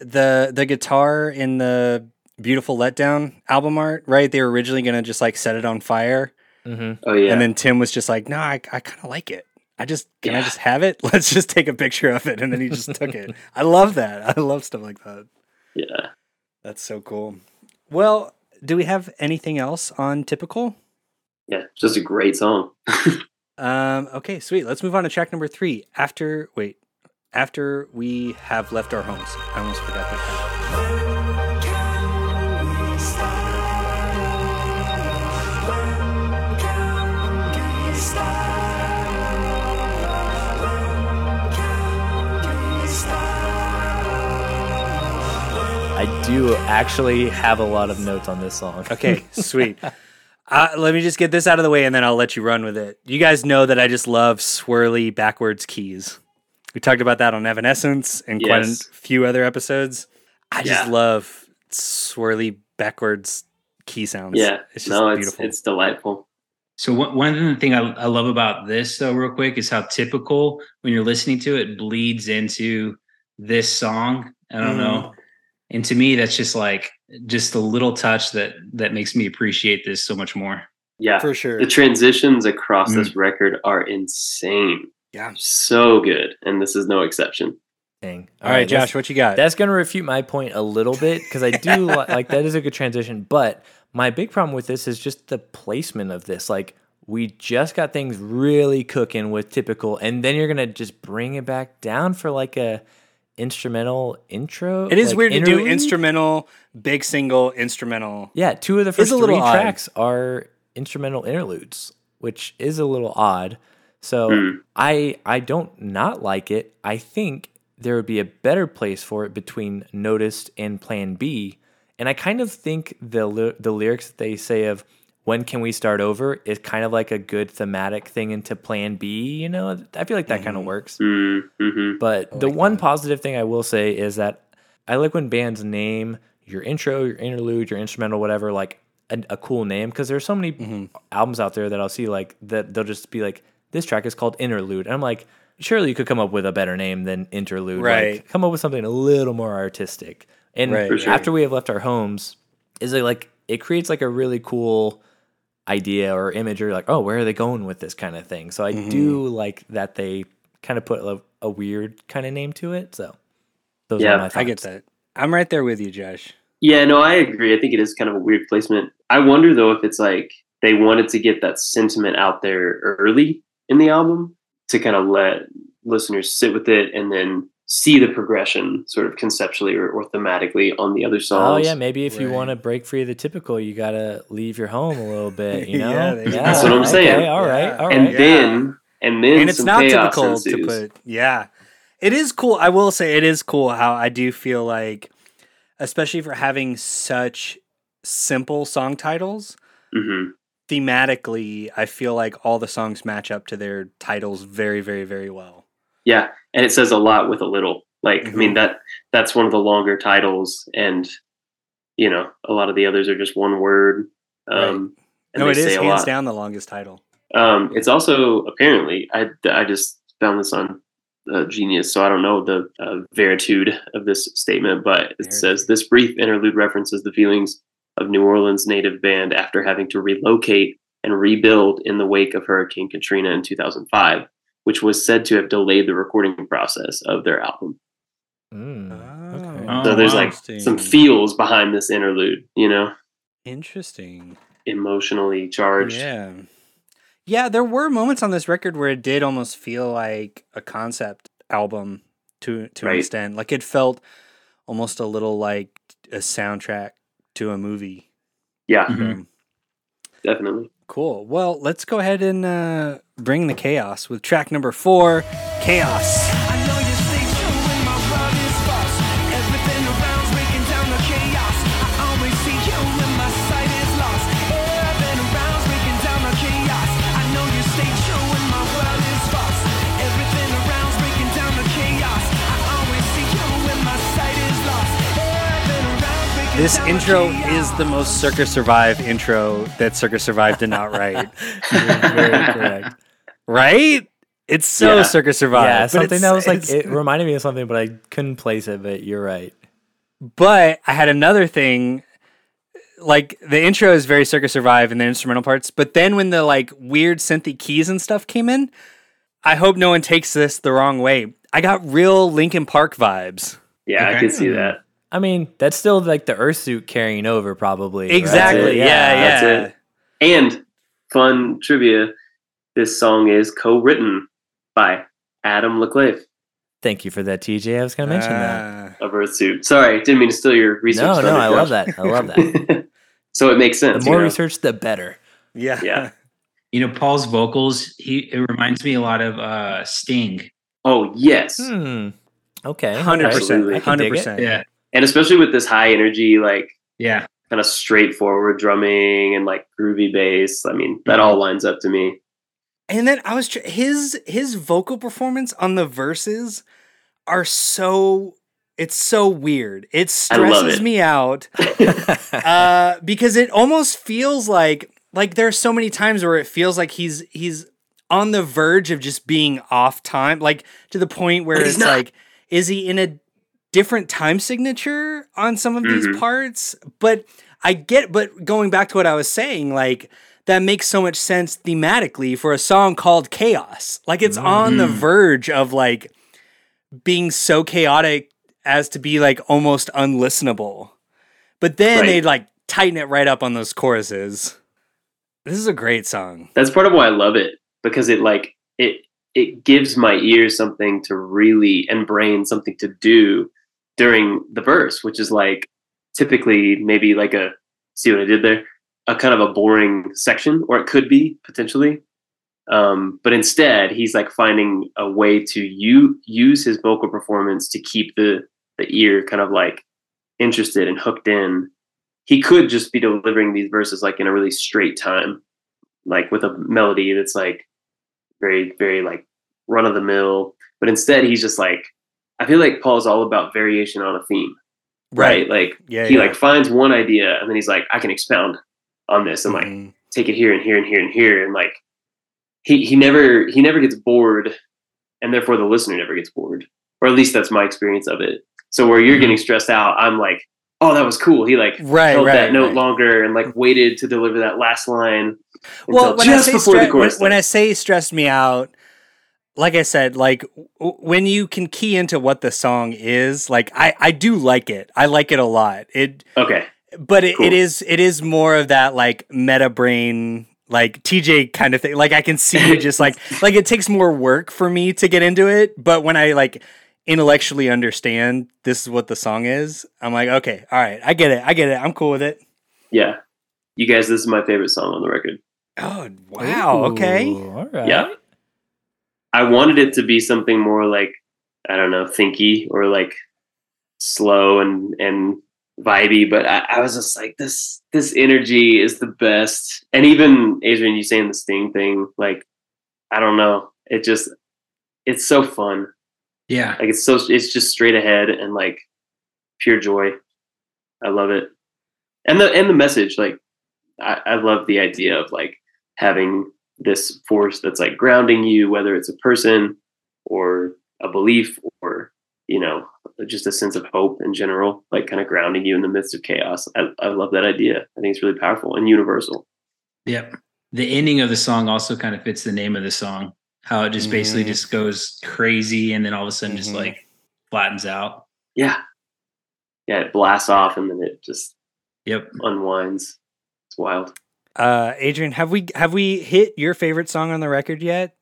[SPEAKER 1] The the guitar in the Beautiful Letdown album art, right? They were originally gonna just like set it on fire,
[SPEAKER 2] hmm
[SPEAKER 4] Oh yeah.
[SPEAKER 1] and then Tim was just like, "No, I, I kind of like it. I just can I just have it? Let's just take a picture of it." And then he just took it. I love that. I love stuff like that.
[SPEAKER 4] yeah.
[SPEAKER 1] That's so cool. Well, do we have anything else on typical?
[SPEAKER 4] Yeah, just a great song.
[SPEAKER 1] Um, okay, sweet. Let's move on to track number three. After wait, after we have left our homes. I almost forgot that.
[SPEAKER 2] I do actually have a lot of notes on this song.
[SPEAKER 1] Okay, sweet. Uh, let me just get this out of the way and then I'll let you run with it. You guys know that I just love swirly backwards keys. We talked about that on Evanescence and quite a few other episodes. I just love swirly backwards key sounds.
[SPEAKER 4] Yeah,
[SPEAKER 1] it's just
[SPEAKER 4] no, it's
[SPEAKER 1] beautiful.
[SPEAKER 4] it's delightful.
[SPEAKER 3] So one one thing I, I love about this though, real quick, is how typical when you're listening to it bleeds into this song. I don't know, and to me, that's just like just a little touch that that makes me appreciate this so much more.
[SPEAKER 4] Yeah,
[SPEAKER 1] for sure.
[SPEAKER 4] the transitions across
[SPEAKER 3] Mm.
[SPEAKER 4] this record are insane.
[SPEAKER 1] Yeah.
[SPEAKER 4] so good, and this is no exception.
[SPEAKER 2] Dang.
[SPEAKER 1] All right,
[SPEAKER 2] that's-
[SPEAKER 1] Josh, what you got?
[SPEAKER 2] That's going to refute my point a little bit because I do li- like that is a good transition. But my big problem with this is just the placement of this. Like, we just got things really cooking with typical, and then you're going to just bring it back down for like a instrumental intro.
[SPEAKER 1] it is
[SPEAKER 2] like
[SPEAKER 1] weird to do instrumental, big single, instrumental.
[SPEAKER 2] Yeah, two of the first
[SPEAKER 1] a little
[SPEAKER 2] three
[SPEAKER 1] odd.
[SPEAKER 2] tracks are instrumental interludes, which is a little odd. So
[SPEAKER 4] Hmm.
[SPEAKER 2] I I don't not like it. I think there would be a better place for it between Noticed and Plan B. And I kind of think the the lyrics that they say of when can we start over is kind of like a good thematic thing into Plan B. You know, I feel like that kind of works.
[SPEAKER 4] Mm-hmm.
[SPEAKER 2] But the one positive thing I will say is that I like when bands name your intro, your interlude, your instrumental, whatever, like a, a cool name. Because there's so many
[SPEAKER 1] Mm-hmm.
[SPEAKER 2] albums out there that I'll see like that they'll just be like, this track is called Interlude. And I'm like, surely you could come up with a better name than Interlude.
[SPEAKER 1] Right.
[SPEAKER 2] Like, come up with something a little more artistic. And
[SPEAKER 1] Right,
[SPEAKER 4] For sure.
[SPEAKER 2] after we have left our homes, is it like it creates like a really cool idea or image or like, oh, where are they going with this kind of thing? So I
[SPEAKER 1] Mm-hmm.
[SPEAKER 2] do like that they kind of put a, a weird kind of name to it. So those
[SPEAKER 4] Yeah,
[SPEAKER 2] are my thoughts.
[SPEAKER 1] I get that. I'm right there with you, Josh.
[SPEAKER 4] Yeah, no, I agree. I think it is kind of a weird placement. I wonder though if it's like they wanted to get that sentiment out there early in the album to kind of let listeners sit with it and then see the progression sort of conceptually or, or thematically on the other songs.
[SPEAKER 2] Oh yeah, maybe if you want to break free of the typical, you gotta leave your home a little bit. You know,
[SPEAKER 1] Yeah, there you go.
[SPEAKER 4] That's what I'm
[SPEAKER 2] okay,
[SPEAKER 4] saying.
[SPEAKER 2] All right,
[SPEAKER 1] Yeah.
[SPEAKER 2] all
[SPEAKER 4] and
[SPEAKER 2] right.
[SPEAKER 4] then and then
[SPEAKER 1] and it's
[SPEAKER 4] some
[SPEAKER 1] not
[SPEAKER 4] chaos
[SPEAKER 1] typical
[SPEAKER 4] ensues.
[SPEAKER 1] to put yeah it is cool i will say it is cool how i do feel like especially for having such simple song titles
[SPEAKER 4] Mhm.
[SPEAKER 1] thematically i feel like all the songs match up to their titles very very very well
[SPEAKER 4] Yeah, and it says a lot with a little. Like I
[SPEAKER 1] Mm-hmm.
[SPEAKER 4] mean that that's one of the longer titles, and you know a lot of the others are just one word. Um, and
[SPEAKER 1] no it is hands
[SPEAKER 4] lot.
[SPEAKER 1] down the longest title
[SPEAKER 4] Um, it's also apparently I I just found this on uh, Genius, so I don't know the uh, veritude of this statement, but it says this brief interlude references the feelings of New Orleans native band after having to relocate and rebuild in the wake of Hurricane Katrina in 2005, which was said to have delayed the recording process of their album.
[SPEAKER 2] Mm, okay.
[SPEAKER 3] Oh,
[SPEAKER 4] so there's like some feels behind this interlude, you know,
[SPEAKER 1] interesting
[SPEAKER 4] emotionally charged.
[SPEAKER 1] yeah yeah there were moments on this record where it did almost feel like a concept album to to an extent like it felt almost a little like a soundtrack to a movie
[SPEAKER 4] Yeah,
[SPEAKER 3] Mhm.
[SPEAKER 1] Um,
[SPEAKER 4] definitely.
[SPEAKER 1] Cool. Well let's go ahead and uh bring the chaos with track number four chaos this intro is the most circa survive intro that circa survive did not write
[SPEAKER 2] You're very correct.
[SPEAKER 1] right it's so
[SPEAKER 4] Yeah.
[SPEAKER 1] circa survive
[SPEAKER 2] yeah, something that was like it reminded me of something, but I couldn't place it. But you're right.
[SPEAKER 1] But I had another thing. Like the intro is very Circa Survive and the instrumental parts, but then when the like weird synthy keys and stuff came in, I hope no one takes this the wrong way. I got real Linkin Park vibes.
[SPEAKER 4] Yeah, I
[SPEAKER 3] Okay.
[SPEAKER 4] can see that.
[SPEAKER 2] I mean, that's still like the Earthsuit carrying over, probably. right?
[SPEAKER 1] Exactly.
[SPEAKER 4] it.
[SPEAKER 1] Yeah,
[SPEAKER 4] That's
[SPEAKER 1] yeah.
[SPEAKER 4] it. And fun trivia: this song is co-written by Adam LaClave
[SPEAKER 2] Thank you for that, TJ. I was going to mention that.
[SPEAKER 1] Ah.
[SPEAKER 4] of Earthsuit. Sorry, didn't mean to steal your research.
[SPEAKER 2] No, no, I love that. I love that.
[SPEAKER 4] so it makes sense.
[SPEAKER 2] The more
[SPEAKER 4] you know?
[SPEAKER 2] research, the better.
[SPEAKER 1] yeah.
[SPEAKER 4] Yeah.
[SPEAKER 3] You know, Paul's vocals, he it reminds me a lot of uh Sting.
[SPEAKER 4] Oh yes,
[SPEAKER 2] Hmm. Okay.
[SPEAKER 1] Hundred
[SPEAKER 2] okay.
[SPEAKER 1] percent.
[SPEAKER 4] Absolutely.
[SPEAKER 2] I can dig
[SPEAKER 1] Hundred
[SPEAKER 2] it.
[SPEAKER 1] percent.
[SPEAKER 3] Yeah.
[SPEAKER 4] And especially with this high energy, like
[SPEAKER 3] Yeah.
[SPEAKER 4] kind of straightforward drumming and like groovy bass. I mean, that all lines up to me.
[SPEAKER 1] And then I was tr- his his vocal performance on the verses are so it's so weird. It stresses
[SPEAKER 4] it.
[SPEAKER 1] me out uh, because it almost feels like like there's so many times where it feels like he's he's on the verge of just being off time, like to the point where it's
[SPEAKER 4] not.
[SPEAKER 1] like, is he in a different time signature on some of these
[SPEAKER 4] Mhm.
[SPEAKER 1] parts? But I get, but going back to what I was saying, like that makes so much sense thematically for a song called Chaos. Like it's on the
[SPEAKER 3] Mhm.
[SPEAKER 1] verge of like being so chaotic as to be like almost unlistenable. But then
[SPEAKER 4] Right.
[SPEAKER 1] they'd like tighten it right up on those choruses. This is a great song.
[SPEAKER 4] That's part of why I love it because it like it it gives my ears something to really and brain something to do during the verse, which is like typically maybe like a see what I did there, a kind of a boring section, or it could be potentially. Um, but instead, he's like finding a way to you use his vocal performance to keep the the ear kind of like interested and hooked in. He could just be delivering these verses like in a really straight time, like with a melody that's like very, very like run of the mill. But instead, he's just like, I feel like Paul's all about variation on a theme, right? Like
[SPEAKER 1] Yeah.
[SPEAKER 4] he
[SPEAKER 1] yeah.
[SPEAKER 4] like finds one idea and then he's like, I can expound on this and like
[SPEAKER 1] Mhm.
[SPEAKER 4] take it here and here and here and here and like he he never he never gets bored and therefore the listener never gets bored or at least that's my experience of it so where you're getting stressed out i'm like oh that was cool he like
[SPEAKER 1] Right,
[SPEAKER 4] held
[SPEAKER 1] right,
[SPEAKER 4] that note
[SPEAKER 1] right.
[SPEAKER 4] longer and like waited to deliver that last line
[SPEAKER 1] well, when I
[SPEAKER 4] just
[SPEAKER 1] say
[SPEAKER 4] before
[SPEAKER 1] stre-
[SPEAKER 4] the chorus
[SPEAKER 1] when, when I say stressed me out, like I said, like w- when you can key into what the song is, like I I do like it. I like it a lot. It
[SPEAKER 4] okay
[SPEAKER 1] but it,
[SPEAKER 4] Cool.
[SPEAKER 1] it is it is more of that like meta brain like TJ kind of thing. Like I can see you just like like it takes more work for me to get into it, but when I like intellectually understand this is what the song is, I'm like, okay, all right, I get it. I get it. I'm cool with it.
[SPEAKER 4] yeah you guys this is my favorite song on the record
[SPEAKER 1] Oh, wow. Okay.
[SPEAKER 2] All right.
[SPEAKER 4] Yeah. I wanted it to be something more like I don't know, thinky or like slow and and vibey, but I, I was just like this this energy is the best. And even Adrian, you saying the sting thing, like I don't know, it just it's so fun.
[SPEAKER 3] Yeah.
[SPEAKER 4] Like it's so it's just straight ahead and like pure joy. I love it. And the and the message, like I, I love the idea of like having this force that's like grounding you, whether it's a person or a belief or you know just a sense of hope in general, like kind of grounding you in the midst of chaos. I, I love that idea. I think it's really powerful and universal.
[SPEAKER 3] Yep. The ending of the song also kind of fits the name of the song. How it just basically
[SPEAKER 1] Mhm.
[SPEAKER 3] just goes crazy and then all of a sudden just
[SPEAKER 1] Mhm.
[SPEAKER 3] like flattens out.
[SPEAKER 4] Yeah, yeah, it blasts off and then it just
[SPEAKER 3] Yep.
[SPEAKER 4] unwinds. It's wild.
[SPEAKER 1] Uh Adrian, have we have we hit your favorite song on the record yet?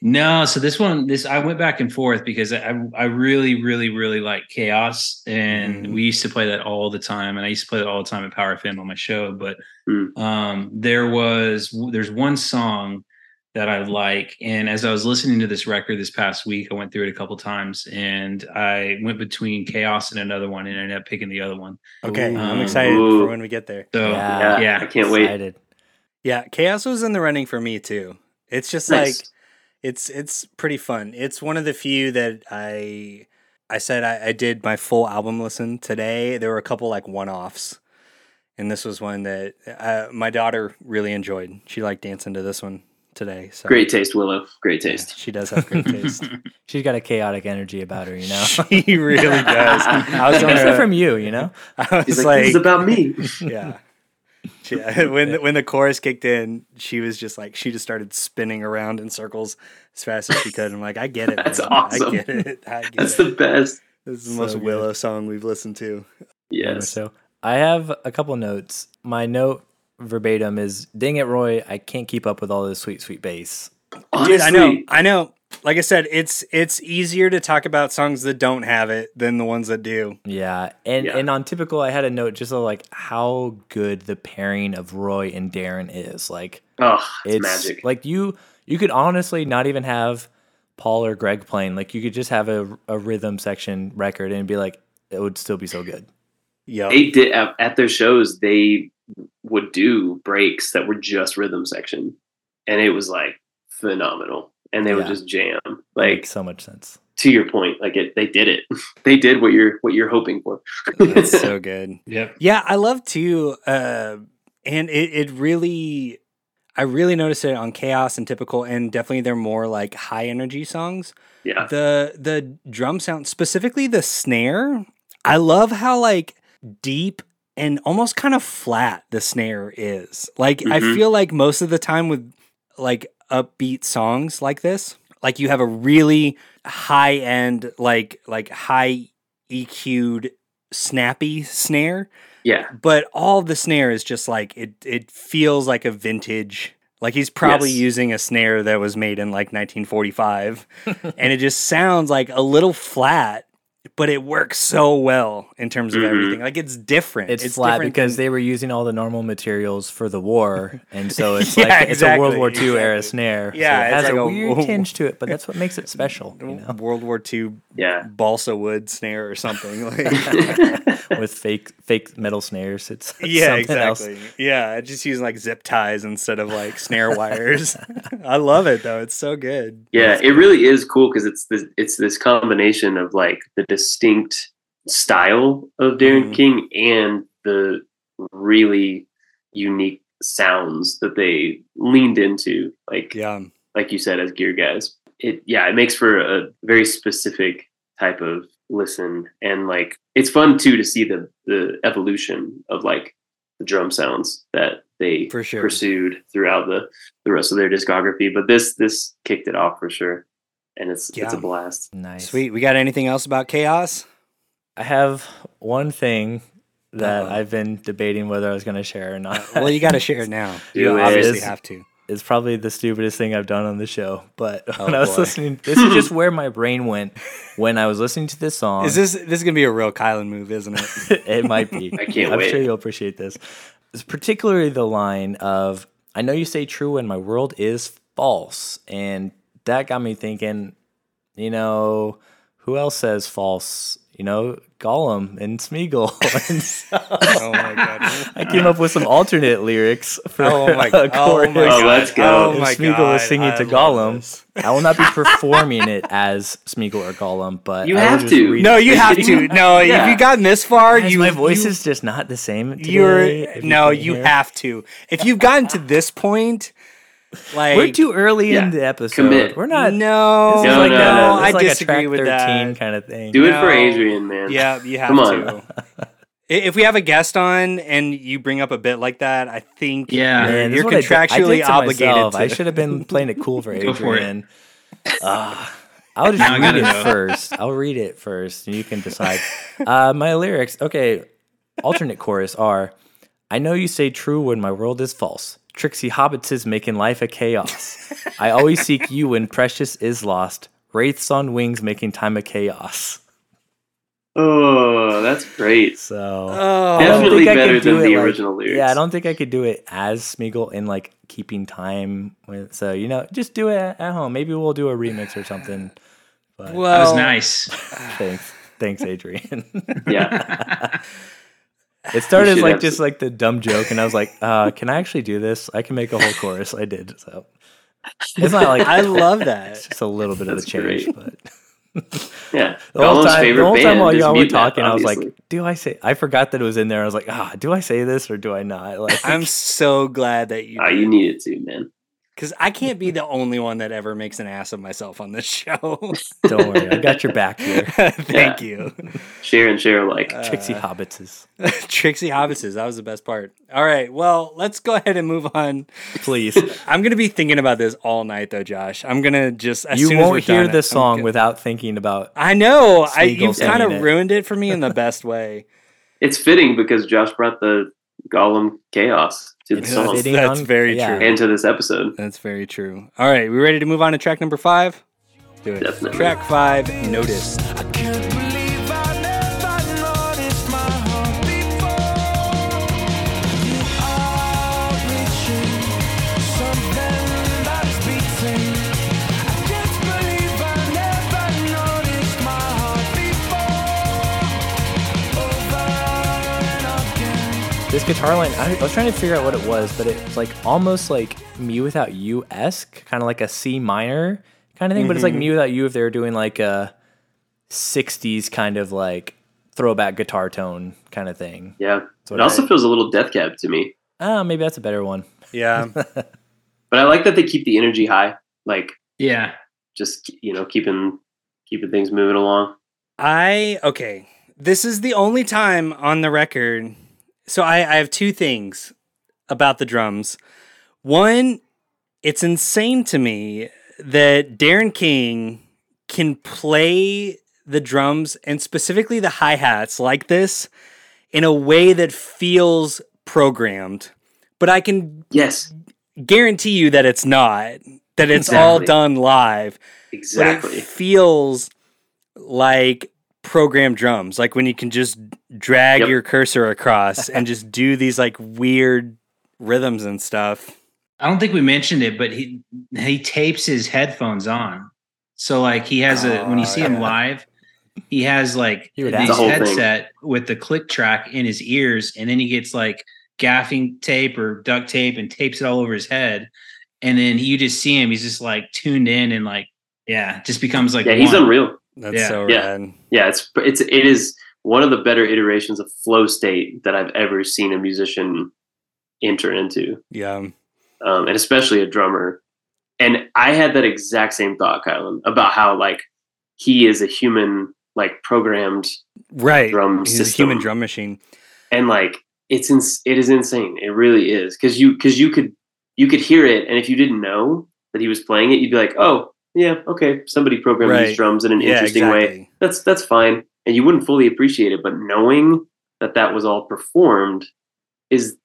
[SPEAKER 3] No, so this one, this I went back and forth because I I really, really, really like Chaos, and
[SPEAKER 1] Mhm.
[SPEAKER 3] we used to play that all the time, and I used to play it all the time at Power FM on my show. But
[SPEAKER 4] Mm.
[SPEAKER 3] um, there was there's one song that I like, and as I was listening to this record this past week, I went through it a couple times, and I went between Chaos and another one, and I ended up picking the other one.
[SPEAKER 1] Okay, I'm excited
[SPEAKER 4] Ooh.
[SPEAKER 1] for when we get there.
[SPEAKER 3] So
[SPEAKER 2] Yeah.
[SPEAKER 4] Yeah, I can't wait.
[SPEAKER 2] Excited.
[SPEAKER 1] Yeah, Chaos was in the running for me too. It's just
[SPEAKER 4] Nice.
[SPEAKER 1] like it's it's pretty fun. It's one of the few that I I said I, I did my full album listen today. There were a couple like one offs, and this was one that uh, my daughter really enjoyed. She liked dancing to this one today. So
[SPEAKER 4] Great taste, Willow. Great
[SPEAKER 1] yeah,
[SPEAKER 4] taste.
[SPEAKER 1] she does have great taste.
[SPEAKER 2] She's got a chaotic energy about her, you know.
[SPEAKER 1] she really does. I was
[SPEAKER 2] Except
[SPEAKER 1] gonna,
[SPEAKER 2] from you, you know.
[SPEAKER 1] I
[SPEAKER 4] He's
[SPEAKER 1] was
[SPEAKER 4] like,
[SPEAKER 1] like,
[SPEAKER 4] this is about me.
[SPEAKER 1] yeah. She, when the, when the chorus kicked in, she was just like she just started spinning around in circles as fast as she could. I'm like, I get it.
[SPEAKER 4] That's
[SPEAKER 1] man.
[SPEAKER 4] awesome.
[SPEAKER 1] I get it. I get
[SPEAKER 4] That's
[SPEAKER 1] it.
[SPEAKER 4] the best.
[SPEAKER 1] This is the
[SPEAKER 2] So
[SPEAKER 1] most
[SPEAKER 2] good.
[SPEAKER 1] Willow song we've listened to.
[SPEAKER 2] Very
[SPEAKER 4] Yes.
[SPEAKER 2] So I have a couple notes. My note verbatim is dang it, Roy, I can't keep up with all this sweet, sweet bass.
[SPEAKER 1] Dude, I know, I know. Like I said, it's it's easier to talk about songs that don't have it than the ones that do.
[SPEAKER 2] Yeah. And
[SPEAKER 4] Yeah.
[SPEAKER 2] and on typical I had a note just of like how good the pairing of Roy and Darren is. Like
[SPEAKER 4] Oh, it's,
[SPEAKER 2] it's
[SPEAKER 4] magic.
[SPEAKER 2] like you you could honestly not even have Paul or Greg playing. Like you could just have a, a rhythm section record and be like it would still be so good.
[SPEAKER 1] Yeah,
[SPEAKER 4] they did at, at their shows. They would do breaks that were just rhythm section, and it was like phenomenal. And they would just jam.
[SPEAKER 2] Like
[SPEAKER 4] Like
[SPEAKER 2] so much sense.
[SPEAKER 4] to your point, like it, they did it. they did what you're what you're hoping for.
[SPEAKER 1] It's so good.
[SPEAKER 3] Yep.
[SPEAKER 1] Yeah, I love to, uh, and it it really, I really noticed it on Chaos and Typical, and definitely they're more like high energy songs.
[SPEAKER 4] yeah,
[SPEAKER 1] The the drum sound, specifically the snare, I love how like deep and almost kind of flat the snare is. Like I
[SPEAKER 4] Mhm.
[SPEAKER 1] feel like most of the time with like upbeat songs like this, like you have a really high end, like like high EQ'd snappy snare.
[SPEAKER 4] Yeah,
[SPEAKER 1] but all the snare is just like it it feels like a vintage. Like he's probably
[SPEAKER 4] Yes.
[SPEAKER 1] using a snare that was made in like 1945 and it just sounds like a little flat but it works so well in terms of
[SPEAKER 4] Mhm.
[SPEAKER 1] everything like it's different
[SPEAKER 2] It's, flat
[SPEAKER 1] different
[SPEAKER 2] because
[SPEAKER 1] than-
[SPEAKER 2] they were using all the normal materials for the war, and so it's
[SPEAKER 1] Yeah,
[SPEAKER 2] like it's a World War
[SPEAKER 1] exactly,
[SPEAKER 2] II era
[SPEAKER 1] exactly.
[SPEAKER 2] snare. so
[SPEAKER 1] Yeah,
[SPEAKER 2] it
[SPEAKER 1] it's
[SPEAKER 2] has
[SPEAKER 1] like
[SPEAKER 2] a
[SPEAKER 1] a-
[SPEAKER 2] weird tinge to it, but that's what makes it special. You know,
[SPEAKER 1] world war ii
[SPEAKER 4] yeah.
[SPEAKER 1] balsa wood snare or something like
[SPEAKER 2] with fake fake metal snares, it's
[SPEAKER 1] yeah
[SPEAKER 2] something else.
[SPEAKER 1] exactly yeah I just using like zip ties instead of like snare wires i love it though it's so good
[SPEAKER 4] Yeah, it really is cool because it's this it's this combination of like the distinct style of Darren
[SPEAKER 1] Mhm.
[SPEAKER 4] King and the really unique sounds that they leaned into, like
[SPEAKER 1] yeah
[SPEAKER 4] like you said, as gear guys. It yeah, it makes for a very specific type of listen, and like it's fun too to see the the evolution of like the drum sounds that they
[SPEAKER 1] For sure.
[SPEAKER 4] pursued throughout the the rest of their discography. But this this kicked it off for sure, and it's it's a blast.
[SPEAKER 2] Nice.
[SPEAKER 1] Sweet. We got anything else about chaos?
[SPEAKER 2] I have one thing that
[SPEAKER 1] Uh-oh.
[SPEAKER 2] I've been debating whether I was going to share or not.
[SPEAKER 1] Well, you got to share it now.
[SPEAKER 4] Do
[SPEAKER 1] you
[SPEAKER 4] it.
[SPEAKER 1] obviously
[SPEAKER 2] It's-
[SPEAKER 1] have to.
[SPEAKER 2] It's probably the stupidest thing I've done on the show. But oh, when
[SPEAKER 1] Oh,
[SPEAKER 2] I was
[SPEAKER 1] boy.
[SPEAKER 2] listening, this is just where my brain went when I was listening to this song.
[SPEAKER 1] Is this this is gonna be a real Kylan move, isn't it?
[SPEAKER 2] it might be.
[SPEAKER 4] I can't
[SPEAKER 2] I'm
[SPEAKER 4] wait.
[SPEAKER 2] sure you'll appreciate this. It's particularly the line of "I know you say true when my world is false," and that got me thinking. You know, who else says false? You know, Gollum and Smeagol. and so
[SPEAKER 1] oh my god.
[SPEAKER 2] I came up with some alternate lyrics for
[SPEAKER 1] Oh my,
[SPEAKER 2] a
[SPEAKER 1] oh my
[SPEAKER 4] Oh,
[SPEAKER 1] god.
[SPEAKER 4] let's go.
[SPEAKER 1] Oh my
[SPEAKER 2] Smeagol
[SPEAKER 1] god.
[SPEAKER 2] was singing
[SPEAKER 1] I
[SPEAKER 2] to
[SPEAKER 1] love
[SPEAKER 2] Gollum.
[SPEAKER 1] this.
[SPEAKER 2] I will not be performing it as Smeagol or Gollum, but
[SPEAKER 4] You
[SPEAKER 2] I
[SPEAKER 4] have to.
[SPEAKER 2] read
[SPEAKER 1] No,
[SPEAKER 2] it.
[SPEAKER 1] you have to. No,
[SPEAKER 4] Yeah.
[SPEAKER 1] if you gotten this far,
[SPEAKER 2] Guys,
[SPEAKER 1] you
[SPEAKER 2] my voice
[SPEAKER 1] you,
[SPEAKER 2] is just not the same. Today,
[SPEAKER 1] you're no,
[SPEAKER 2] can
[SPEAKER 1] you
[SPEAKER 2] hear.
[SPEAKER 1] have to. If you've gotten to this point, like
[SPEAKER 2] We're too early
[SPEAKER 4] Yeah.
[SPEAKER 2] in the episode.
[SPEAKER 4] Commit.
[SPEAKER 2] We're not.
[SPEAKER 1] no,
[SPEAKER 4] No,
[SPEAKER 2] like
[SPEAKER 4] no,
[SPEAKER 2] a,
[SPEAKER 4] no.
[SPEAKER 1] I
[SPEAKER 2] like
[SPEAKER 1] disagree with
[SPEAKER 2] 13
[SPEAKER 1] that.
[SPEAKER 2] kind of thing.
[SPEAKER 4] Do it for Adrian, man.
[SPEAKER 1] Yeah, you have
[SPEAKER 4] Come on.
[SPEAKER 1] to. If we have a guest on and you bring up a bit like that, I think
[SPEAKER 3] Yeah.
[SPEAKER 1] you're,
[SPEAKER 2] Man,
[SPEAKER 1] you're
[SPEAKER 2] what I did- I did
[SPEAKER 1] contractually
[SPEAKER 2] to
[SPEAKER 1] obligated
[SPEAKER 2] myself.
[SPEAKER 1] to.
[SPEAKER 2] I should have been playing it cool for
[SPEAKER 3] Go for it.
[SPEAKER 2] Adrian. Ah, I'll just read it
[SPEAKER 3] know.
[SPEAKER 2] first. I'll read it first, and you can decide. Uh, my lyrics, okay. Alternate chorus are: I know you say true when my world is false. Tricksy hobbits is making life a chaos. I always seek you when precious is lost. Wraiths on wings making time a chaos.
[SPEAKER 4] Oh, that's great.
[SPEAKER 2] So
[SPEAKER 1] oh,
[SPEAKER 2] I don't
[SPEAKER 4] Definitely
[SPEAKER 2] I
[SPEAKER 4] better
[SPEAKER 2] could do
[SPEAKER 4] than
[SPEAKER 2] it
[SPEAKER 4] the
[SPEAKER 2] like-
[SPEAKER 4] original lyrics.
[SPEAKER 2] Yeah, I don't think I could do it as Smeagol in like keeping time with. So you know, just do it at, at home. Maybe we'll do a remix or something. But
[SPEAKER 1] well,
[SPEAKER 3] That was nice.
[SPEAKER 2] thanks, thanks, Adrian.
[SPEAKER 4] Yeah.
[SPEAKER 2] it started as like
[SPEAKER 4] have
[SPEAKER 2] just
[SPEAKER 4] some-
[SPEAKER 2] like the dumb joke, and I was like, uh, "Can I actually do this? I can make a whole chorus." I did. So it's not like
[SPEAKER 1] I love that.
[SPEAKER 2] it's just a little bit of a change,
[SPEAKER 4] great.
[SPEAKER 2] but.
[SPEAKER 4] Yeah.
[SPEAKER 2] The whole
[SPEAKER 4] Gollum's
[SPEAKER 2] time, the whole time
[SPEAKER 4] band
[SPEAKER 2] while y'all were
[SPEAKER 4] Mute Map,
[SPEAKER 2] talking, I was like, "Do I say?" I forgot that it was in there. I was like, "Ah, do I say this or do I not?" Like,
[SPEAKER 1] I'm so glad that you.
[SPEAKER 4] Ah, you needed to, man.
[SPEAKER 1] Because I can't be the only one that ever makes an ass of myself on this show.
[SPEAKER 2] Don't worry, I got your back here.
[SPEAKER 1] Thank you.
[SPEAKER 4] Share and share alike.
[SPEAKER 2] Tricksy
[SPEAKER 1] Uh,
[SPEAKER 2] Hobbitses.
[SPEAKER 1] Tricksy Hobbitses. That was the best part. All right. Well, let's go ahead and move on.
[SPEAKER 2] Please.
[SPEAKER 1] I'm going to be thinking about this all night, though, Josh. I'm going to just. As
[SPEAKER 2] you
[SPEAKER 1] soon
[SPEAKER 2] won't hear
[SPEAKER 1] done,
[SPEAKER 2] this
[SPEAKER 1] I'm
[SPEAKER 2] song
[SPEAKER 1] go-
[SPEAKER 2] without thinking about
[SPEAKER 1] I know. I you've kind of ruined it for me in the best way.
[SPEAKER 4] It's fitting because Josh brought the Gollum chaos to the
[SPEAKER 2] It's
[SPEAKER 4] song.
[SPEAKER 1] That's
[SPEAKER 2] on-
[SPEAKER 1] very
[SPEAKER 2] yeah.
[SPEAKER 1] true.
[SPEAKER 4] and to this episode.
[SPEAKER 1] That's very true. All right, we ready to move on to track number five? Do it.
[SPEAKER 4] Definitely.
[SPEAKER 1] Track five, Notice.
[SPEAKER 2] This guitar line. I, I was trying to figure out what it was, but it's like almost like mewithoutYou esque, kind of like a C minor kind of thing. But it's like
[SPEAKER 1] Mm-hmm.
[SPEAKER 2] mewithoutYou if they were doing like a '60s kind of like throwback guitar tone kind of thing.
[SPEAKER 4] Yeah.
[SPEAKER 2] So
[SPEAKER 4] It also feels a little Death Cab to me.
[SPEAKER 2] Ah, maybe that's a better one.
[SPEAKER 1] Yeah.
[SPEAKER 4] But I like that they keep the energy high. Like
[SPEAKER 3] Yeah.
[SPEAKER 4] just you know, keeping keeping things moving along.
[SPEAKER 1] I okay. This is the only time on the record. So I, I have two things about the drums. One, it's insane to me that Darren King can play the drums and specifically the hi hats like this in a way that feels programmed. But I can
[SPEAKER 4] Yes,
[SPEAKER 1] guarantee you that it's not. That it's all done live but
[SPEAKER 4] exactly.
[SPEAKER 1] it feels like programmed drums like when you can just drag
[SPEAKER 4] Yep.
[SPEAKER 1] your cursor across and just do these like weird rhythms and stuff
[SPEAKER 3] I don't think we mentioned it, but he he tapes his headphones on. So like he has a when you oh, see him
[SPEAKER 1] Oh,
[SPEAKER 3] live, he has like
[SPEAKER 2] He would
[SPEAKER 3] these
[SPEAKER 4] The whole thing.
[SPEAKER 3] headset with the click track in his ears, and then he gets like gaffing tape or duct tape and tapes it all over his head. And then you just see him, he's just like tuned in and like, yeah, just becomes like
[SPEAKER 4] yeah, he's unreal.
[SPEAKER 1] that's
[SPEAKER 3] Yeah.
[SPEAKER 1] so
[SPEAKER 4] Yeah.
[SPEAKER 1] rad
[SPEAKER 4] Yeah, it's it's it is one of the better iterations of flow state that I've ever seen a musician enter into,
[SPEAKER 1] yeah
[SPEAKER 4] um, and especially a drummer. And I had that exact same thought, Kylan, about how like he is a human, like programmed
[SPEAKER 1] right
[SPEAKER 4] drum
[SPEAKER 1] he's
[SPEAKER 4] system,
[SPEAKER 1] a human drum machine
[SPEAKER 4] and like it's ins- it is insane. It really is because you because you could you could hear it, and if you didn't know that he was playing it, you'd be like, oh yeah, okay, somebody programmed
[SPEAKER 1] Right.
[SPEAKER 4] these drums in an
[SPEAKER 1] yeah
[SPEAKER 4] interesting way. that's that's fine and you wouldn't fully appreciate it but knowing that that was all performed is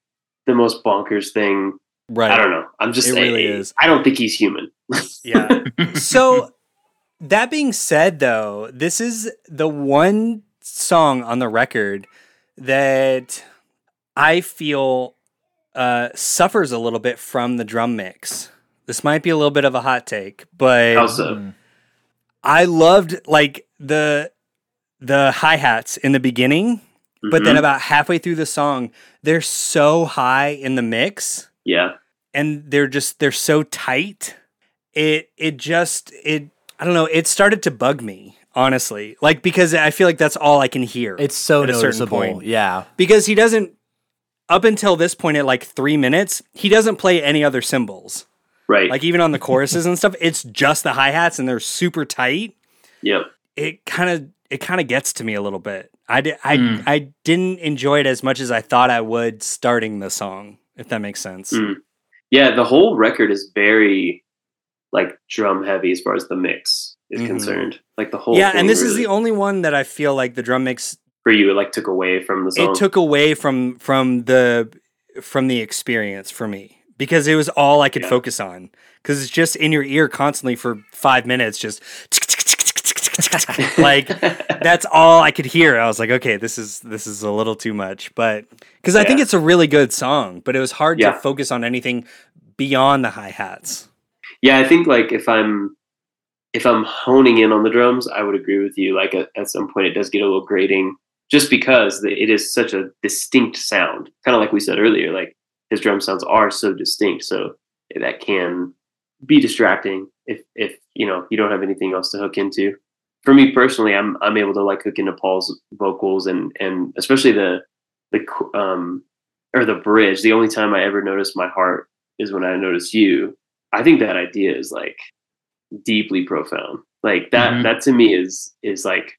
[SPEAKER 4] the most bonkers thing
[SPEAKER 1] right
[SPEAKER 4] i don't know i'm just saying.
[SPEAKER 1] It really
[SPEAKER 4] I,
[SPEAKER 1] is.
[SPEAKER 4] i don't think he's human
[SPEAKER 1] yeah so that being said though this is the one song on the record that i feel uh, suffers a little bit from the drum mix this might be a little bit of a hot take but
[SPEAKER 4] also
[SPEAKER 2] Mm.
[SPEAKER 1] i loved like the the hi-hats in the beginning but then
[SPEAKER 4] Mhm.
[SPEAKER 1] about halfway through the song they're so high in the mix.
[SPEAKER 4] Yeah.
[SPEAKER 1] And they're just they're so tight. It it just it i don't know it started to bug me honestly. Like because i feel like that's all i can hear
[SPEAKER 2] It's so
[SPEAKER 1] At a certain point.
[SPEAKER 2] Yeah.
[SPEAKER 1] because he doesn't up until this point at like three minutes he doesn't play any other cymbals.
[SPEAKER 4] Right.
[SPEAKER 1] Like even on the choruses and stuff it's just the hi-hats and they're super tight.
[SPEAKER 4] Yep.
[SPEAKER 1] It kind of it kind of gets to me a little bit i di- I,
[SPEAKER 3] Mm.
[SPEAKER 1] I didn't enjoy it as much as i thought i would starting the song if that makes sense
[SPEAKER 4] Mm. yeah the whole record is very like drum heavy as far as the mix is
[SPEAKER 1] Mhm.
[SPEAKER 4] concerned like the whole
[SPEAKER 1] yeah and this is the only one that i feel like the drum mix
[SPEAKER 4] for you it like took away from the song
[SPEAKER 1] it took away from from the from the experience for me because it was all I could
[SPEAKER 4] Yeah.
[SPEAKER 1] focus on because it's just in your ear constantly for five minutes just like that's all I could hear I was like okay this is this is a little too much but because I think it's a really good song but it was hard
[SPEAKER 4] Yeah.
[SPEAKER 1] to focus on anything beyond the hi-hats
[SPEAKER 4] Yeah, I think like if I'm if I'm honing in on the drums, I would agree with you. Like at, at some point, it does get a little grating, just because it is such a distinct sound. Kind of like we said earlier, like his drum sounds are so distinct, so that can be distracting if if you know you don't have anything else to hook into. For me personally, I'm I'm able to like hook into Paul's vocals and and especially the the um or the bridge. The only time I ever notice my heart is when I notice you I think that idea is like deeply profound. Like that
[SPEAKER 3] Mhm.
[SPEAKER 4] that to me is is like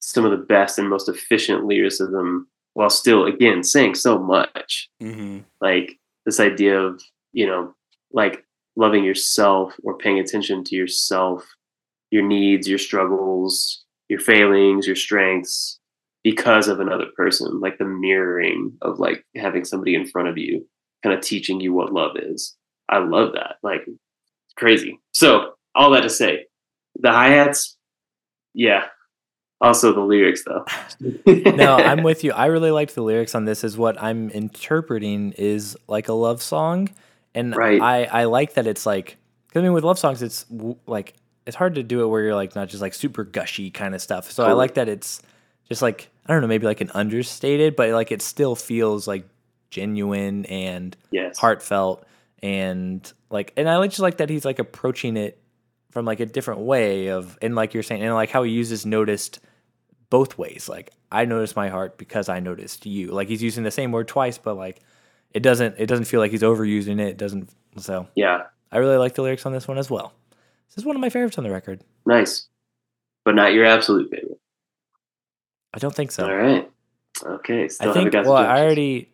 [SPEAKER 4] some of the best and most efficient lyricism while still again saying so much.
[SPEAKER 1] Mm-hmm.
[SPEAKER 4] Like this idea of, you know, like loving yourself or paying attention to yourself, your needs, your struggles, your failings, your strengths because of another person, like the mirroring of like having somebody in front of you kind of teaching you what love is. I love that. Like it's crazy. So all that to say, the hi-hats, yeah. Also the lyrics though.
[SPEAKER 2] no, I'm with you. I really liked the lyrics on this. Is what I'm interpreting is like a love song, and
[SPEAKER 4] Right.
[SPEAKER 2] I I like that it's like. 'cause I mean, with love songs, it's w- like it's hard to do it where you're like not just like super gushy kind of stuff. So I like that it's just like I don't know, maybe like an understated, but like it still feels like genuine and
[SPEAKER 4] yes.
[SPEAKER 2] heartfelt and like and I like just like that he's like approaching it from like a different way of and like you're saying and like how he uses noticed both ways. Like I noticed my heart because I noticed you. Like he's using the same word twice, but like it doesn't it doesn't feel like he's overusing it. It doesn't so
[SPEAKER 4] Yeah.
[SPEAKER 2] I really like the lyrics on this one as well. This is one of my favorites on the record.
[SPEAKER 4] Nice. But not your absolute favorite.
[SPEAKER 2] I don't think so.
[SPEAKER 4] All right. Okay. Still
[SPEAKER 2] I think
[SPEAKER 4] haven't got
[SPEAKER 2] well I already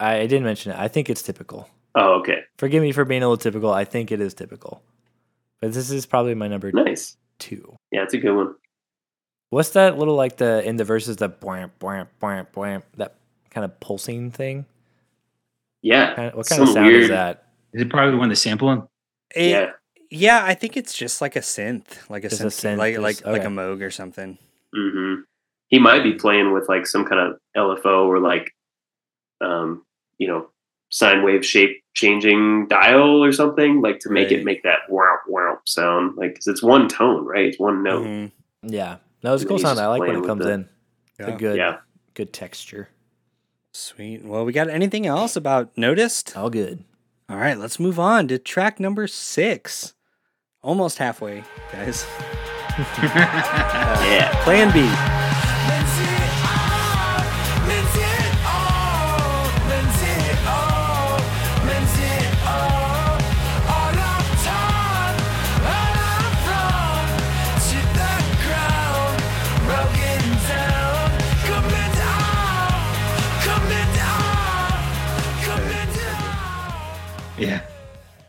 [SPEAKER 2] I didn't mention it. I think it's typical.
[SPEAKER 4] Oh, okay.
[SPEAKER 2] Forgive me for being a little typical. I think it is typical. But this is probably my number
[SPEAKER 4] Nice.
[SPEAKER 2] two.
[SPEAKER 4] Yeah, it's a good one.
[SPEAKER 2] What's that little like the in the verses the bwamp bwamp bwamp bwamp that kind of pulsing thing?
[SPEAKER 4] Yeah.
[SPEAKER 2] Kind of, what kind of sound
[SPEAKER 4] weird-
[SPEAKER 2] is that?
[SPEAKER 3] Is it probably the one that's sampling?
[SPEAKER 1] It,
[SPEAKER 4] yeah.
[SPEAKER 1] Yeah. I think it's just like a synth, like a
[SPEAKER 2] Just a
[SPEAKER 1] synth,
[SPEAKER 2] synth,
[SPEAKER 1] like
[SPEAKER 2] just-
[SPEAKER 1] like like a Moog or something.
[SPEAKER 4] hmm He might be playing with like some kind of LFO or like, um, you know, sine wave shape changing dial or something like to make
[SPEAKER 1] Right.
[SPEAKER 4] it make that wow wow sound like because it's one tone, right? It's one note.
[SPEAKER 1] Mhm.
[SPEAKER 2] Yeah, that was a cool sound. I like when it comes
[SPEAKER 4] the-
[SPEAKER 2] in.
[SPEAKER 1] Yeah.
[SPEAKER 2] a good,
[SPEAKER 4] Yeah.
[SPEAKER 2] good texture.
[SPEAKER 1] Sweet. Well, we got anything else about noticed?
[SPEAKER 2] All good.
[SPEAKER 1] All right, let's move on to track number six. Almost halfway, guys.
[SPEAKER 4] Uh, yeah.
[SPEAKER 1] Plan B.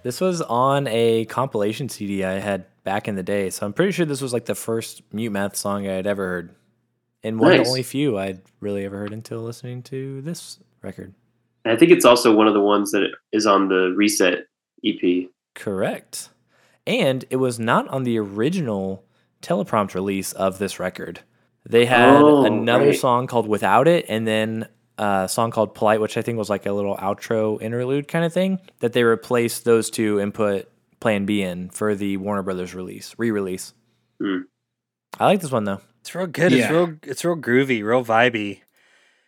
[SPEAKER 2] This was on a compilation CD I had back in the day, so I'm pretty sure this was like the first Mute Math song I had ever heard, and one of the only few I'd really ever heard until listening to this record.
[SPEAKER 4] And I think it's also one of the ones that is on the Reset EP.
[SPEAKER 2] Correct. And it was not on the original teleprompt release of this record. They had
[SPEAKER 4] Oh,
[SPEAKER 2] another
[SPEAKER 4] right.
[SPEAKER 2] song called Without It and then a song called Polite, which I think was like a little outro interlude kind of thing that they replaced those two and put Plan B in for the Warner Brothers release, re-release.
[SPEAKER 4] Hmm.
[SPEAKER 2] I like this one though.
[SPEAKER 1] It's real good. It's
[SPEAKER 3] Yeah.
[SPEAKER 1] real. It's real groovy, real vibey.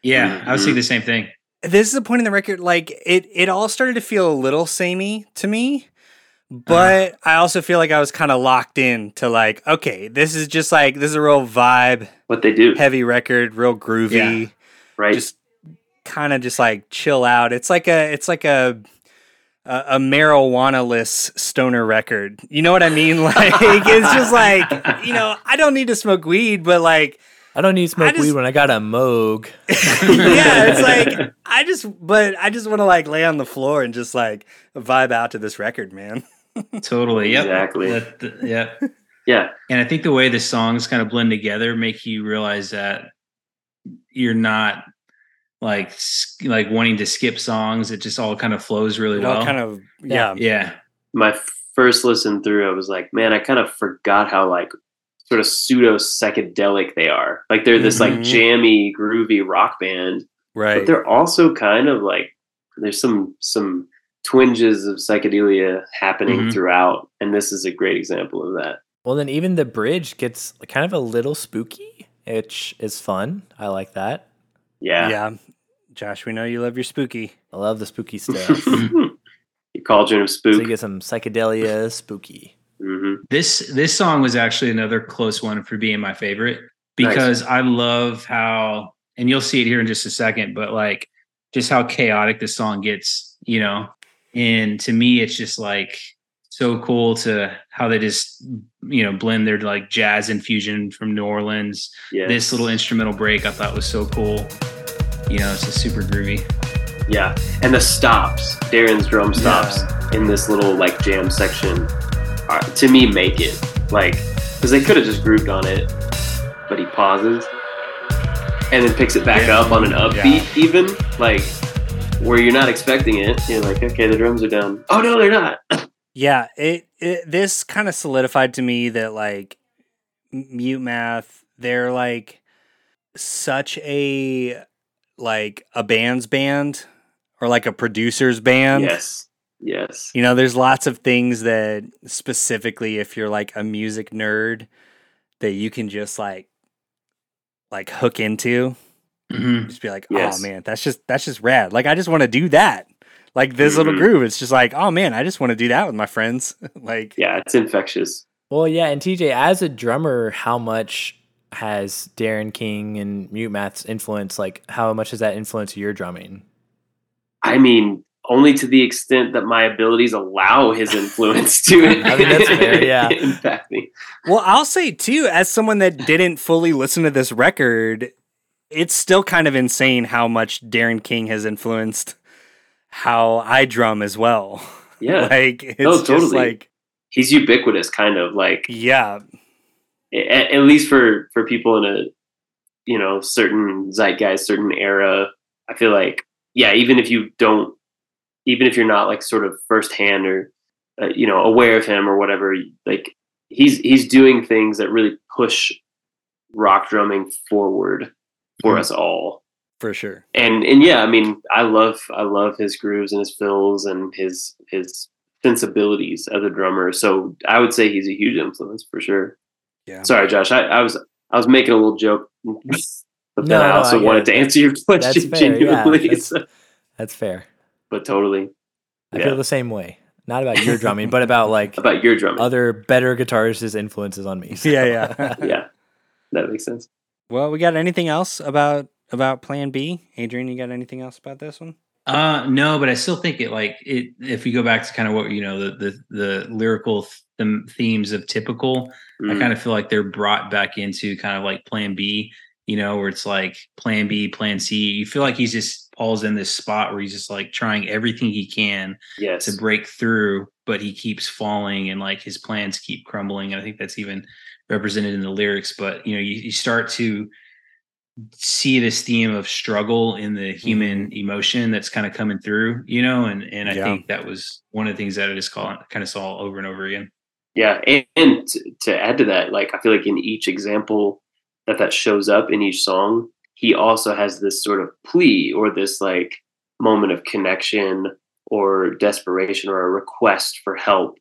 [SPEAKER 3] Yeah. I was
[SPEAKER 4] Mhm.
[SPEAKER 3] thinking the same thing.
[SPEAKER 1] This is the point in the record. Like it, it all started to feel a little samey to me, but I also feel like I was kind of locked in to like, okay, this is just like this is a real vibe,
[SPEAKER 4] What they do,
[SPEAKER 1] heavy record, real groovy.
[SPEAKER 4] right?
[SPEAKER 1] just kind of just like chill out. It's like a it's like a a, a marijuana-less stoner record. You know what I mean? Like it's just like you know I don't need to smoke weed, but like
[SPEAKER 2] I don't need to smoke
[SPEAKER 1] just-
[SPEAKER 2] weed when I got a Moog.
[SPEAKER 1] yeah, it's like I just but I just want to like lay on the floor and just like vibe out to this record, man.
[SPEAKER 3] Totally. Yep.
[SPEAKER 4] Exactly.
[SPEAKER 3] That- that- yep.
[SPEAKER 4] yeah,
[SPEAKER 3] And I think the way the songs kind of blend together make you realize that you're not like like wanting to skip songs. It just all kind of flows really
[SPEAKER 1] It
[SPEAKER 3] well.
[SPEAKER 1] kind of yeah.
[SPEAKER 3] yeah.
[SPEAKER 4] my first listen through, I was like, man, I kind of forgot how like sort of pseudo psychedelic they are. Like they're this like
[SPEAKER 1] Mhm.
[SPEAKER 4] jammy, groovy rock band,
[SPEAKER 1] Right.
[SPEAKER 4] but they're also kind of like there's some some twinges of psychedelia happening
[SPEAKER 3] Mhm.
[SPEAKER 4] throughout, and this is a great example of that.
[SPEAKER 2] Well, then even the bridge gets kind of a little spooky, which is fun. I like that.
[SPEAKER 4] Yeah.
[SPEAKER 1] Yeah. Josh, we know you love your spooky.
[SPEAKER 2] I love the spooky stuff.
[SPEAKER 4] Your cauldron of
[SPEAKER 2] so
[SPEAKER 4] spook.
[SPEAKER 2] you get some psychedelia spooky.
[SPEAKER 4] hmm
[SPEAKER 3] This this song was actually another close one for being my favorite because I love how and you'll see it here in just a second, but like just how chaotic this song gets, you know. And to me it's just like so cool to how they just you know blend their like jazz infusion from New Orleans.
[SPEAKER 4] Yes.
[SPEAKER 3] This little instrumental break I thought was so cool. You know, it's just super groovy.
[SPEAKER 4] Yeah, and the stops, Darren's drum stops in this little like jam section, are, to me make it like because they could have just grooved on it, but he pauses and then picks it back
[SPEAKER 3] Yeah.
[SPEAKER 4] up on an upbeat, even like where you're not expecting it. You're like, okay, the drums are down. Oh no, they're not.
[SPEAKER 1] Yeah, it, it this kind of solidified to me that like M- mute math, they're like such a like a band's band or like a producer's band.
[SPEAKER 4] yes, yes,
[SPEAKER 1] You know, there's lots of things that specifically if you're like a music nerd that you can just like like hook into.
[SPEAKER 3] Mhm.
[SPEAKER 1] Just be like,
[SPEAKER 4] Yes.
[SPEAKER 1] "Oh man, that's just that's just rad." Like I just want to do that. Like this little
[SPEAKER 4] Mhm.
[SPEAKER 1] groove, it's just like, "Oh man, I just want to do that with my friends." like
[SPEAKER 4] yeah, it's infectious.
[SPEAKER 2] Well, yeah, and TJ, as a drummer, how much has Darren King and Mute Math's influence? Like, how much does that influence your drumming?
[SPEAKER 4] I mean, only to the extent that my abilities allow his influence to
[SPEAKER 2] I mean, that's fair, yeah.
[SPEAKER 4] impact me.
[SPEAKER 1] Well, I'll say too, as someone that didn't fully listen to this record, it's still kind of insane how much Darren King has influenced how I drum as well.
[SPEAKER 4] Yeah,
[SPEAKER 1] like it's
[SPEAKER 4] Oh,
[SPEAKER 1] just
[SPEAKER 4] totally.
[SPEAKER 1] like
[SPEAKER 4] he's ubiquitous, kind of like
[SPEAKER 1] yeah,
[SPEAKER 4] at, at least for for people in a you know certain zeitgeist, certain era. I feel like yeah, even if you don't, even if you're not like sort of firsthand or uh, you know aware of him or whatever, like he's he's doing things that really push rock drumming forward for
[SPEAKER 3] Mhm.
[SPEAKER 4] us all.
[SPEAKER 1] for sure.
[SPEAKER 4] and and yeah, I mean, I love I love his grooves and his fills and his his sensibilities as a drummer. So I would say he's a huge influence for sure.
[SPEAKER 1] Yeah.
[SPEAKER 4] Sorry, Josh. I, I was I was making a little joke, but then
[SPEAKER 2] No,
[SPEAKER 4] I
[SPEAKER 2] no,
[SPEAKER 4] also
[SPEAKER 2] I
[SPEAKER 4] wanted
[SPEAKER 2] it.
[SPEAKER 4] to answer your question that's
[SPEAKER 2] fair, yeah. That's-
[SPEAKER 4] so-
[SPEAKER 2] That's fair.
[SPEAKER 4] but totally
[SPEAKER 2] I
[SPEAKER 4] Yeah.
[SPEAKER 2] feel the same way. Not about your drumming, but about like
[SPEAKER 4] about your drumming.
[SPEAKER 2] other better guitarists' influences on me. So-
[SPEAKER 1] Yeah, yeah.
[SPEAKER 4] yeah, that makes sense.
[SPEAKER 1] well, we got anything else about about Plan B? Adrian, you got anything else about this one?
[SPEAKER 3] Uh, no, but I still think it like it. If we go back to kind of what you know the the the lyrical th- themes of typical, I
[SPEAKER 4] Mm.
[SPEAKER 3] kind of feel like they're brought back into kind of like Plan B. You know, where it's like Plan B, Plan C. You feel like he's just Paul's in this spot where he's just like trying everything he can
[SPEAKER 4] yes,
[SPEAKER 3] to break through, but he keeps falling and like his plans keep crumbling. And I think that's even represented in the lyrics. But you know, you, you start to see this theme of struggle in the human emotion that's kind of coming through, you know, and and I
[SPEAKER 1] Yeah.
[SPEAKER 3] think that was one of the things that I just call kind of saw over and over again.
[SPEAKER 4] Yeah, and, and to, to add to that, like I feel like in each example that that shows up in each song, he also has this sort of plea or this like moment of connection or desperation or a request for help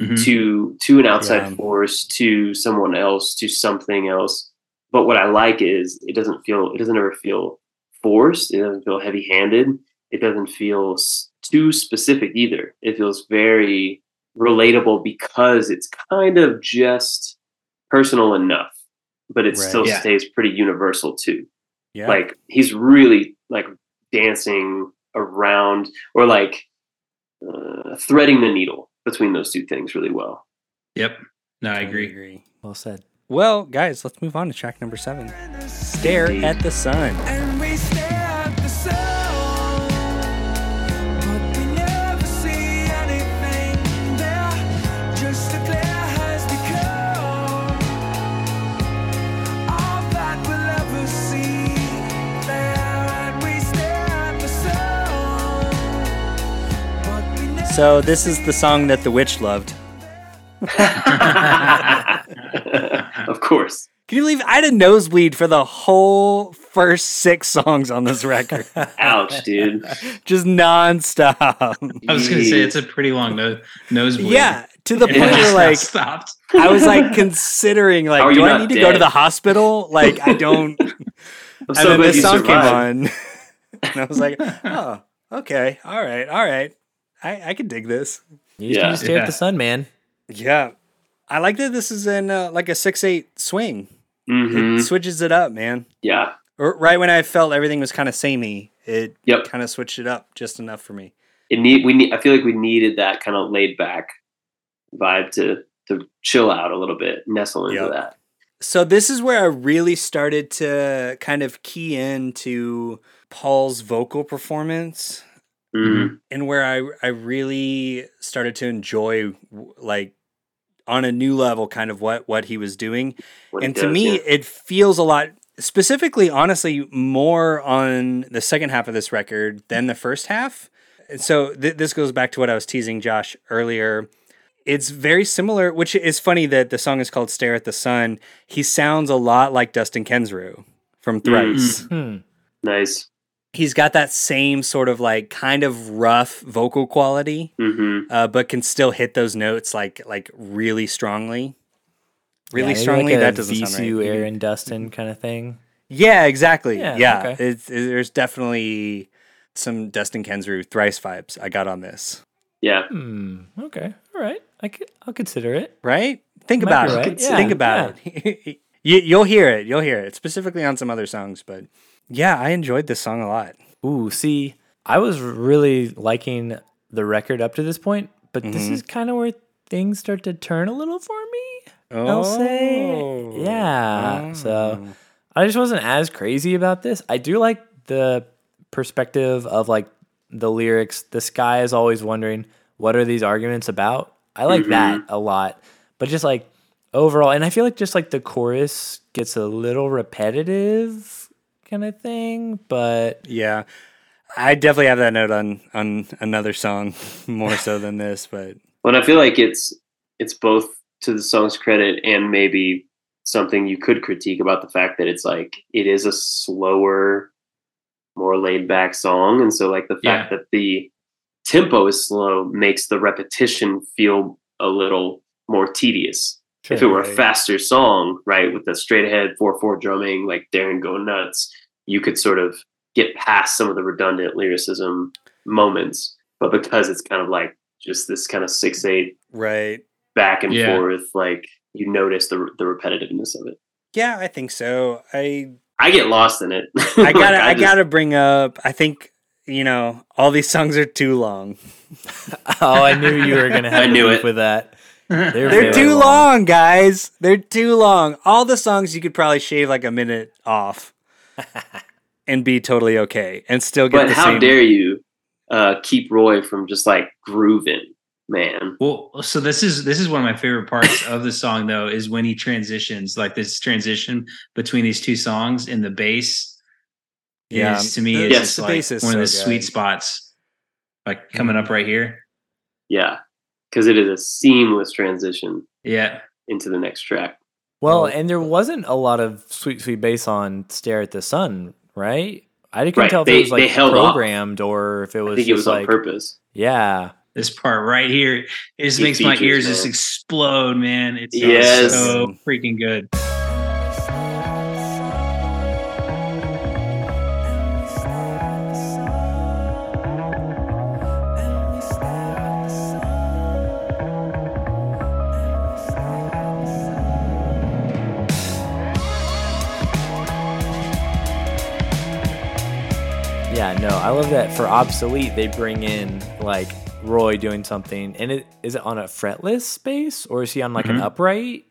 [SPEAKER 3] Mhm.
[SPEAKER 4] to to an outside
[SPEAKER 1] Yeah.
[SPEAKER 4] force, to someone else, to something else. But what I like is it doesn't feel it doesn't ever feel forced. It doesn't feel heavy handed. It doesn't feel s- too specific either. It feels very relatable because it's kind of just personal enough, but it
[SPEAKER 1] Right.
[SPEAKER 4] still
[SPEAKER 3] Yeah.
[SPEAKER 4] stays pretty universal too.
[SPEAKER 1] Yeah.
[SPEAKER 4] Like he's really like dancing around or like uh, threading the needle between those two things really well.
[SPEAKER 3] Yep. No, I
[SPEAKER 1] Totally
[SPEAKER 3] agree.
[SPEAKER 2] Well said.
[SPEAKER 1] Well, guys, let's move on to track number seven. Stare at the sun.
[SPEAKER 7] And we stare at the sun, but we never see anything there. Just a glare has become all that we'll ever see there. And we stare at the sun, but we never
[SPEAKER 1] So this is the song that the witch loved.
[SPEAKER 4] of course.
[SPEAKER 1] Can you believe I had a nosebleed for the whole first six songs on this record?
[SPEAKER 4] Ouch, dude.
[SPEAKER 1] Just nonstop.
[SPEAKER 3] I was going to say it's a pretty long no- nosebleed.
[SPEAKER 1] yeah, to the point where like
[SPEAKER 3] stopped.
[SPEAKER 1] I was like considering like,
[SPEAKER 4] are
[SPEAKER 1] do I
[SPEAKER 4] not
[SPEAKER 1] need to go to the hospital? Like I don't.
[SPEAKER 4] I'm
[SPEAKER 1] and
[SPEAKER 4] so
[SPEAKER 1] then
[SPEAKER 4] glad
[SPEAKER 1] this
[SPEAKER 4] you
[SPEAKER 1] song
[SPEAKER 4] survived.
[SPEAKER 1] came on, and I was like, oh, okay, all right, all right, I I can dig this.
[SPEAKER 2] You just
[SPEAKER 4] Yeah.
[SPEAKER 2] need to stare
[SPEAKER 3] Yeah.
[SPEAKER 2] at the sun, man.
[SPEAKER 1] Yeah, I like that this is in uh, like a six eight swing.
[SPEAKER 4] Mhm.
[SPEAKER 1] It switches it up, man.
[SPEAKER 4] Yeah.
[SPEAKER 1] Or, right when I felt everything was kind of samey, it
[SPEAKER 4] Yep.
[SPEAKER 1] kind of switched it up just enough for me.
[SPEAKER 4] It need we need I feel like we needed that kind of laid back vibe to to chill out a little bit, nestle into
[SPEAKER 1] Yep.
[SPEAKER 4] that.
[SPEAKER 1] So this is where I really started to kind of key into Paul's vocal performance
[SPEAKER 4] Mm,
[SPEAKER 1] and where I I really started to enjoy like on a new level kind of what what he was doing.
[SPEAKER 4] what he
[SPEAKER 1] and to
[SPEAKER 4] does,
[SPEAKER 1] me
[SPEAKER 4] yeah.
[SPEAKER 1] it feels a lot specifically honestly more on the second half of this record than the first half. And so th- this goes back to what I was teasing Josh earlier. It's very similar, which is funny that the song is called "Stare at the Sun." He sounds a lot like Dustin Kensrue from Thrice.
[SPEAKER 2] Hmm.
[SPEAKER 4] nice.
[SPEAKER 1] He's got that same sort of like kind of rough vocal quality,
[SPEAKER 4] hmm
[SPEAKER 1] uh, but can still hit those notes like like really strongly. Really
[SPEAKER 2] Yeah,
[SPEAKER 1] strongly.
[SPEAKER 2] like a
[SPEAKER 1] that doesn't sound right.
[SPEAKER 2] VCU
[SPEAKER 1] Maybe-
[SPEAKER 2] Aaron Dustin kind of thing.
[SPEAKER 1] Yeah, exactly.
[SPEAKER 2] Yeah,
[SPEAKER 1] Yeah,
[SPEAKER 2] okay.
[SPEAKER 1] It's, it- there's definitely some Dustin Kensrue thrice vibes I got on this.
[SPEAKER 4] Yeah.
[SPEAKER 2] Hmm. Okay. All right. I could, I'll consider it.
[SPEAKER 1] Right? Think
[SPEAKER 2] Might
[SPEAKER 1] about it.
[SPEAKER 2] right. Yeah,
[SPEAKER 1] Think about it. you, you'll hear it. You'll hear it. Specifically on some other songs, but yeah, I enjoyed this song a lot.
[SPEAKER 2] Ooh, see, I was really liking the record up to this point, but this
[SPEAKER 1] Mhm.
[SPEAKER 2] is kind of where things start to turn a little for me. I'll say,
[SPEAKER 1] Oh.
[SPEAKER 2] yeah. So I just wasn't as crazy about this. I do like the perspective of like the lyrics. The sky is always wondering what are these arguments about. I like that a lot, but just like overall, and I feel like just like the chorus gets a little repetitive, kind of thing. But
[SPEAKER 1] Yeah. I definitely have that note on on another song more so than this, but
[SPEAKER 4] Well, I feel like it's it's both to the song's credit and maybe something you could critique about the fact that it's like it is a slower, more laid back song, and so like the fact
[SPEAKER 3] Yeah.
[SPEAKER 4] that the tempo is slow makes the repetition feel a little more tedious. if it were a faster song, right, with the straight ahead four four drumming, like Darren go nuts, you could sort of get past some of the redundant lyricism moments. But because it's kind of like just this kind of six eight
[SPEAKER 1] right.
[SPEAKER 4] back and
[SPEAKER 3] Yeah.
[SPEAKER 4] forth, like you notice the the repetitiveness of it.
[SPEAKER 1] Yeah, I think so. I
[SPEAKER 4] I get lost in it.
[SPEAKER 1] I gotta I,
[SPEAKER 4] just-
[SPEAKER 1] gotta bring up I think you know, all these songs are too long.
[SPEAKER 2] oh, I knew you were gonna have
[SPEAKER 4] I
[SPEAKER 2] a
[SPEAKER 4] knew
[SPEAKER 2] beef
[SPEAKER 4] it.
[SPEAKER 2] with that. They're,
[SPEAKER 1] They're
[SPEAKER 2] very
[SPEAKER 1] too long, guys. They're too long. All the songs you could probably shave like a minute off and be totally okay and still get
[SPEAKER 4] But
[SPEAKER 1] the
[SPEAKER 4] how
[SPEAKER 1] same
[SPEAKER 4] dare you uh, keep Roy from just like grooving, man?
[SPEAKER 3] Well, so this is this is one of my favorite parts of the song though is when he transitions, like this transition between these two songs in the bass.
[SPEAKER 1] Yeah,
[SPEAKER 3] is, to me
[SPEAKER 1] the-
[SPEAKER 3] is
[SPEAKER 4] yes,
[SPEAKER 3] just
[SPEAKER 1] the
[SPEAKER 3] like
[SPEAKER 1] bass is
[SPEAKER 3] one of
[SPEAKER 1] so
[SPEAKER 3] the sweet spots, like coming up right here.
[SPEAKER 4] Yeah, because it is a seamless transition
[SPEAKER 3] Yeah,
[SPEAKER 4] into the next track.
[SPEAKER 2] Well, and there wasn't a lot of sweet sweet bass on "Stare at the Sun," right? I couldn't
[SPEAKER 4] Right,
[SPEAKER 2] tell if
[SPEAKER 4] they-
[SPEAKER 2] it was
[SPEAKER 4] they
[SPEAKER 2] like
[SPEAKER 4] held off.
[SPEAKER 2] programmed or if it was.
[SPEAKER 4] I think it
[SPEAKER 2] just
[SPEAKER 4] was on
[SPEAKER 2] like,
[SPEAKER 4] purpose.
[SPEAKER 2] Yeah,
[SPEAKER 3] this part right here, it just
[SPEAKER 4] He
[SPEAKER 3] makes my
[SPEAKER 4] features,
[SPEAKER 3] ears just explode, man. It's
[SPEAKER 4] Yes.
[SPEAKER 3] so freaking good.
[SPEAKER 2] Love that for obsolete they bring in like Roy doing something, and it is it on a fretless bass or is he on like an
[SPEAKER 3] Mhm.
[SPEAKER 2] upright?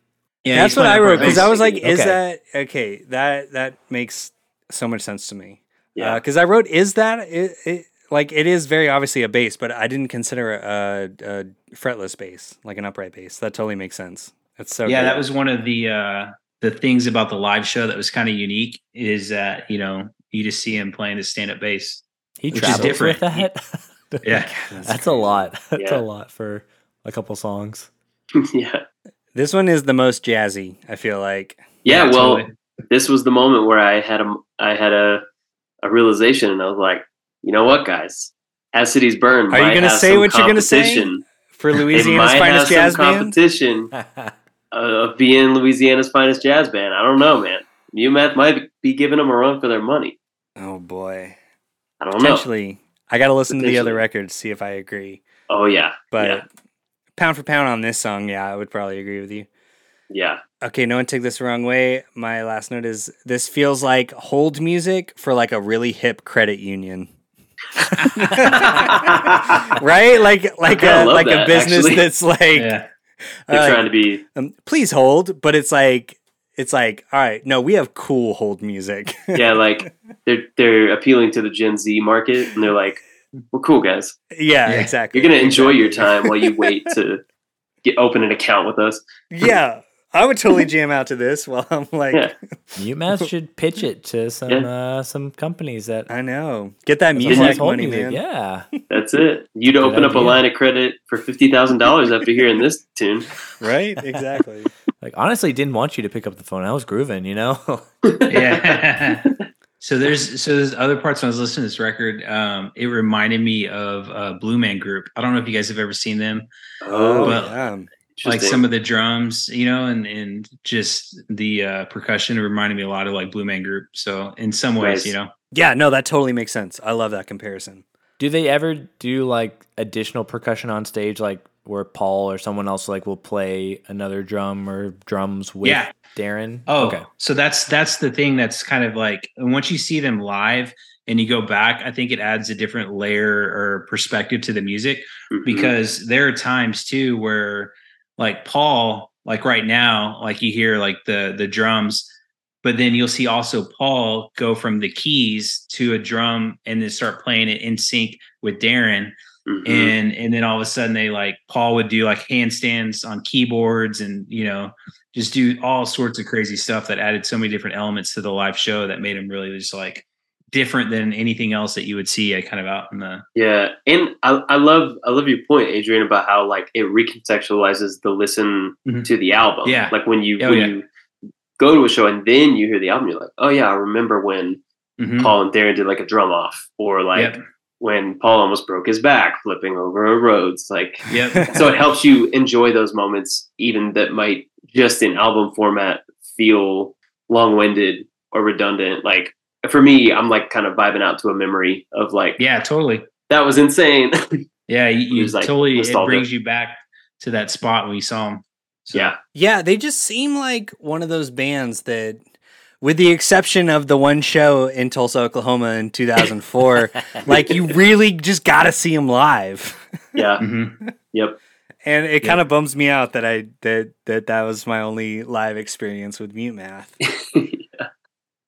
[SPEAKER 3] Yeah,
[SPEAKER 1] That's what I wrote because. I was like, is
[SPEAKER 2] Okay.
[SPEAKER 1] that okay? That that makes so much sense to me.
[SPEAKER 4] Yeah.
[SPEAKER 1] because I wrote, is that it, it? Like it is very obviously a bass, but I didn't consider a, a fretless bass, like an upright bass. That totally makes sense. That's so
[SPEAKER 3] yeah,
[SPEAKER 1] good.
[SPEAKER 3] that was one of the uh the things about the live show that was kind of unique is that you know you just see him playing the stand up bass.
[SPEAKER 2] He
[SPEAKER 3] Which is
[SPEAKER 2] travels
[SPEAKER 3] different.
[SPEAKER 2] with that.
[SPEAKER 3] Yeah,
[SPEAKER 2] that's a lot. That's
[SPEAKER 4] Yeah.
[SPEAKER 2] a lot for a couple songs.
[SPEAKER 4] yeah.
[SPEAKER 1] This one is the most jazzy. I feel like.
[SPEAKER 4] Yeah,
[SPEAKER 3] Yeah,
[SPEAKER 4] well,
[SPEAKER 3] totally.
[SPEAKER 4] this was the moment where I had a I had a a realization, and I was like, you know what, guys, As Cities Burn.
[SPEAKER 1] Are you gonna say what you're gonna say? For Louisiana's finest
[SPEAKER 4] have
[SPEAKER 1] jazz
[SPEAKER 4] some
[SPEAKER 1] band.
[SPEAKER 4] competition of being Louisiana's finest jazz band. I don't know, man. Mute Math might be giving them a run for their money.
[SPEAKER 1] Oh boy,
[SPEAKER 4] I don't know.
[SPEAKER 1] potentially. I got to listen to the other
[SPEAKER 4] Potentially.
[SPEAKER 1] records see if I agree.
[SPEAKER 4] Oh yeah,
[SPEAKER 1] But
[SPEAKER 4] yeah,
[SPEAKER 1] pound for pound on this song, yeah, I would probably agree with you.
[SPEAKER 4] yeah.
[SPEAKER 1] Okay, no one take this the wrong way. My last note is this feels like hold music for like a really hip credit union. right? Like like a
[SPEAKER 4] love
[SPEAKER 1] like a business
[SPEAKER 4] actually.
[SPEAKER 1] that's like
[SPEAKER 3] yeah.
[SPEAKER 4] They're
[SPEAKER 1] Uh,
[SPEAKER 4] trying to be
[SPEAKER 1] um, please hold, but it's like it's like all right, no, we have cool hold music.
[SPEAKER 4] yeah, like they're they're appealing to the Gen Z market, and they're like, "We're cool, guys.
[SPEAKER 1] yeah,
[SPEAKER 3] Yeah.
[SPEAKER 1] exactly.
[SPEAKER 4] You're gonna enjoy your time while you wait to get open an account with us."
[SPEAKER 1] Yeah, I would totally jam out to this while I'm like,
[SPEAKER 4] Yeah.
[SPEAKER 2] Mute Math should pitch it to some
[SPEAKER 4] Yeah.
[SPEAKER 2] uh, some companies that
[SPEAKER 1] I know, get that
[SPEAKER 2] that
[SPEAKER 1] music
[SPEAKER 2] like hold
[SPEAKER 1] money,
[SPEAKER 2] music.
[SPEAKER 1] man.
[SPEAKER 2] Yeah,
[SPEAKER 4] That's it. You'd open up a line of credit for fifty thousand dollars after hearing this tune.
[SPEAKER 1] Right? Exactly.
[SPEAKER 2] like honestly, didn't want you to pick up the phone. I was grooving, you know.
[SPEAKER 3] yeah. so there's so there's other parts when I was listening to this record. Um, it reminded me of uh, Blue Man Group. I don't know if you guys have ever seen them.
[SPEAKER 4] Oh,
[SPEAKER 3] Well,
[SPEAKER 1] yeah.
[SPEAKER 3] Like some of the drums, you know, and and just the uh, percussion reminded me a lot of like Blue Man Group. So in some ways,
[SPEAKER 4] Nice.
[SPEAKER 3] you know,
[SPEAKER 1] Yeah, no, that totally makes sense. I love that comparison.
[SPEAKER 2] do they ever do like additional percussion on stage, like where Paul or someone else like will play another drum or drums with
[SPEAKER 3] Yeah.
[SPEAKER 2] Darren?
[SPEAKER 3] Oh,
[SPEAKER 2] okay.
[SPEAKER 3] so that's that's the thing that's kind of like once you see them live and you go back, I think it adds a different layer or perspective to the music
[SPEAKER 4] Mhm.
[SPEAKER 3] because there are times too where like Paul, like right now, like you hear like the the drums, but then you'll see also Paul go from the keys to a drum and then start playing it in sync with Darren
[SPEAKER 4] Mhm.
[SPEAKER 3] and and then all of a sudden they like Paul would do like handstands on keyboards and you know just do all sorts of crazy stuff that added so many different elements to the live show that made him really just like different than anything else that you would see uh, kind of out in the
[SPEAKER 4] Yeah, and I, I love I love your point, Adrian, about how like it recontextualizes the listen
[SPEAKER 3] Mhm.
[SPEAKER 4] to the album.
[SPEAKER 3] Yeah.
[SPEAKER 4] like when you
[SPEAKER 3] Oh,
[SPEAKER 4] when
[SPEAKER 3] yeah.
[SPEAKER 4] you go to a show and then you hear the album, you're like, oh yeah, I remember when
[SPEAKER 3] Mhm.
[SPEAKER 4] Paul and Darren did like a drum off, or like
[SPEAKER 3] Yep.
[SPEAKER 4] when Paul almost broke his back flipping over a Rhodes. Like,
[SPEAKER 3] Yep.
[SPEAKER 4] so it helps you enjoy those moments, even that might just in album format feel long winded or redundant. Like for me, I'm like kind of vibing out to a memory of like
[SPEAKER 3] yeah, totally.
[SPEAKER 4] that was insane.
[SPEAKER 3] Yeah, you, you
[SPEAKER 4] was, like,
[SPEAKER 3] totally it brings you back to that spot when you saw them. So,
[SPEAKER 4] yeah.
[SPEAKER 1] Yeah, they just seem like one of those bands that, with the exception of the one show in Tulsa, Oklahoma in 2004, like you really just got to see them live.
[SPEAKER 4] Yeah.
[SPEAKER 3] Mhm.
[SPEAKER 4] Yep.
[SPEAKER 1] And it
[SPEAKER 3] Yeah.
[SPEAKER 1] kind of bums me out that I that that that was my only live experience with Mute Math.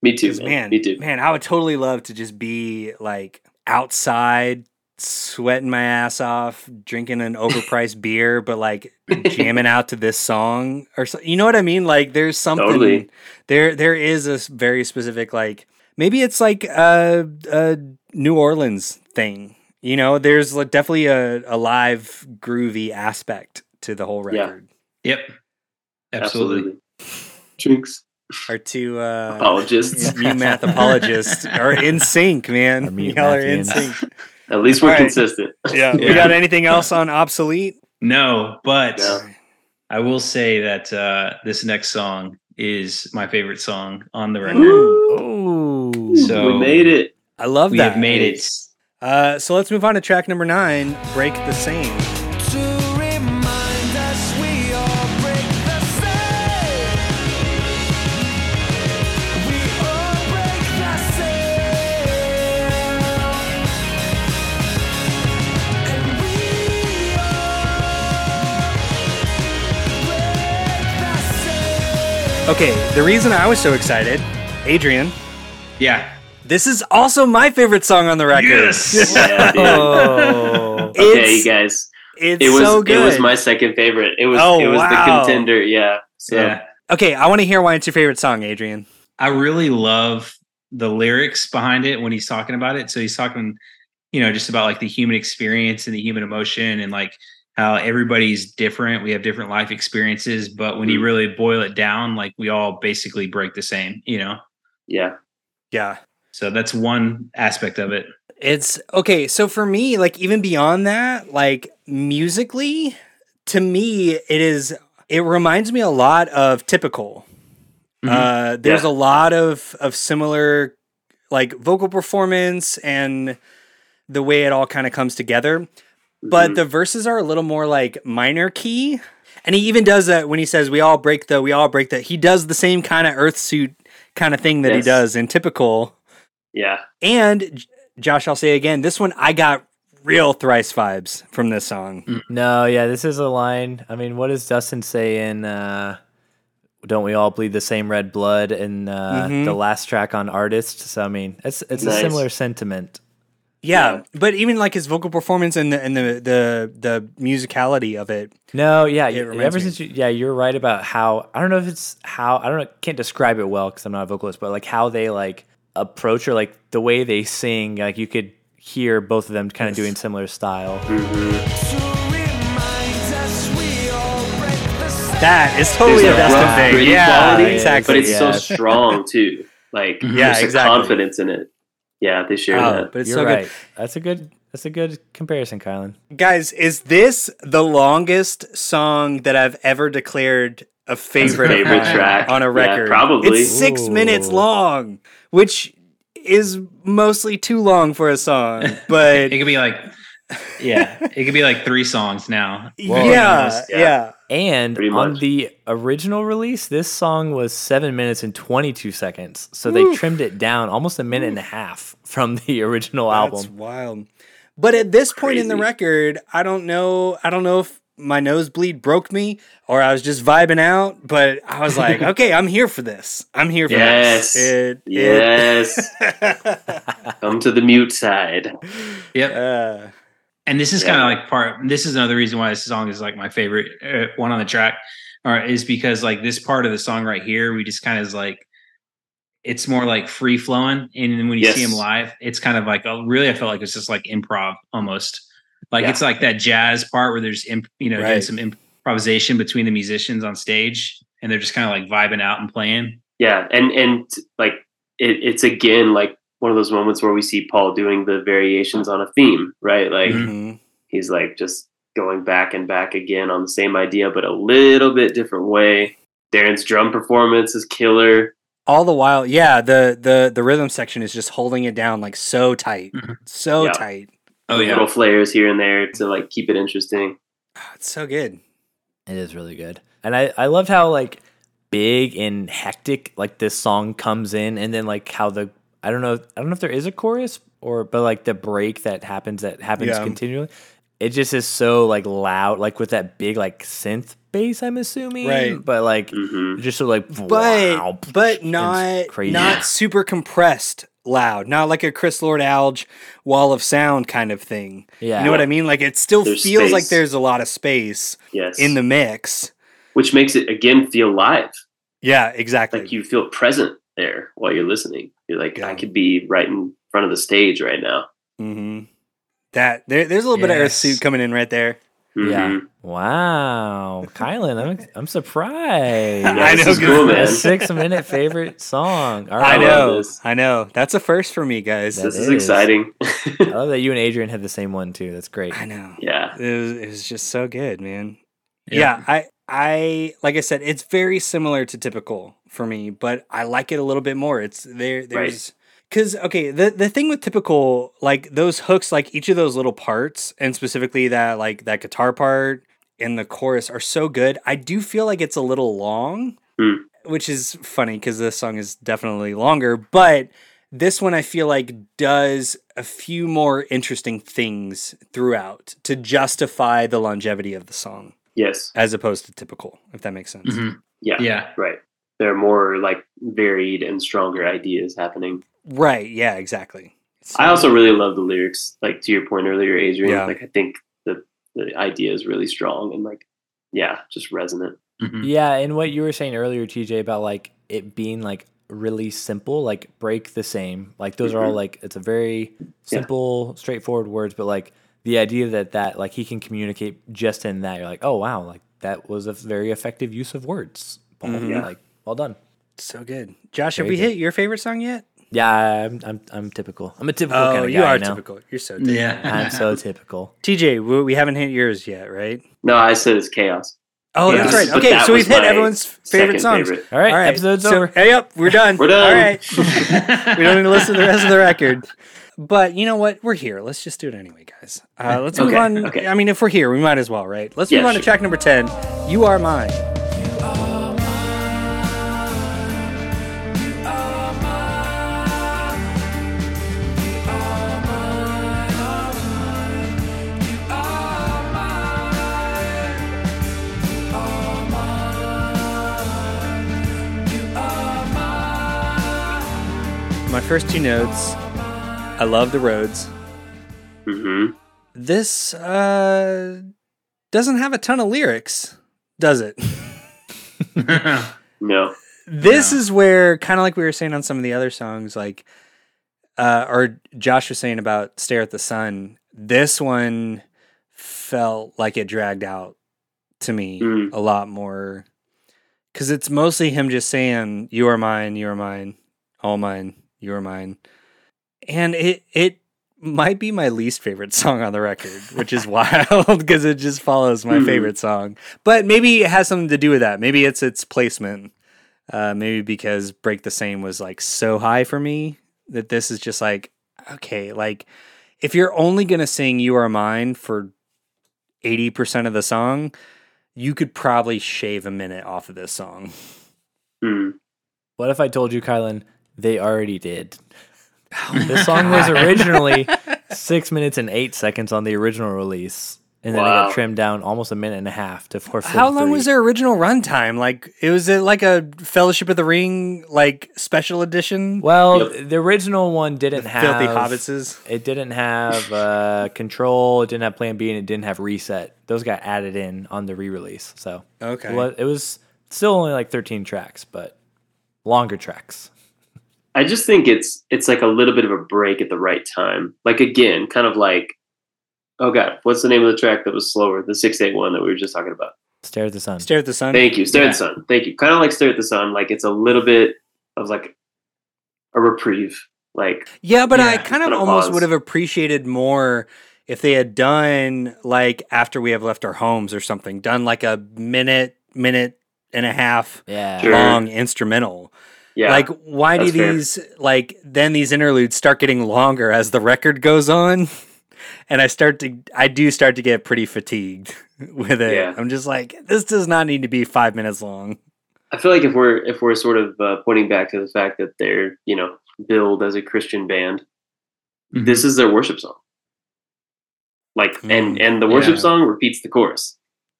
[SPEAKER 4] Yeah. Me too, man.
[SPEAKER 1] man,
[SPEAKER 4] Me too.
[SPEAKER 1] man, I would totally love to just be like outside, sweating my ass off, drinking an overpriced beer, but like jamming out to this song or so. You know what I mean? Like, there's something
[SPEAKER 4] Totally.
[SPEAKER 1] there. there is a very specific like maybe it's like a, a New Orleans thing. You know, there's like definitely a, a live groovy aspect to the whole
[SPEAKER 4] Yeah.
[SPEAKER 1] record.
[SPEAKER 3] Yep. Absolutely.
[SPEAKER 4] Drinks.
[SPEAKER 1] Our two uh,
[SPEAKER 4] Apologists.
[SPEAKER 1] Mute math apologists are in sync, man.
[SPEAKER 2] Our mute
[SPEAKER 1] Y'all are in sync.
[SPEAKER 4] At least we're
[SPEAKER 1] All right.
[SPEAKER 4] consistent.
[SPEAKER 1] Yeah. We got anything else on obsolete?
[SPEAKER 3] No, but
[SPEAKER 4] No.
[SPEAKER 3] I will say that uh, this next song is my favorite song on the record.
[SPEAKER 2] Oh,
[SPEAKER 3] So-
[SPEAKER 4] we made it.
[SPEAKER 1] I love
[SPEAKER 3] we
[SPEAKER 1] that.
[SPEAKER 3] We have made it.
[SPEAKER 1] Uh, so let's move on to track number nine, Break the Same. Okay, the reason I was so excited, Adrian,
[SPEAKER 3] Yeah.
[SPEAKER 1] this is also my favorite song on the record.
[SPEAKER 3] Yes.
[SPEAKER 4] Yeah,
[SPEAKER 2] oh.
[SPEAKER 4] Okay, you
[SPEAKER 1] oh.
[SPEAKER 4] guys.
[SPEAKER 1] it's
[SPEAKER 4] It was
[SPEAKER 1] so good.
[SPEAKER 4] it was my second favorite. It was
[SPEAKER 1] Oh,
[SPEAKER 4] it was
[SPEAKER 1] wow.
[SPEAKER 4] the contender. Yeah. So
[SPEAKER 3] yeah.
[SPEAKER 1] okay, I want to hear why it's your favorite song, Adrian.
[SPEAKER 3] I really love the lyrics behind it when he's talking about it. So he's talking, you know, just about like the human experience and the human emotion and like how everybody's different. We have different life experiences, but when you
[SPEAKER 4] Mhm.
[SPEAKER 3] really boil it down, like we all basically break the same, you know?
[SPEAKER 4] yeah.
[SPEAKER 1] Yeah.
[SPEAKER 3] So that's one aspect of it.
[SPEAKER 1] It's okay. So for me, like even beyond that, like musically, to me, it is. It reminds me a lot of typical.
[SPEAKER 3] Mhm.
[SPEAKER 1] Uh, there's
[SPEAKER 4] Yeah.
[SPEAKER 1] a lot of of similar, like vocal performance and the way it all kind of comes together. But
[SPEAKER 4] Mhm.
[SPEAKER 1] the verses are a little more like minor key. And he even does that when he says, "We all break the, we all break the." He does the same kind of Earthsuit kind of thing that he does in typical.
[SPEAKER 4] yeah.
[SPEAKER 1] And Josh, I'll say again, this one I got real thrice vibes from this song.
[SPEAKER 2] No, yeah, this is a line. I mean, what does Dustin say in uh Don't We All Bleed the Same Red Blood in uh,
[SPEAKER 1] Mhm.
[SPEAKER 2] the last track on Artist? So I mean, it's it's a similar sentiment.
[SPEAKER 1] Yeah,
[SPEAKER 4] Yeah.
[SPEAKER 1] but even like his vocal performance and the and the the, the musicality of it.
[SPEAKER 2] No, yeah,
[SPEAKER 1] It
[SPEAKER 2] you- ever
[SPEAKER 1] me.
[SPEAKER 2] since you, yeah, you're right about how I don't know if it's how I don't know can't describe it well because I'm not a vocalist, but like how they like approach or like the way they sing, like you could hear both of them kind of doing similar style.
[SPEAKER 1] That is totally
[SPEAKER 4] There's
[SPEAKER 1] a
[SPEAKER 4] that
[SPEAKER 1] Dustin
[SPEAKER 4] rough,
[SPEAKER 1] thing. Yeah,
[SPEAKER 4] quality,
[SPEAKER 1] exactly.
[SPEAKER 4] But it's so strong too. Like
[SPEAKER 1] Yeah,
[SPEAKER 4] there's a
[SPEAKER 1] exactly.
[SPEAKER 4] confidence in it. Yeah, this year.
[SPEAKER 1] Oh,
[SPEAKER 4] that.
[SPEAKER 1] but it's
[SPEAKER 2] you're
[SPEAKER 1] so
[SPEAKER 2] right.
[SPEAKER 1] good.
[SPEAKER 2] That's a good that's a good comparison, Kylan.
[SPEAKER 1] Guys, is this the longest song that I've ever declared a favorite,
[SPEAKER 4] favorite track.
[SPEAKER 1] on a
[SPEAKER 4] Yeah,
[SPEAKER 1] record?
[SPEAKER 4] probably.
[SPEAKER 1] It's six
[SPEAKER 2] Ooh.
[SPEAKER 1] minutes long, which is mostly too long for a song. But
[SPEAKER 3] It could be like, yeah, it could be like three songs now.
[SPEAKER 1] yeah,
[SPEAKER 3] almost,
[SPEAKER 1] yeah,
[SPEAKER 4] yeah.
[SPEAKER 2] And on the original release, this song was seven minutes and 22 seconds. So they trimmed it down almost a minute and a half from the original
[SPEAKER 1] That's
[SPEAKER 2] album.
[SPEAKER 1] That's wild. But at this point in the record, I don't know. I don't know if my nosebleed broke me or I was just vibing out. But I was like, okay, I'm here for this. I'm here for
[SPEAKER 4] Yes.
[SPEAKER 1] this. It,
[SPEAKER 4] Yes.
[SPEAKER 1] it-
[SPEAKER 4] Come to the mute side.
[SPEAKER 3] Yep.
[SPEAKER 1] uh,
[SPEAKER 3] And this is
[SPEAKER 4] Yeah.
[SPEAKER 3] kind of like part. This is another reason why this song is like my favorite uh, one on the track, or is because like this part of the song right here, we just kind of is like, it's more like free flowing, and then when you see
[SPEAKER 4] Yes.
[SPEAKER 3] him live, it's kind of like a, really. I felt like it's just like improv almost. Like
[SPEAKER 4] Yeah.
[SPEAKER 3] it's like that jazz part where there's imp, you know doing
[SPEAKER 1] Right.
[SPEAKER 3] some improvisation between the musicians on stage, and they're just kind of like vibing out and playing.
[SPEAKER 4] Yeah, and and like it, it's again like one of those moments where we see Paul doing the variations on a theme, right? Like
[SPEAKER 1] mhm.
[SPEAKER 4] he's like just going back and back again on the same idea, but a little bit different way. Darren's drum performance is killer.
[SPEAKER 1] All the while, yeah, the the the rhythm section is just holding it down like so tight,
[SPEAKER 3] Mhm.
[SPEAKER 1] so
[SPEAKER 4] Yeah.
[SPEAKER 1] tight.
[SPEAKER 3] Oh yeah,
[SPEAKER 4] Little flares here and there to like keep it interesting.
[SPEAKER 1] Oh, it's so good.
[SPEAKER 2] It is really good. And I, I loved how like big and hectic like this song comes in and then like how the I don't know I don't know if there is a chorus or but like the break that happens that happens
[SPEAKER 1] Yeah.
[SPEAKER 2] continually. It just is so like loud, like with that big like synth bass, I'm assuming.
[SPEAKER 1] Right.
[SPEAKER 2] But like
[SPEAKER 4] hmm
[SPEAKER 2] just so like
[SPEAKER 1] but
[SPEAKER 2] wow,
[SPEAKER 1] but not
[SPEAKER 2] crazy.
[SPEAKER 1] not super compressed loud not like a chris lord alge wall of sound kind of thing
[SPEAKER 2] yeah.
[SPEAKER 1] you know what i mean like it still
[SPEAKER 4] There's
[SPEAKER 1] feels like there's a lot of space
[SPEAKER 4] Yes.
[SPEAKER 1] in the mix
[SPEAKER 4] which makes it again feel live.
[SPEAKER 1] yeah exactly
[SPEAKER 4] Like you feel present there while you're listening. You're like,
[SPEAKER 1] Yeah.
[SPEAKER 4] I could be right in front of the stage right now.
[SPEAKER 1] hmm that there, there's a little bit of Earthsuit coming in right there
[SPEAKER 2] Yeah.
[SPEAKER 4] Mhm.
[SPEAKER 2] Wow. Kylan, I'm I'm surprised.
[SPEAKER 1] I
[SPEAKER 4] this
[SPEAKER 1] know,
[SPEAKER 4] is cool.
[SPEAKER 2] A
[SPEAKER 4] man.
[SPEAKER 2] six minute favorite song. All
[SPEAKER 1] i know
[SPEAKER 4] this.
[SPEAKER 1] i know that's a first for me guys
[SPEAKER 2] That
[SPEAKER 4] This is
[SPEAKER 2] is.
[SPEAKER 4] exciting.
[SPEAKER 2] I love that you and Adrian had the same one too. That's great.
[SPEAKER 1] i know
[SPEAKER 4] yeah.
[SPEAKER 1] it was, it was just so good man
[SPEAKER 3] Yeah.
[SPEAKER 1] yeah. i i like i said it's very similar to typical for me but i like it a little bit more. It's there there's because okay the the thing with typical like those hooks like each of those little parts and specifically that like that guitar part and the chorus are so good i do feel like it's a little long
[SPEAKER 4] Hmm.
[SPEAKER 1] which is funny because this song is definitely longer but this one i feel like does a few more interesting things throughout to justify the longevity of the song
[SPEAKER 4] Yes.
[SPEAKER 1] as opposed to typical if that makes sense
[SPEAKER 3] Mhm.
[SPEAKER 4] Yeah.
[SPEAKER 3] yeah.
[SPEAKER 4] Right. There are more like varied and stronger ideas happening.
[SPEAKER 1] right yeah exactly
[SPEAKER 4] I also really love the lyrics. Like to your point earlier, Adrian.
[SPEAKER 1] Yeah.
[SPEAKER 4] Like I think the the idea is really strong and like yeah, just resonant.
[SPEAKER 3] Mhm.
[SPEAKER 2] Yeah, and what you were saying earlier, TJ, about like it being like really simple, like break the same. Like those are all
[SPEAKER 4] Mhm.
[SPEAKER 2] like it's a very simple, straightforward words, but like the idea that that like he can communicate just in that, you're like, oh wow, like that was a very effective use of words. Paul.
[SPEAKER 1] Mhm.
[SPEAKER 4] Yeah.
[SPEAKER 2] Like well done.
[SPEAKER 1] so good josh have we
[SPEAKER 2] good.
[SPEAKER 1] hit your favorite song yet
[SPEAKER 2] Yeah, I'm I'm, I'm typical. I'm a typical
[SPEAKER 1] oh
[SPEAKER 2] kind of guy.
[SPEAKER 1] you are
[SPEAKER 2] know?
[SPEAKER 1] typical you're so typical.
[SPEAKER 3] Yeah.
[SPEAKER 2] I'm so typical.
[SPEAKER 1] tj we, we haven't hit yours yet right
[SPEAKER 4] No, I said it's chaos.
[SPEAKER 1] oh
[SPEAKER 3] Yeah.
[SPEAKER 1] that's right okay
[SPEAKER 4] that
[SPEAKER 1] so we've hit everyone's favorite
[SPEAKER 4] second
[SPEAKER 1] songs
[SPEAKER 4] favorite.
[SPEAKER 2] All right,
[SPEAKER 1] All right,
[SPEAKER 2] episode's
[SPEAKER 1] so,
[SPEAKER 2] over.
[SPEAKER 1] Hey, up, we're done.
[SPEAKER 4] We're done.
[SPEAKER 1] All right, we don't need to listen to the rest of the record. But you know what? We're here. Let's just do it anyway, guys. Uh, let's
[SPEAKER 4] okay, move
[SPEAKER 1] on.
[SPEAKER 4] Okay.
[SPEAKER 1] I mean, if we're here, we might as well, right? Let's
[SPEAKER 4] yeah,
[SPEAKER 1] move on
[SPEAKER 4] sure.
[SPEAKER 1] to track number 10 You Are Mine. my first two notes I love the Rhodes.
[SPEAKER 4] hmm
[SPEAKER 1] This uh, doesn't have a ton of lyrics, does it?
[SPEAKER 4] No.
[SPEAKER 1] this
[SPEAKER 3] No.
[SPEAKER 1] is where kind of like we were saying on some of the other songs like uh or josh was saying about stare at the sun this one felt like it dragged out to me
[SPEAKER 4] Mm.
[SPEAKER 1] a lot more because it's mostly him just saying you are mine you are mine all mine you are mine and it it might be my least favorite song on the record which is wild because it just follows my
[SPEAKER 4] Hmm.
[SPEAKER 1] favorite song but maybe it has something to do with that maybe it's its placement uh, maybe because Break the Same was like so high for me that this is just like, okay, like if you're only going to sing You Are Mine for 80% of the song, you could probably shave a minute off of this song.
[SPEAKER 4] Mm.
[SPEAKER 2] What if I told you, Kylan, they already did? This song was originally six minutes and eight seconds on the original release, and then it got trimmed down almost a minute and a half to four.
[SPEAKER 1] How long was their original runtime? Like, it was it like a Fellowship of the Ring, like special edition?
[SPEAKER 2] Well, the original one didn't
[SPEAKER 1] The
[SPEAKER 2] have
[SPEAKER 1] Filthy Hobbitses?
[SPEAKER 2] It didn't have uh, control. It didn't have Plan B, and it didn't have reset. Those got added in on the re-release. So
[SPEAKER 1] Okay.
[SPEAKER 2] it was, it was still only like 13 tracks, but longer tracks.
[SPEAKER 4] I just think it's it's like a little bit of a break at the right time. Like again, kind of like, oh god, what's the name of the track that was slower? The six eight one that we were just talking about.
[SPEAKER 2] Stare at the sun.
[SPEAKER 1] Stare at the Sun?
[SPEAKER 4] Thank you, Stare
[SPEAKER 3] Yeah.
[SPEAKER 4] at the Sun. Thank you. Kind of like Stare at the Sun. Like it's a little bit of like a reprieve. Like
[SPEAKER 1] Yeah, but I kind of almost
[SPEAKER 4] pause.
[SPEAKER 1] would have appreciated more if they had done like after we have left our homes or something, done like a minute, minute and a half
[SPEAKER 2] Yeah.
[SPEAKER 4] Sure.
[SPEAKER 1] long instrumental.
[SPEAKER 4] Yeah,
[SPEAKER 1] Like, why do
[SPEAKER 4] that's fair.
[SPEAKER 1] these like then these interludes start getting longer as the record goes on? And I start to, I do start to get pretty fatigued with it.
[SPEAKER 4] Yeah.
[SPEAKER 1] I'm just like, this does not need to be five minutes long.
[SPEAKER 4] I feel like if we're if we're sort of uh, pointing back to the fact that they're you know billed as a Christian band,
[SPEAKER 3] Mhm.
[SPEAKER 4] this is their worship song. Like and
[SPEAKER 1] Mm,
[SPEAKER 4] and the worship
[SPEAKER 3] yeah.
[SPEAKER 4] song repeats the chorus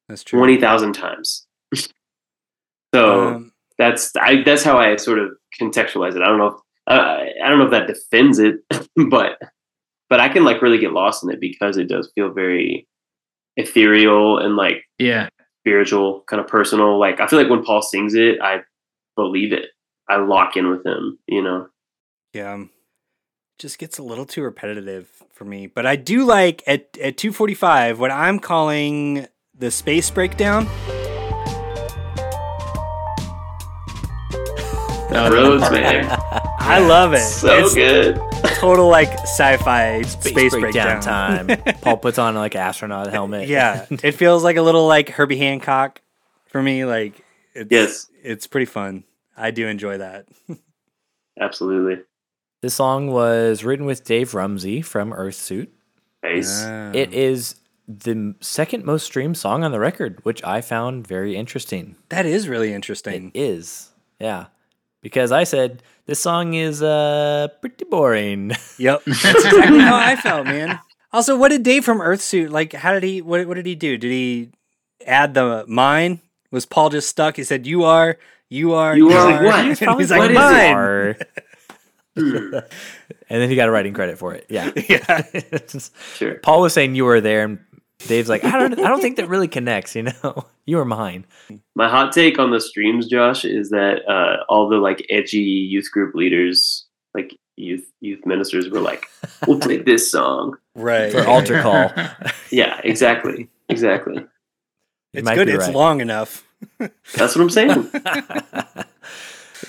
[SPEAKER 1] That's true.
[SPEAKER 4] twenty thousand times. so
[SPEAKER 1] Um,
[SPEAKER 4] that's I that's how I sort of contextualize it. I don't know. If, uh, I don't know if that defends it, but but I can like really get lost in it because it does feel very ethereal and like
[SPEAKER 3] yeah.
[SPEAKER 4] spiritual, kind of personal. Like I feel like when Paul sings it, I believe it. I lock in with him. You know.
[SPEAKER 1] Yeah. um, Just gets a little too repetitive for me. But I do like at, at 245 what I'm calling the space breakdown.
[SPEAKER 4] Rhodes, man.
[SPEAKER 1] I love it.
[SPEAKER 4] So
[SPEAKER 1] it's
[SPEAKER 4] good.
[SPEAKER 1] total like sci-fi space,
[SPEAKER 2] Space,
[SPEAKER 1] breakdown,
[SPEAKER 2] breakdown, time. Paul puts on like astronaut helmet.
[SPEAKER 1] yeah, it feels like a little like Herbie Hancock for me. Like it's,
[SPEAKER 4] Yes.
[SPEAKER 1] it's pretty fun. I do enjoy that.
[SPEAKER 4] Absolutely.
[SPEAKER 2] This song was written with Dave Rumsey from Earthsuit.
[SPEAKER 4] Nice.
[SPEAKER 1] Ah.
[SPEAKER 2] It is the second most streamed song on the record, which I found very interesting.
[SPEAKER 1] that is really interesting.
[SPEAKER 2] is, yeah, because I said this song is uh pretty boring.
[SPEAKER 1] Yep, that's exactly how I felt, man. Also, what did Dave from Earthsuit like? How did he? What, what did he do? Did he add the mine? Was Paul just stuck? He said, "You are, you are,
[SPEAKER 4] You are what?
[SPEAKER 1] And
[SPEAKER 4] He's
[SPEAKER 1] he's like,
[SPEAKER 4] is it?
[SPEAKER 1] "Mine."
[SPEAKER 2] Are- and then he got a writing credit for it. Yeah,
[SPEAKER 1] Yeah.
[SPEAKER 4] Sure.
[SPEAKER 2] Paul was saying you were there, and Dave's like, I don't, I don't think that really connects. You know, you are mine.
[SPEAKER 4] My hot take on the streams, Josh, is that uh, all the like edgy youth group leaders, like youth youth ministers, were like, "We'll play this song."
[SPEAKER 1] Right.
[SPEAKER 2] For altar call.
[SPEAKER 4] Yeah, exactly, exactly.
[SPEAKER 1] It's good. It's
[SPEAKER 2] right.
[SPEAKER 1] long enough.
[SPEAKER 4] That's what I'm saying.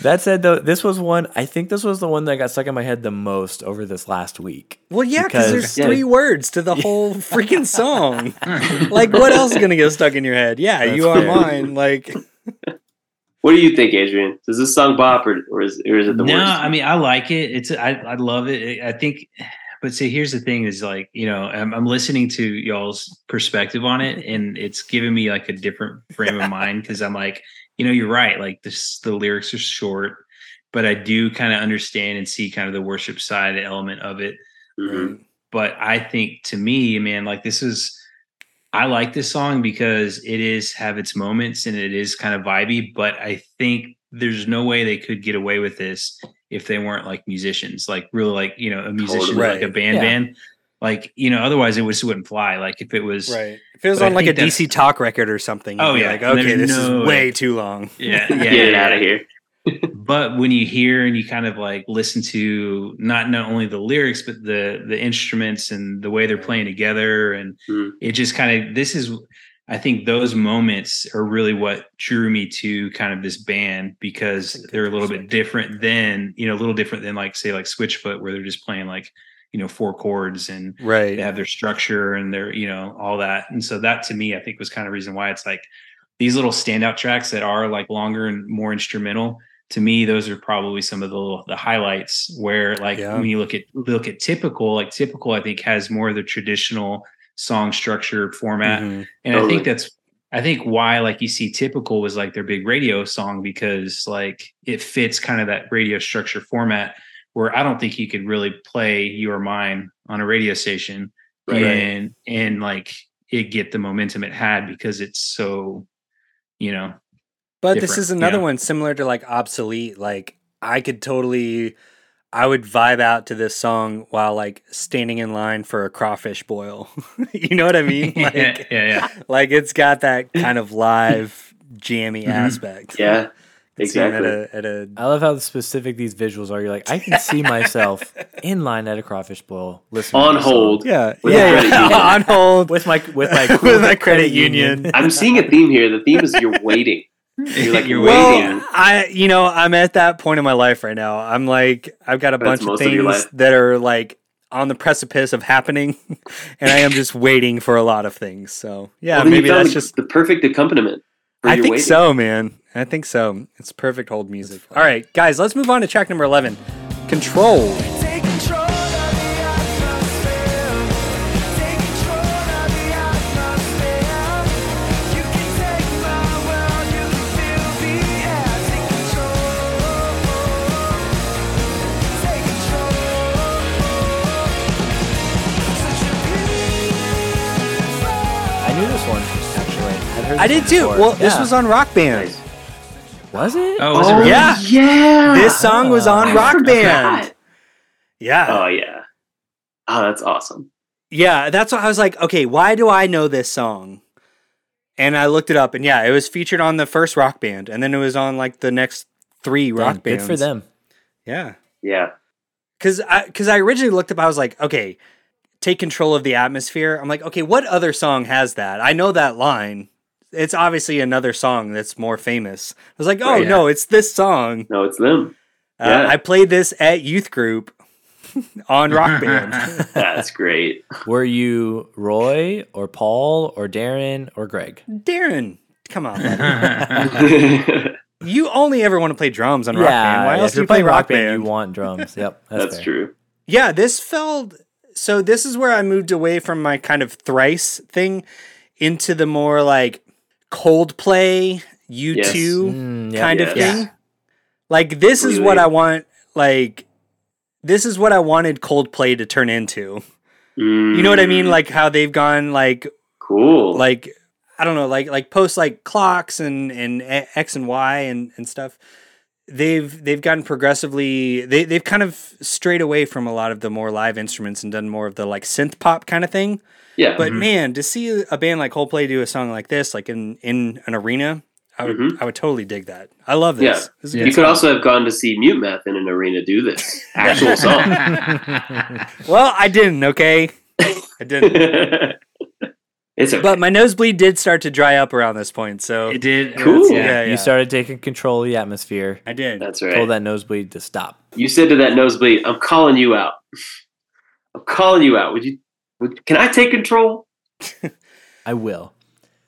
[SPEAKER 2] That said, though, this was one. I think this was the one that got stuck in my head the most over this last week.
[SPEAKER 1] Well, yeah, because
[SPEAKER 2] Because-
[SPEAKER 1] there's
[SPEAKER 4] Yeah.
[SPEAKER 1] three words to the whole freaking song. like, what else is gonna get stuck in your head? Yeah,
[SPEAKER 2] That's
[SPEAKER 1] you are
[SPEAKER 2] fair.
[SPEAKER 1] mine. Like,
[SPEAKER 4] What do you think, Adrian? Does this song bop or, or is or is it the
[SPEAKER 3] no,
[SPEAKER 4] worst?
[SPEAKER 3] I mean I like it. It's I I love it. I think, but see, here's the thing: is like you know I'm, I'm listening to y'all's perspective on it, and it's giving me like a different frame of mind because I'm like, you know, you're right. Like this, the lyrics are short, but I do kind of understand and see kind of the worship side element of it.
[SPEAKER 4] Mhm.
[SPEAKER 3] But I think to me, man, like this is. I like this song because it is have its moments and it is kind of vibey, but I think there's no way they could get away with this if they weren't like musicians, like really like you know a musician,
[SPEAKER 1] Totally.
[SPEAKER 3] like a band
[SPEAKER 2] Yeah.
[SPEAKER 3] band. Like you know, otherwise it just wouldn't fly. Like if it was,
[SPEAKER 1] Right. If it was
[SPEAKER 3] But I
[SPEAKER 1] on like a DC Talk record or something,
[SPEAKER 3] Oh, yeah.
[SPEAKER 1] like, okay, this
[SPEAKER 3] no
[SPEAKER 1] is
[SPEAKER 3] way.
[SPEAKER 1] way too long.
[SPEAKER 3] yeah, yeah,
[SPEAKER 4] Get
[SPEAKER 3] yeah,
[SPEAKER 4] it
[SPEAKER 3] yeah.
[SPEAKER 4] out of here.
[SPEAKER 3] but when you hear and you kind of like listen to not not only the lyrics but the the instruments and the way they're playing together and
[SPEAKER 4] Mm.
[SPEAKER 3] it just kind of this is i think those moments are really what drew me to kind of this band because
[SPEAKER 1] That's a good
[SPEAKER 3] they're a little bit different than you know a little different than like say like switchfoot where they're just playing like you know four chords and
[SPEAKER 1] Right.
[SPEAKER 3] they have their structure and their you know all that and so that to me i think was kind of reason why it's like these little standout tracks that are like longer and more instrumental to me those are probably some of the little, the highlights where like
[SPEAKER 1] Yeah.
[SPEAKER 3] when you look at look at typical like typical i think has more of the traditional song structure format
[SPEAKER 1] Mhm.
[SPEAKER 3] and i think that's i think why like you see typical was like their big radio song because like it fits kind of that radio structure format where i don't think you could really play You Are Mine on a radio station
[SPEAKER 4] Right.
[SPEAKER 3] and and like it get the momentum it had because it's so you know
[SPEAKER 1] But this is another
[SPEAKER 3] yeah.
[SPEAKER 1] one similar to like obsolete. Like I could totally, I would vibe out to this song while like standing in line for a crawfish boil. you know what I mean? Like,
[SPEAKER 3] yeah yeah yeah
[SPEAKER 1] like it's got that kind of live jammy
[SPEAKER 3] Mhm.
[SPEAKER 1] aspect.
[SPEAKER 4] Yeah,
[SPEAKER 1] Seeing
[SPEAKER 4] exactly.
[SPEAKER 1] At a, at a
[SPEAKER 2] I love how specific these visuals are. You're like, I can see myself in line at a crawfish boil, listening
[SPEAKER 4] On
[SPEAKER 2] to this song.
[SPEAKER 4] hold.
[SPEAKER 1] yeah, yeah, yeah. on hold
[SPEAKER 2] with my with my
[SPEAKER 1] with my credit union.
[SPEAKER 4] I'm seeing a theme here. The theme is you're waiting. You're like
[SPEAKER 3] You're
[SPEAKER 1] Well,
[SPEAKER 4] waiting.
[SPEAKER 1] I you know I'm at that point in my life right now. I'm like I've got a
[SPEAKER 4] That's
[SPEAKER 1] bunch of
[SPEAKER 4] most of
[SPEAKER 1] things that are like on the precipice of happening, and I am just waiting for a lot of things. So yeah,
[SPEAKER 4] Well,
[SPEAKER 1] maybe that's
[SPEAKER 4] the,
[SPEAKER 1] just.
[SPEAKER 4] the perfect accompaniment. for
[SPEAKER 1] I
[SPEAKER 4] your
[SPEAKER 1] think
[SPEAKER 4] waiting.
[SPEAKER 1] so, man. I think so. It's perfect hold music. All right, guys, let's move on to track number eleven. Control.
[SPEAKER 7] Take control of the atmosphere. Take control of the atmosphere. You can take my world, you can feel the air. Take control. Take control. Such a beautiful.
[SPEAKER 2] I knew this one actually. I'd heard
[SPEAKER 1] I did too.
[SPEAKER 2] before.
[SPEAKER 1] Well, this
[SPEAKER 2] Yeah.
[SPEAKER 1] was on Rock Band.
[SPEAKER 4] Nice.
[SPEAKER 2] Was it?
[SPEAKER 3] oh was it
[SPEAKER 4] Oh
[SPEAKER 3] really?
[SPEAKER 1] Yeah.
[SPEAKER 4] yeah.
[SPEAKER 1] This song was on oh,
[SPEAKER 4] I
[SPEAKER 1] Rock
[SPEAKER 4] forgot.
[SPEAKER 1] Band. Yeah.
[SPEAKER 4] Oh yeah. Oh, that's awesome.
[SPEAKER 1] Yeah, that's what I was like, okay, why do I know this song? And I looked it up and yeah, it was featured on the first rock band and then it was on like the next three rock
[SPEAKER 2] good
[SPEAKER 1] bands.
[SPEAKER 2] Good for them.
[SPEAKER 1] Yeah.
[SPEAKER 4] Yeah.
[SPEAKER 1] Cuz I cuz I originally looked up I was like, okay, take control of the atmosphere. I'm like, okay, what other song has that? I know that line. It's obviously another song that's more famous. I was like, oh
[SPEAKER 4] Right.
[SPEAKER 1] no, it's this song.
[SPEAKER 4] No, it's them.
[SPEAKER 1] Uh,
[SPEAKER 4] Yeah.
[SPEAKER 1] I played this at youth group on rock band.
[SPEAKER 4] That's great.
[SPEAKER 2] Were you Roy or Paul or Darren or Greg?
[SPEAKER 1] Darren, come on. You only ever want to play drums on rock band. Why
[SPEAKER 2] yeah,
[SPEAKER 1] else
[SPEAKER 2] if
[SPEAKER 1] do
[SPEAKER 2] you're
[SPEAKER 1] you play
[SPEAKER 2] playing
[SPEAKER 1] rock band?
[SPEAKER 2] You want drums. Yep, that's,
[SPEAKER 4] That's true.
[SPEAKER 1] Yeah, this felt so. This is where I moved away from my kind of thrice thing into the more like Coldplay, U
[SPEAKER 4] Yes.
[SPEAKER 1] two
[SPEAKER 2] Mm, yep.
[SPEAKER 1] kind of
[SPEAKER 4] Yes.
[SPEAKER 1] thing. Like this is what I want. Like this is what I wanted Coldplay to turn into. You know what I mean?
[SPEAKER 4] Mm,
[SPEAKER 1] Like how they've gone like
[SPEAKER 4] cool.
[SPEAKER 1] like I don't know, like like post like clocks and and X and Y and and stuff. They've they've gotten progressively they they've kind of strayed away from a lot of the more live instruments and done more of the like synth pop kind of thing.
[SPEAKER 4] Yeah.
[SPEAKER 1] But
[SPEAKER 3] Mhm.
[SPEAKER 1] man, to see a band like Coldplay do a song like this, like in in an arena, I would
[SPEAKER 4] Mhm.
[SPEAKER 1] I would totally dig that. I love this.
[SPEAKER 4] Yeah.
[SPEAKER 1] This is a
[SPEAKER 3] Yeah.
[SPEAKER 4] you could
[SPEAKER 1] song.
[SPEAKER 4] also have gone to see Mute Math in an arena do this actual song.
[SPEAKER 1] well, I didn't. Okay, I didn't.
[SPEAKER 4] it's okay.
[SPEAKER 1] But my nosebleed did start to dry up around this point, so
[SPEAKER 3] it did
[SPEAKER 4] Cool.
[SPEAKER 3] yeah,
[SPEAKER 1] yeah, yeah.
[SPEAKER 2] You started taking control of the atmosphere.
[SPEAKER 1] I did.
[SPEAKER 4] That's right.
[SPEAKER 2] Told that nosebleed to stop.
[SPEAKER 4] You said to that nosebleed, "I'm calling you out. I'm calling you out. Would you? Would, can I take control?"
[SPEAKER 2] I will.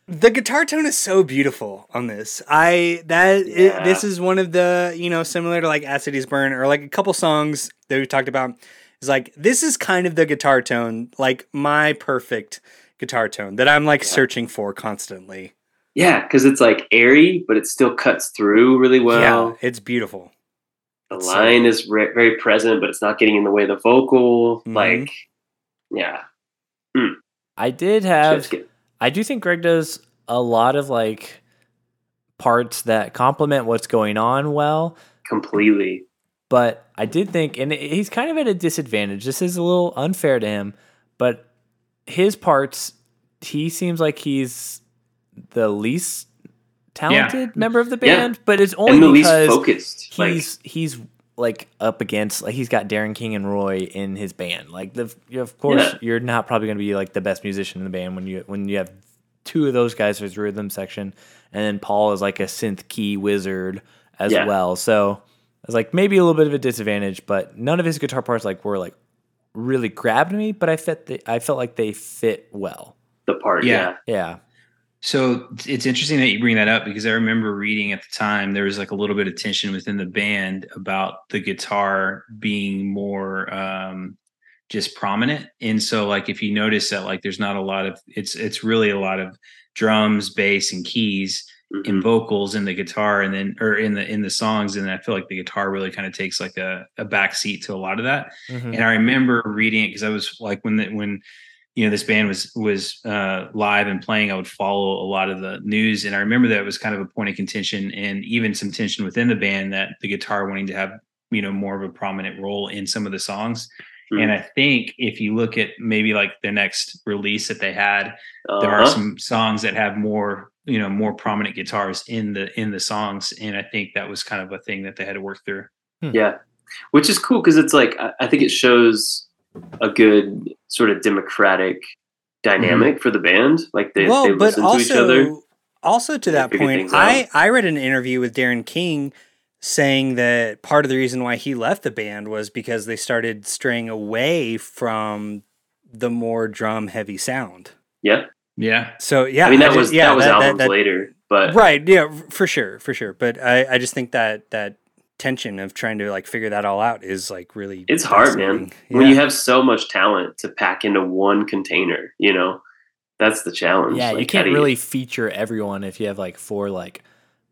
[SPEAKER 1] the guitar tone is so beautiful on this. I that
[SPEAKER 4] Yeah.
[SPEAKER 1] it, this is one of the you know similar to like As Cities Burn or like a couple songs that we talked about. Is like this is kind of the guitar tone, like my perfect guitar tone that I'm like
[SPEAKER 4] Yeah.
[SPEAKER 1] searching for constantly.
[SPEAKER 4] Yeah, because it's like airy, but it still cuts through really well.
[SPEAKER 1] yeah, it's beautiful.
[SPEAKER 4] the
[SPEAKER 1] it's so-
[SPEAKER 4] line is re- very present, but it's not getting in the way of the vocal.
[SPEAKER 1] Mhm.
[SPEAKER 4] Like, yeah, Mm.
[SPEAKER 2] I did have. I do think Greg does a lot of like parts that complement what's going on well.
[SPEAKER 4] Completely.
[SPEAKER 2] But I did think, and he's kind of at a disadvantage. This is a little unfair to him, but his parts, he seems like he's the least talented member of the
[SPEAKER 4] Yeah.
[SPEAKER 2] band, but it's only
[SPEAKER 4] And the least
[SPEAKER 2] because
[SPEAKER 4] focused. Like,
[SPEAKER 2] he's he's like up against like he's got Darren King and Roy in his band. Like the you- of course
[SPEAKER 4] Yeah.
[SPEAKER 2] you're not probably going to be like the best musician in the band when you when you have two of those guys for his rhythm section, and then Paul is like a synth key wizard as
[SPEAKER 4] Yeah.
[SPEAKER 2] well. So it's like maybe a little bit of a disadvantage, but none of his guitar parts like were like really grabbed me. But I felt they, I felt like they fit well.
[SPEAKER 4] the part.
[SPEAKER 3] Yeah.
[SPEAKER 4] Yeah.
[SPEAKER 2] Yeah,
[SPEAKER 3] So it's interesting that you bring that up because I remember reading at the time there was like a little bit of tension within the band about the guitar being more um, just prominent. And so like if you notice that like there's not a lot of it's it's really a lot of drums, bass, and keys
[SPEAKER 4] Mhm.
[SPEAKER 3] and vocals in the guitar and then or in the in the songs and I feel like the guitar really kind of takes like a, a back seat to a lot of that.
[SPEAKER 2] Mhm.
[SPEAKER 3] And I remember reading it because I was like when the, when you know this band was was uh, live and playing, I would follow a lot of the news, and I remember that it was kind of a point of contention and even some tension within the band that the guitar wanting to have you know more of a prominent role in some of the songs.
[SPEAKER 4] Mhm.
[SPEAKER 3] And I think if you look at maybe like the next release that they had, there are
[SPEAKER 4] Uh-huh.
[SPEAKER 3] some songs that have more you know more prominent guitars in the in the songs, and I think that was kind of a thing that they had to work through.
[SPEAKER 4] Yeah, which is cool because it's like I, I think it shows a good sort of democratic dynamic for the band. Like they,
[SPEAKER 1] well,
[SPEAKER 4] they
[SPEAKER 1] but
[SPEAKER 4] listen to each other.
[SPEAKER 1] also, also to that point, I. I read an interview with Darren King saying that part of the reason why he left the band was because they started straying away from the more drum heavy sound.
[SPEAKER 4] Yeah,
[SPEAKER 3] Yeah,
[SPEAKER 1] So yeah,
[SPEAKER 4] I mean that
[SPEAKER 1] just-
[SPEAKER 4] was
[SPEAKER 1] yeah,
[SPEAKER 4] that was albums
[SPEAKER 1] that-
[SPEAKER 4] later, but
[SPEAKER 1] right? Yeah, for sure, for sure. But I I just think that that tension of trying to like figure that all out is like really
[SPEAKER 4] it's hard, man.
[SPEAKER 1] fascinating.
[SPEAKER 4] When you have so much talent to pack into one container, you know, that's the challenge.
[SPEAKER 2] Yeah,
[SPEAKER 4] Like,
[SPEAKER 2] you can't
[SPEAKER 4] do
[SPEAKER 2] really feature everyone if you have like four like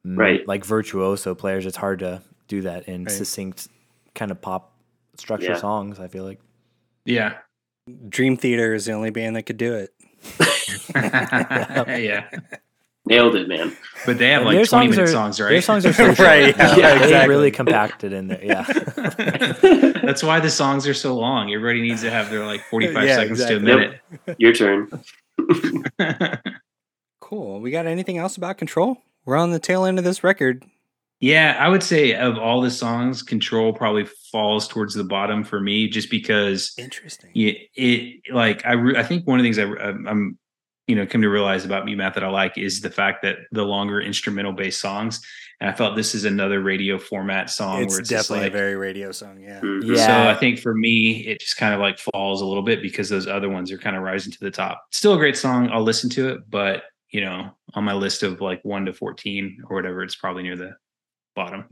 [SPEAKER 2] m-
[SPEAKER 4] Right.
[SPEAKER 2] like virtuoso players. It's hard to do that in
[SPEAKER 1] Right.
[SPEAKER 2] succinct kind of pop structure
[SPEAKER 4] Yeah.
[SPEAKER 2] songs. I feel like.
[SPEAKER 3] yeah.
[SPEAKER 1] Dream Theater is the only band that could do it.
[SPEAKER 3] yeah.
[SPEAKER 4] Nailed it, man.
[SPEAKER 3] But they have
[SPEAKER 2] And
[SPEAKER 3] like 20
[SPEAKER 2] songs
[SPEAKER 3] minute
[SPEAKER 2] are-
[SPEAKER 3] songs, right?
[SPEAKER 2] Their songs are so short.
[SPEAKER 1] Right,
[SPEAKER 2] Yeah,
[SPEAKER 1] yeah,
[SPEAKER 2] they
[SPEAKER 1] exactly.
[SPEAKER 2] really compacted in there. Yeah.
[SPEAKER 3] That's why the songs are so long. Everybody needs to have their like 45
[SPEAKER 1] Yeah,
[SPEAKER 3] seconds
[SPEAKER 1] exactly.
[SPEAKER 3] to a minute.
[SPEAKER 4] Your turn.
[SPEAKER 1] Cool. We got anything else about Control? We're on the tail end of this record.
[SPEAKER 3] yeah, I would say of all the songs, Control probably falls towards the bottom for me just because
[SPEAKER 1] Interesting.
[SPEAKER 3] it, it like I re- I think one of the things I, I'm you know come to realize about Mute Math that I like is the fact that the longer instrumental based songs and I felt this is another radio format song
[SPEAKER 1] It's
[SPEAKER 3] where it's
[SPEAKER 1] definitely
[SPEAKER 3] like
[SPEAKER 1] a very radio song. Yeah.
[SPEAKER 4] Mhm.
[SPEAKER 2] Yeah.
[SPEAKER 3] So I think for me, it just kind of like falls a little bit because those other ones are kind of rising to the top. Still a great song. I'll listen to it, but you know, on my list of like one to fourteen or whatever, it's probably near the bottom.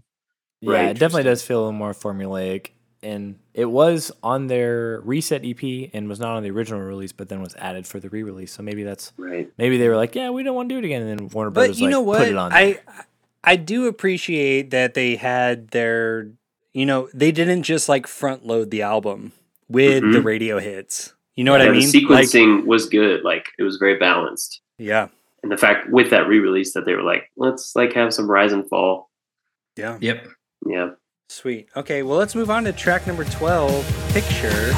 [SPEAKER 2] Yeah,
[SPEAKER 4] Right.
[SPEAKER 2] it definitely does feel a little more formulaic. And it was on their reset EP and was not on the original release, but then was added for the re-release. So maybe that's
[SPEAKER 4] Right.
[SPEAKER 2] maybe they were like, yeah, we don't want to do it again, and then Warner
[SPEAKER 1] But
[SPEAKER 2] Brothers
[SPEAKER 1] you
[SPEAKER 2] like
[SPEAKER 1] know what?
[SPEAKER 2] put it on.
[SPEAKER 1] I
[SPEAKER 2] there.
[SPEAKER 1] I do appreciate that they had their you know, they didn't just like front load the album with the
[SPEAKER 4] Mhm.
[SPEAKER 1] radio hits. You know what I mean?
[SPEAKER 4] The
[SPEAKER 1] Like,
[SPEAKER 4] sequencing was good. Like it was very balanced.
[SPEAKER 1] yeah.
[SPEAKER 4] And the fact with that re-release that they were like, let's like have some rise and fall.
[SPEAKER 1] Yeah.
[SPEAKER 3] Yep.
[SPEAKER 4] Yeah.
[SPEAKER 1] Sweet. Okay, well let's move on to track number 12, Picture.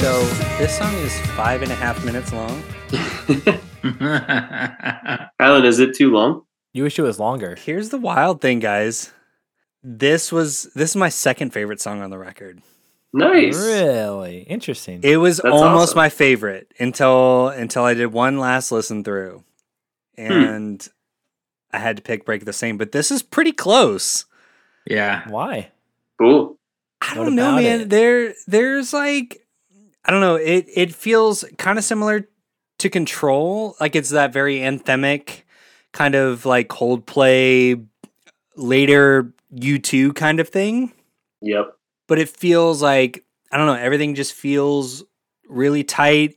[SPEAKER 1] So this song is five and a half minutes long.
[SPEAKER 4] Alan, is it too long?
[SPEAKER 2] you wish it was longer.
[SPEAKER 1] Here's the wild thing, guys. This was this is my second favorite song on the record.
[SPEAKER 4] Nice.
[SPEAKER 2] Really interesting.
[SPEAKER 1] It was
[SPEAKER 4] That's
[SPEAKER 1] almost
[SPEAKER 4] awesome.
[SPEAKER 1] my favorite until until I did one last listen through,
[SPEAKER 4] Hmm.
[SPEAKER 1] and I had to pick "Break the Same." But this is pretty close.
[SPEAKER 3] yeah.
[SPEAKER 2] Why?
[SPEAKER 4] Cool.
[SPEAKER 1] I don't know, man.
[SPEAKER 2] it?
[SPEAKER 1] There, there's like, I don't know. It it feels kind of similar to Control. Like it's that very anthemic kind of like Coldplay, later U two kind of thing.
[SPEAKER 4] Yep.
[SPEAKER 1] But it feels like I don't know. Everything just feels really tight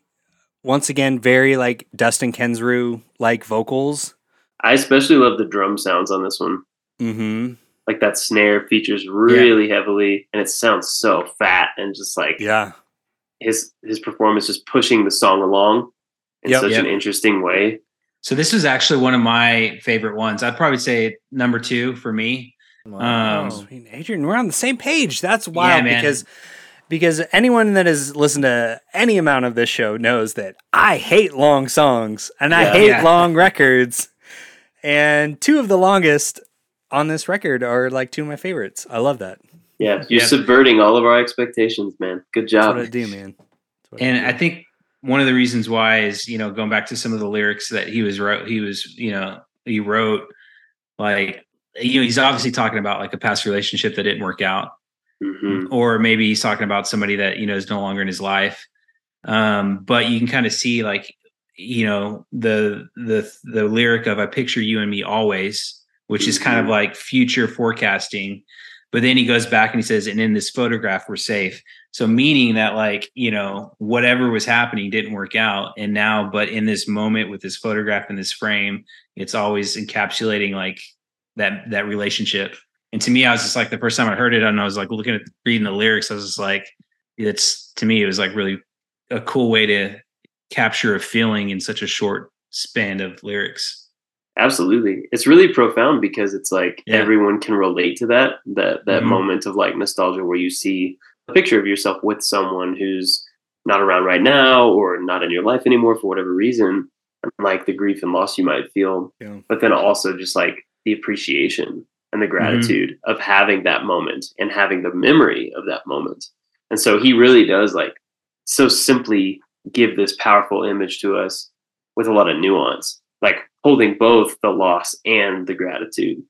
[SPEAKER 1] once again, very like Dustin Kensrue like vocals.
[SPEAKER 4] I especially love the drum sounds on this one.
[SPEAKER 1] Mm-hmm.
[SPEAKER 4] Like that snare features really heavily, and it sounds so fat and just like
[SPEAKER 1] Yeah.
[SPEAKER 4] His his performance just pushing the song along in
[SPEAKER 1] Yep.
[SPEAKER 4] such
[SPEAKER 3] Yep.
[SPEAKER 4] an interesting way.
[SPEAKER 3] So this was actually one of my favorite ones. I'd probably say number two for me.
[SPEAKER 2] Wow.
[SPEAKER 3] Um,
[SPEAKER 1] Adrian, we're on the same page. That's wild
[SPEAKER 3] man.
[SPEAKER 1] because because anyone that has listened to any amount of this show knows that I hate long songs and I hate
[SPEAKER 3] Yeah.
[SPEAKER 1] long records. And two of the longest on this record are like two of my favorites. I love that.
[SPEAKER 4] Yeah, you're
[SPEAKER 3] Yep.
[SPEAKER 4] subverting all of our expectations, man. Good
[SPEAKER 1] That's
[SPEAKER 4] job.
[SPEAKER 1] what I do, man. That's I
[SPEAKER 3] and
[SPEAKER 1] do.
[SPEAKER 3] I think one of the reasons why is you know going back to some of the lyrics that he was wrote he was you know he wrote like you know he's obviously talking about like a past relationship that didn't work out
[SPEAKER 4] hmm
[SPEAKER 3] or maybe he's talking about somebody that you know is no longer in his life um but you can kind of see like you know the the the lyric of i picture you and me always which is kind of
[SPEAKER 4] Mhm.
[SPEAKER 3] like future forecasting but then he goes back and he says and in this photograph we're safe. So meaning that like you know whatever was happening didn't work out. And now but in this moment with this photograph in this frame it's always encapsulating like that that relationship. And to me i was just like the first time i heard it and i was like looking at reading the lyrics i was just like it's to me it was like really a cool way to capture a feeling in such a short span of lyrics
[SPEAKER 4] Absolutely. It's really profound because it's like
[SPEAKER 3] Yeah.
[SPEAKER 4] everyone can relate to that that that
[SPEAKER 3] Mhm.
[SPEAKER 4] moment of like nostalgia where you see a picture of yourself with someone who's not around right now or not in your life anymore for whatever reason and like the grief and loss you might feel
[SPEAKER 1] Yeah.
[SPEAKER 4] but then also just like the appreciation and the gratitude of having that moment and having the memory of that moment and so he really does like so simply give this powerful image to us with a lot of nuance like holding both the loss and the gratitude.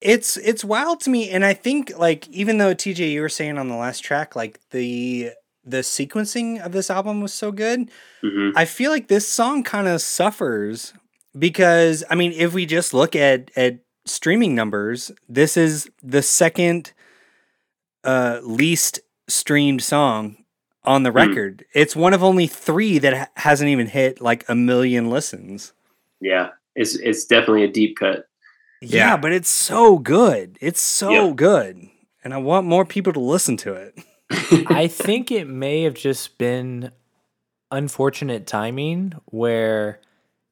[SPEAKER 1] It's it's wild to me and i think like even though tj you were saying on the last track like the the sequencing of this album was so good
[SPEAKER 4] hmm
[SPEAKER 1] i feel like this song kind of suffers because i mean if we just look at at streaming numbers this is the second uh least streamed song on the
[SPEAKER 4] Hmm.
[SPEAKER 1] record. It's one of only three that ha- hasn't even hit like a million listens
[SPEAKER 4] yeah it's it's definitely a deep cut
[SPEAKER 1] Yeah,
[SPEAKER 3] Yeah.
[SPEAKER 1] but it's so good. It's so
[SPEAKER 4] Yeah.
[SPEAKER 1] good. And I want more people to listen to it.
[SPEAKER 2] I think it may have just been unfortunate timing where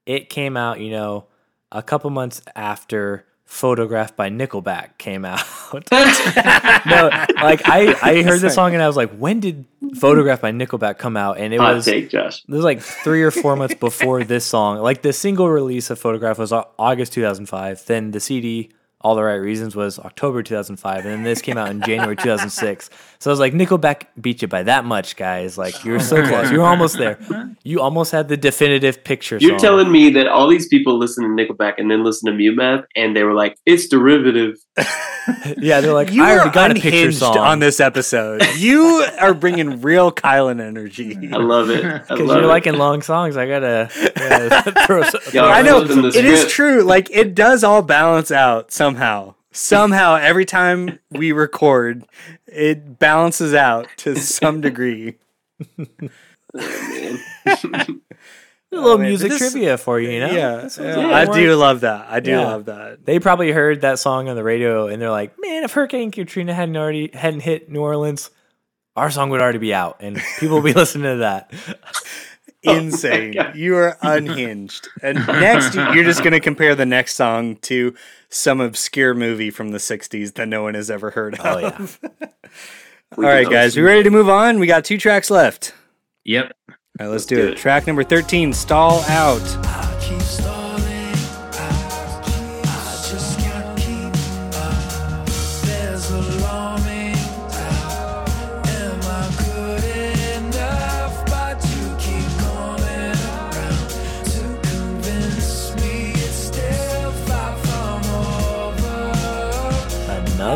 [SPEAKER 2] it came out, you know, a couple months after Photograph by Nickelback came out. no, like I, I heard the song and I was like, when did Photograph by Nickelback come out? And it
[SPEAKER 4] hot
[SPEAKER 2] was
[SPEAKER 4] take josh
[SPEAKER 2] it was like three or four months before this song. Like the single release of Photograph was August 2005. Then the CD, All the Right Reasons, was October 2005. And then this came out in January 2006. So I was like, Nickelback beat you by that much, guys. Like you're so close. You're almost there. You almost had the definitive picture.
[SPEAKER 4] you're
[SPEAKER 2] song.
[SPEAKER 4] telling me that all these people listen to nickelback and then listen to mute math and they were like it's derivative
[SPEAKER 2] yeah, they're like,
[SPEAKER 1] you
[SPEAKER 2] I already got a picture song
[SPEAKER 1] on this episode. You are bringing real Kylan energy.
[SPEAKER 4] i love it
[SPEAKER 2] because you're
[SPEAKER 4] it.
[SPEAKER 2] liking long songs. I gotta, gotta throw, some-
[SPEAKER 1] I know
[SPEAKER 4] flipping the
[SPEAKER 1] it is true. Like it does all balance out somehow. Somehow, every time we record, it balances out to some degree.
[SPEAKER 2] A little
[SPEAKER 1] Oh,
[SPEAKER 2] music
[SPEAKER 1] this-
[SPEAKER 2] trivia for you, you know?
[SPEAKER 1] Yeah, yeah, I do love that. I do
[SPEAKER 2] Yeah.
[SPEAKER 1] love that.
[SPEAKER 2] They probably heard that song on the radio and they're like, "Man, if Hurricane Katrina hadn't already hadn't hit New Orleans, our song would already be out and people would be listening to that."
[SPEAKER 1] Insane. You are unhinged. And next, you're just going to compare the next song to some obscure movie from the 60s that no one has ever heard of.
[SPEAKER 2] Oh, yeah.
[SPEAKER 1] All right, guys, we ready to move on? We got two tracks left.
[SPEAKER 3] yep
[SPEAKER 1] All right, let's,
[SPEAKER 4] Let's
[SPEAKER 1] do,
[SPEAKER 4] do
[SPEAKER 1] it.
[SPEAKER 4] it.
[SPEAKER 1] Track number 13, Stall Out.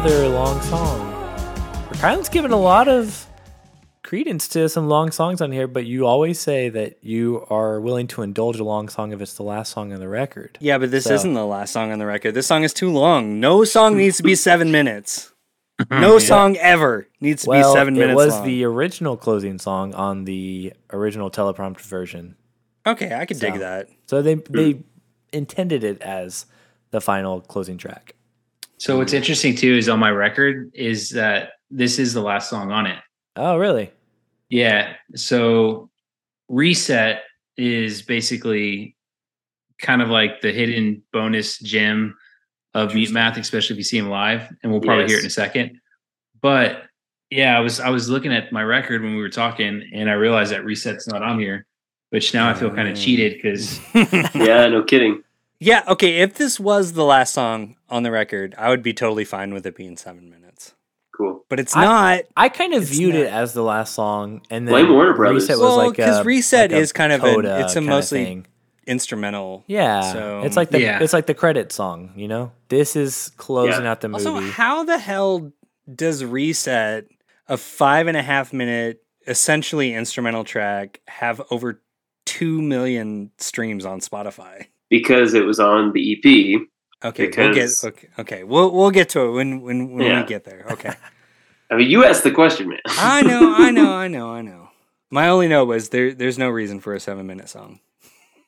[SPEAKER 2] Another long song. Kylan's given a lot of credence to some long songs on here, but you always say that you are willing to indulge a long song if it's the last song on the record.
[SPEAKER 1] Yeah, but this
[SPEAKER 2] So-
[SPEAKER 1] isn't the last song on the record. This song is too long. No song needs to be seven minutes. No song ever needs to
[SPEAKER 2] well,
[SPEAKER 1] be seven minutes.
[SPEAKER 2] it
[SPEAKER 1] minutes
[SPEAKER 2] was
[SPEAKER 1] long.
[SPEAKER 2] the original closing song on the original teleprompter version.
[SPEAKER 1] okay, I could dig that.
[SPEAKER 2] So they they intended it as the final closing track.
[SPEAKER 3] So what's interesting too is on my record is that this is the last song on it.
[SPEAKER 2] Oh, really?
[SPEAKER 3] Yeah. So reset is basically kind of like the hidden bonus gem of mute math, especially if you see him live, and we'll probably hear it in a second. But yeah, I was I was looking at my record when we were talking, and I realized that reset's not on here, which now I feel kind of cheated because
[SPEAKER 4] Yeah, no kidding.
[SPEAKER 1] Yeah, okay. If this was the last song on the record, I would be totally fine with it being seven minutes.
[SPEAKER 4] Cool.
[SPEAKER 1] But it's
[SPEAKER 2] I-
[SPEAKER 1] not.
[SPEAKER 2] I kind of
[SPEAKER 1] It's
[SPEAKER 2] viewed it as the last song, and then
[SPEAKER 4] Blame Warner Brothers.
[SPEAKER 2] Reset was
[SPEAKER 1] Well,
[SPEAKER 2] like
[SPEAKER 1] 'cause
[SPEAKER 2] a-
[SPEAKER 1] Reset
[SPEAKER 2] like a
[SPEAKER 1] is kind of an- it's a mostly-
[SPEAKER 2] thing.
[SPEAKER 1] instrumental.
[SPEAKER 2] yeah.
[SPEAKER 1] so,
[SPEAKER 2] it's like the
[SPEAKER 3] yeah.
[SPEAKER 2] it's like the credit song. You know, this is closing out the movie.
[SPEAKER 1] Also, how the hell does Reset, a five and a half minute, essentially instrumental track, have over two million streams on Spotify?
[SPEAKER 4] Because it was on the EP.
[SPEAKER 1] Okay, we'll get okay, okay. We'll we'll get to it when when, when
[SPEAKER 4] Yeah.
[SPEAKER 1] we get there. Okay.
[SPEAKER 4] I mean, you asked the question, man.
[SPEAKER 1] I know, I know, I know, I know. My only note was there there's no reason for a seven minute song.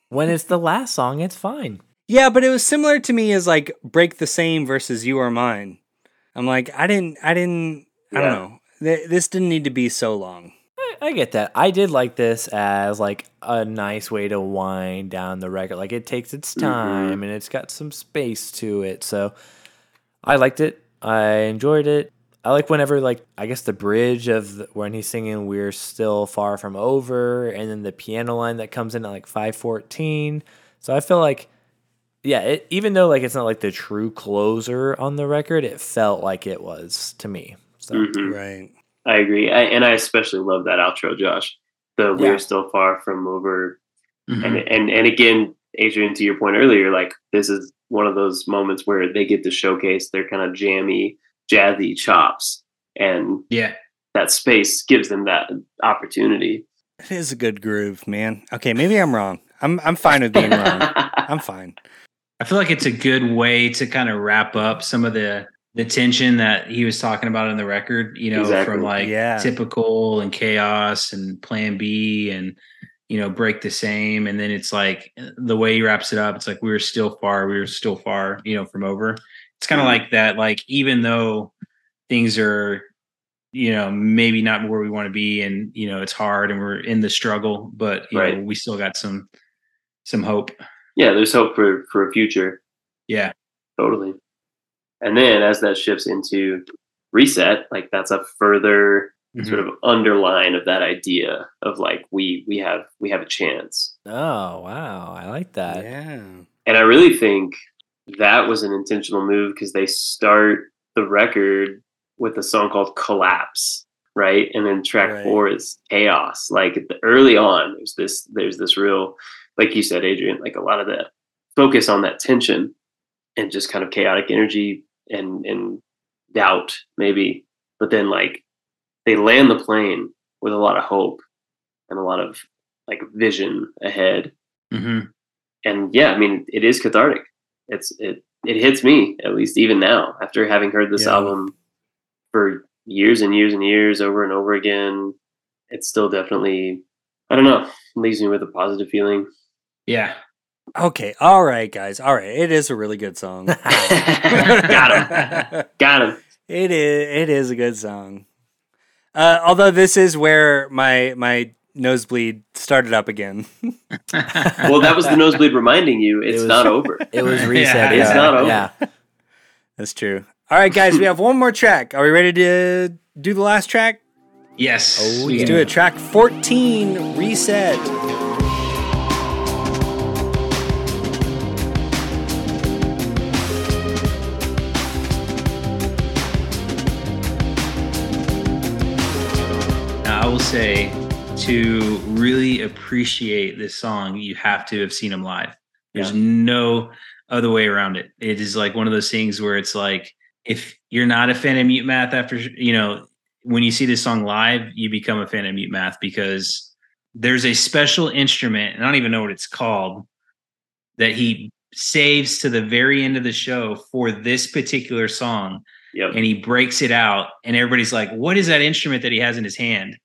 [SPEAKER 2] when it's the last song, it's fine.
[SPEAKER 1] Yeah, but it was similar to me as like Break the Same versus You Are Mine. I'm like, I didn't I didn't I don't know. Th- This didn't need to be so long.
[SPEAKER 2] I, I get that. I did like this as like a nice way to wind down the record. Like it takes its time and it's got some space to it. So I liked it. I enjoyed it. I like whenever like I guess the bridge of the, when he's singing "We're Still Far From Over" and then the piano line that comes in at like five fourteen. So I feel like yeah, it, even though like it's not like the true closer on the record, it felt like it was to me. So
[SPEAKER 4] Mhm.
[SPEAKER 1] Right.
[SPEAKER 4] I agree, I, and I especially love that outro, Josh. The
[SPEAKER 2] Yeah.
[SPEAKER 4] we're still far from over,
[SPEAKER 3] Mhm.
[SPEAKER 4] and and and again, Adrian, to your point earlier, like this is one of those moments where they get to showcase their kind of jammy, jazzy chops, and
[SPEAKER 3] yeah.
[SPEAKER 4] that space gives them that opportunity.
[SPEAKER 1] It is a good groove, man. Okay, maybe I'm wrong. I'm I'm fine with being wrong. I'm fine.
[SPEAKER 3] I feel like it's a good way to kind of wrap up some of the the tension that he was talking about in the record, you know,
[SPEAKER 4] Exactly.
[SPEAKER 3] from like
[SPEAKER 1] Yeah.
[SPEAKER 3] typical and chaos and plan B and you know, break the same. And then it's like the way he wraps it up, it's like we were still far, we were still far, you know, from over. It's kind of mm-hmm. like that, like even though things are, you know, maybe not where we want to be and you know, it's hard and we're in the struggle, but you
[SPEAKER 4] Right.
[SPEAKER 3] know, we still got some some hope.
[SPEAKER 4] yeah, there's hope for for a future.
[SPEAKER 3] Yeah.
[SPEAKER 4] Totally. And then as that shifts into reset, like that's a further
[SPEAKER 3] Mm-hmm.
[SPEAKER 4] sort of underline of that idea of like we we have we have a chance.
[SPEAKER 2] oh wow, I like that.
[SPEAKER 1] Yeah.
[SPEAKER 4] And I really think that was an intentional move because they start the record with a song called Collapse, right? And then track
[SPEAKER 1] Right.
[SPEAKER 4] four is Chaos. Like the, early on, there's this there's this real, like you said, Adrian, like a lot of that focus on that tension and just kind of chaotic energy and and doubt maybe. But then like they land the plane with a lot of hope and a lot of like vision ahead
[SPEAKER 3] Mm-hmm.
[SPEAKER 4] and yeah, I mean, it is cathartic. It's it it hits me at least even now after having heard this
[SPEAKER 1] Yeah.
[SPEAKER 4] album for years and years and years over and over again. It's still definitely I don't know leaves me with a positive feeling.
[SPEAKER 3] Yeah.
[SPEAKER 1] Okay. All right, guys. All right. It is a really good song.
[SPEAKER 4] Got him, got him.
[SPEAKER 1] It is. It is a good song. Uh, although this is where my my nosebleed started up again.
[SPEAKER 4] Well, that was the nosebleed reminding you it's
[SPEAKER 2] was-
[SPEAKER 4] not over.
[SPEAKER 2] It was
[SPEAKER 3] Yeah,
[SPEAKER 2] reset.
[SPEAKER 3] it's
[SPEAKER 2] yeah.
[SPEAKER 4] not over.
[SPEAKER 2] Yeah.
[SPEAKER 1] That's true. All right, guys. We have one more track. Are we ready to do the last track?
[SPEAKER 3] yes.
[SPEAKER 2] Oh,
[SPEAKER 1] Let's
[SPEAKER 2] yeah.
[SPEAKER 1] do it. Track fourteen. Reset.
[SPEAKER 3] Will say to really appreciate this song, you have to have seen him live. There's no other way around it. It is like one of those things where it's like if you're not a fan of Mute Math after you know when you see this song live, you become a fan of Mute Math because there's a special instrument, and I don't even know what it's called, that he saves to the very end of the show for this particular song
[SPEAKER 4] Yep.
[SPEAKER 3] and he breaks it out, and everybody's like, "What is that instrument that he has in his hand?"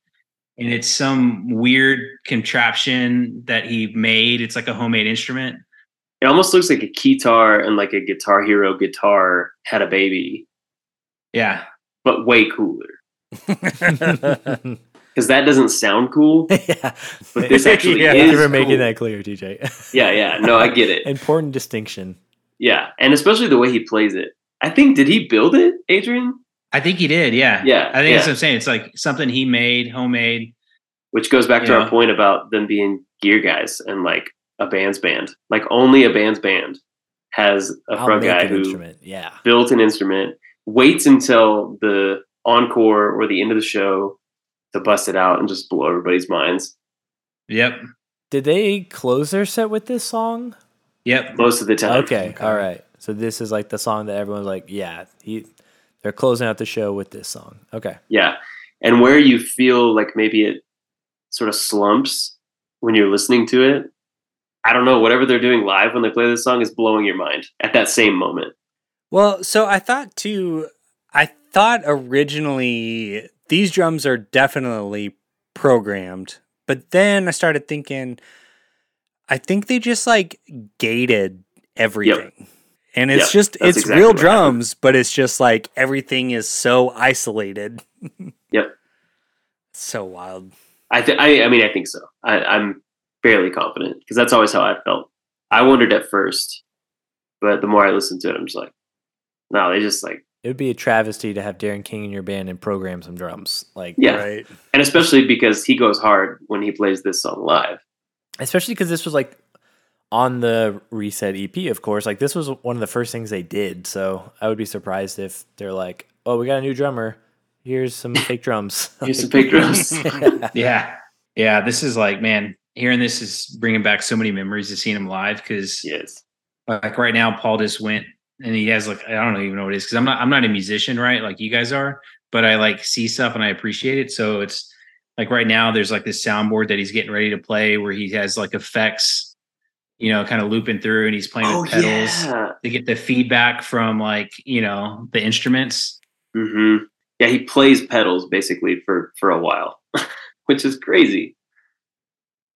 [SPEAKER 3] And it's some weird contraption that he made. It's like a homemade instrument.
[SPEAKER 4] It almost looks like a guitar and like a Guitar Hero guitar had a baby,
[SPEAKER 3] Yeah,
[SPEAKER 4] but way cooler. Because that doesn't sound cool.
[SPEAKER 2] yeah.
[SPEAKER 4] But this actually
[SPEAKER 2] yeah,
[SPEAKER 4] is
[SPEAKER 2] Thank you for making
[SPEAKER 4] cool.
[SPEAKER 2] that clear, TJ.
[SPEAKER 4] Yeah, yeah. No, I get it.
[SPEAKER 2] Important distinction.
[SPEAKER 4] Yeah, and especially the way he plays it. I think did he build it, Adrian?
[SPEAKER 3] I think he did. Yeah,
[SPEAKER 4] Yeah,
[SPEAKER 3] I think that's what I'm saying. It's like something he made, homemade.
[SPEAKER 4] Which goes back to
[SPEAKER 3] Yeah.
[SPEAKER 4] our point about them being gear guys and like a band's band. Like only a band's band has a
[SPEAKER 2] I'll
[SPEAKER 4] front guy who
[SPEAKER 2] instrument. Yeah.
[SPEAKER 4] built an instrument, waits until the encore or the end of the show to bust it out and just blow everybody's minds.
[SPEAKER 3] Yep,
[SPEAKER 2] Did they close their set with this song?
[SPEAKER 3] yep.
[SPEAKER 4] Most of the time.
[SPEAKER 2] Okay, all right. So this is like the song that everyone's like, yeah, he, they're closing out the show with this song. Okay.
[SPEAKER 4] Yeah. And where you feel like maybe it sort of slumps when you're listening to it, I don't know, whatever they're doing live when they play this song is blowing your mind at that same moment.
[SPEAKER 1] Well, so I thought too. I thought originally these drums are definitely programmed, but then I started thinking, I think they just like gated everything. And it's
[SPEAKER 4] Yep,
[SPEAKER 1] just it's
[SPEAKER 4] exactly
[SPEAKER 1] real
[SPEAKER 4] what happened.
[SPEAKER 1] drums, but it's just like everything is so isolated.
[SPEAKER 4] Yep.
[SPEAKER 1] so wild.
[SPEAKER 4] I th- I, I mean, I think so. I, I'm fairly confident because that's always how I felt. I wondered at first, but the more I listened to it, I'm just like, no, they just like,
[SPEAKER 2] It would be a travesty to have Darren King in your band and program some drums. Like,
[SPEAKER 4] yeah.
[SPEAKER 1] Right.
[SPEAKER 4] And especially because he goes hard when he plays this song live.
[SPEAKER 2] especially because this was like on the reset EP, of course. Like, this was one of the first things they did. So I would be surprised if they're like, oh, we got a new drummer. Here's some fake drums.
[SPEAKER 4] Here's some fake drums.
[SPEAKER 3] Yeah, yeah. This is like, man, hearing this is bringing back so many memories of seeing him live because,
[SPEAKER 4] yes.
[SPEAKER 3] like, right now, Paul just went and he has like, I don't even know what it is because I'm not, I'm not a musician, right? Like you guys are, but I like see stuff and I appreciate it. So it's like right now, there's like this soundboard that he's getting ready to play where he has like effects, you know, kind of looping through and he's playing
[SPEAKER 4] Oh,
[SPEAKER 3] with pedals
[SPEAKER 4] yeah.
[SPEAKER 3] to get the feedback from like you know the instruments.
[SPEAKER 4] hmm Yeah, he plays pedals basically for for a while, which is crazy.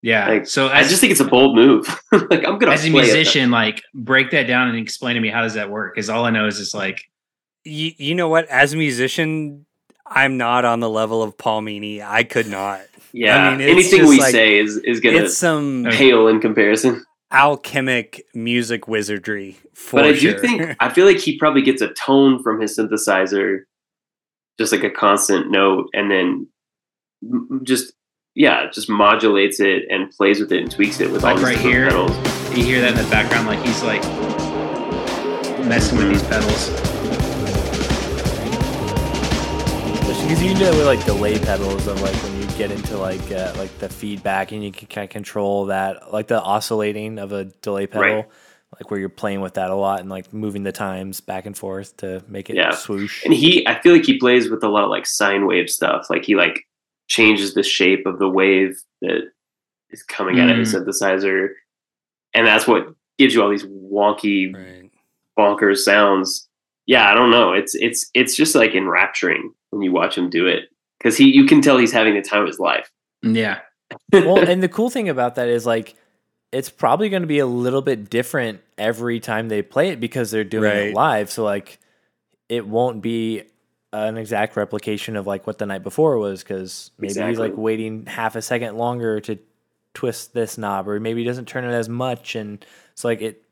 [SPEAKER 3] Yeah.
[SPEAKER 4] Like,
[SPEAKER 3] so
[SPEAKER 4] I just think it's a bold move. like I'm gonna
[SPEAKER 3] as a
[SPEAKER 4] play it.
[SPEAKER 3] musician, like break that down and explain to me how does that work? Because all I know is it's like
[SPEAKER 1] You, you know what? As a musician, I'm not on the level of Paul Meany. I could not.
[SPEAKER 4] Yeah,
[SPEAKER 1] I mean, it's
[SPEAKER 4] anything we
[SPEAKER 1] like-
[SPEAKER 4] say is is gonna
[SPEAKER 1] It's some
[SPEAKER 4] pale in comparison.
[SPEAKER 1] Alchemic music wizardry. For
[SPEAKER 4] but I do think I feel like he probably gets a tone from his synthesizer, just like a constant note, and then just yeah, just modulates it and plays with it and tweaks it with all
[SPEAKER 3] Like
[SPEAKER 4] these
[SPEAKER 3] right here.
[SPEAKER 4] pedals.
[SPEAKER 3] you hear that in the background, like he's like messing with these pedals.
[SPEAKER 2] Because you know with like delay pedals of like when you get into like uh, like the feedback and you can kind of control that like the oscillating of a delay pedal,
[SPEAKER 4] Right.
[SPEAKER 2] like where you're playing with that a lot and like moving the times back and forth to make it
[SPEAKER 4] Yeah.
[SPEAKER 2] swoosh.
[SPEAKER 4] And he, I feel like he plays with a lot of like sine wave stuff. Like he like changes the shape of the wave that is coming out of his synthesizer, and that's what gives you all these wonky,
[SPEAKER 1] Right.
[SPEAKER 4] bonkers sounds. Yeah, I don't know. It's it's it's just like enrapturing when you watch him do it because he you can tell he's having the time of his life.
[SPEAKER 3] Yeah.
[SPEAKER 2] well, and the cool thing about that is like it's probably going to be a little bit different every time they play it because they're doing
[SPEAKER 1] Right.
[SPEAKER 2] it live. So like it won't be an exact replication of like what the night before was because maybe he's like waiting half a second longer to twist this knob or maybe he doesn't turn it as much and so like it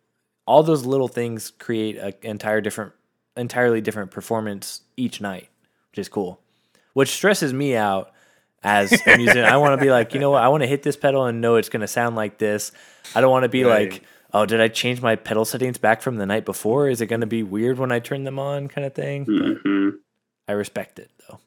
[SPEAKER 2] all those little things create an entire different entirely different performance each night which is cool which stresses me out as a musician. I want to be like, you know what? I want to hit this pedal and know it's going to sound like this. I don't want to be
[SPEAKER 1] Right.
[SPEAKER 2] like, oh, did I change my pedal settings back from the night before? Is it going to be weird when I turn them on, kind of thing? But
[SPEAKER 4] hmm
[SPEAKER 2] I respect it though.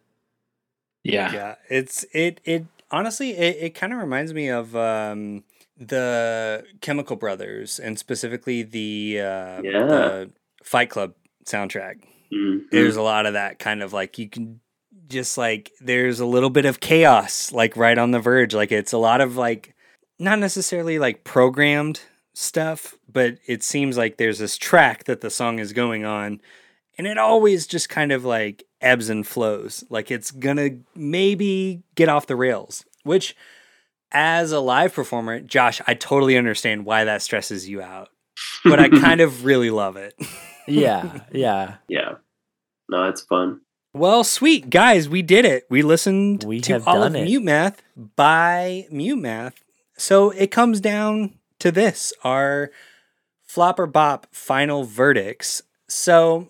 [SPEAKER 3] Yeah.
[SPEAKER 1] Yeah, it's it it honestly it, it kind of reminds me of um the Chemical Brothers and specifically the uh
[SPEAKER 4] Yeah.
[SPEAKER 1] the Fight Club soundtrack.
[SPEAKER 4] hmm
[SPEAKER 1] There's a lot of that kind of like you can just like there's a little bit of chaos like right on the verge like it's a lot of like not necessarily like programmed stuff but it seems like there's this track that the song is going on and it always just kind of like ebbs and flows. Like it's gonna maybe get off the rails, which as a live performer, Josh, I totally understand why that stresses you out. But I kind of really love it.
[SPEAKER 2] Yeah, yeah.
[SPEAKER 4] Yeah. No, it's fun.
[SPEAKER 1] Well, sweet guys, we did it. We listened
[SPEAKER 2] We
[SPEAKER 1] to
[SPEAKER 2] have
[SPEAKER 1] all
[SPEAKER 2] done
[SPEAKER 1] of
[SPEAKER 2] it.
[SPEAKER 1] Mute Math by Mute Math. So it comes down to this: our flop or bop final verdicts. So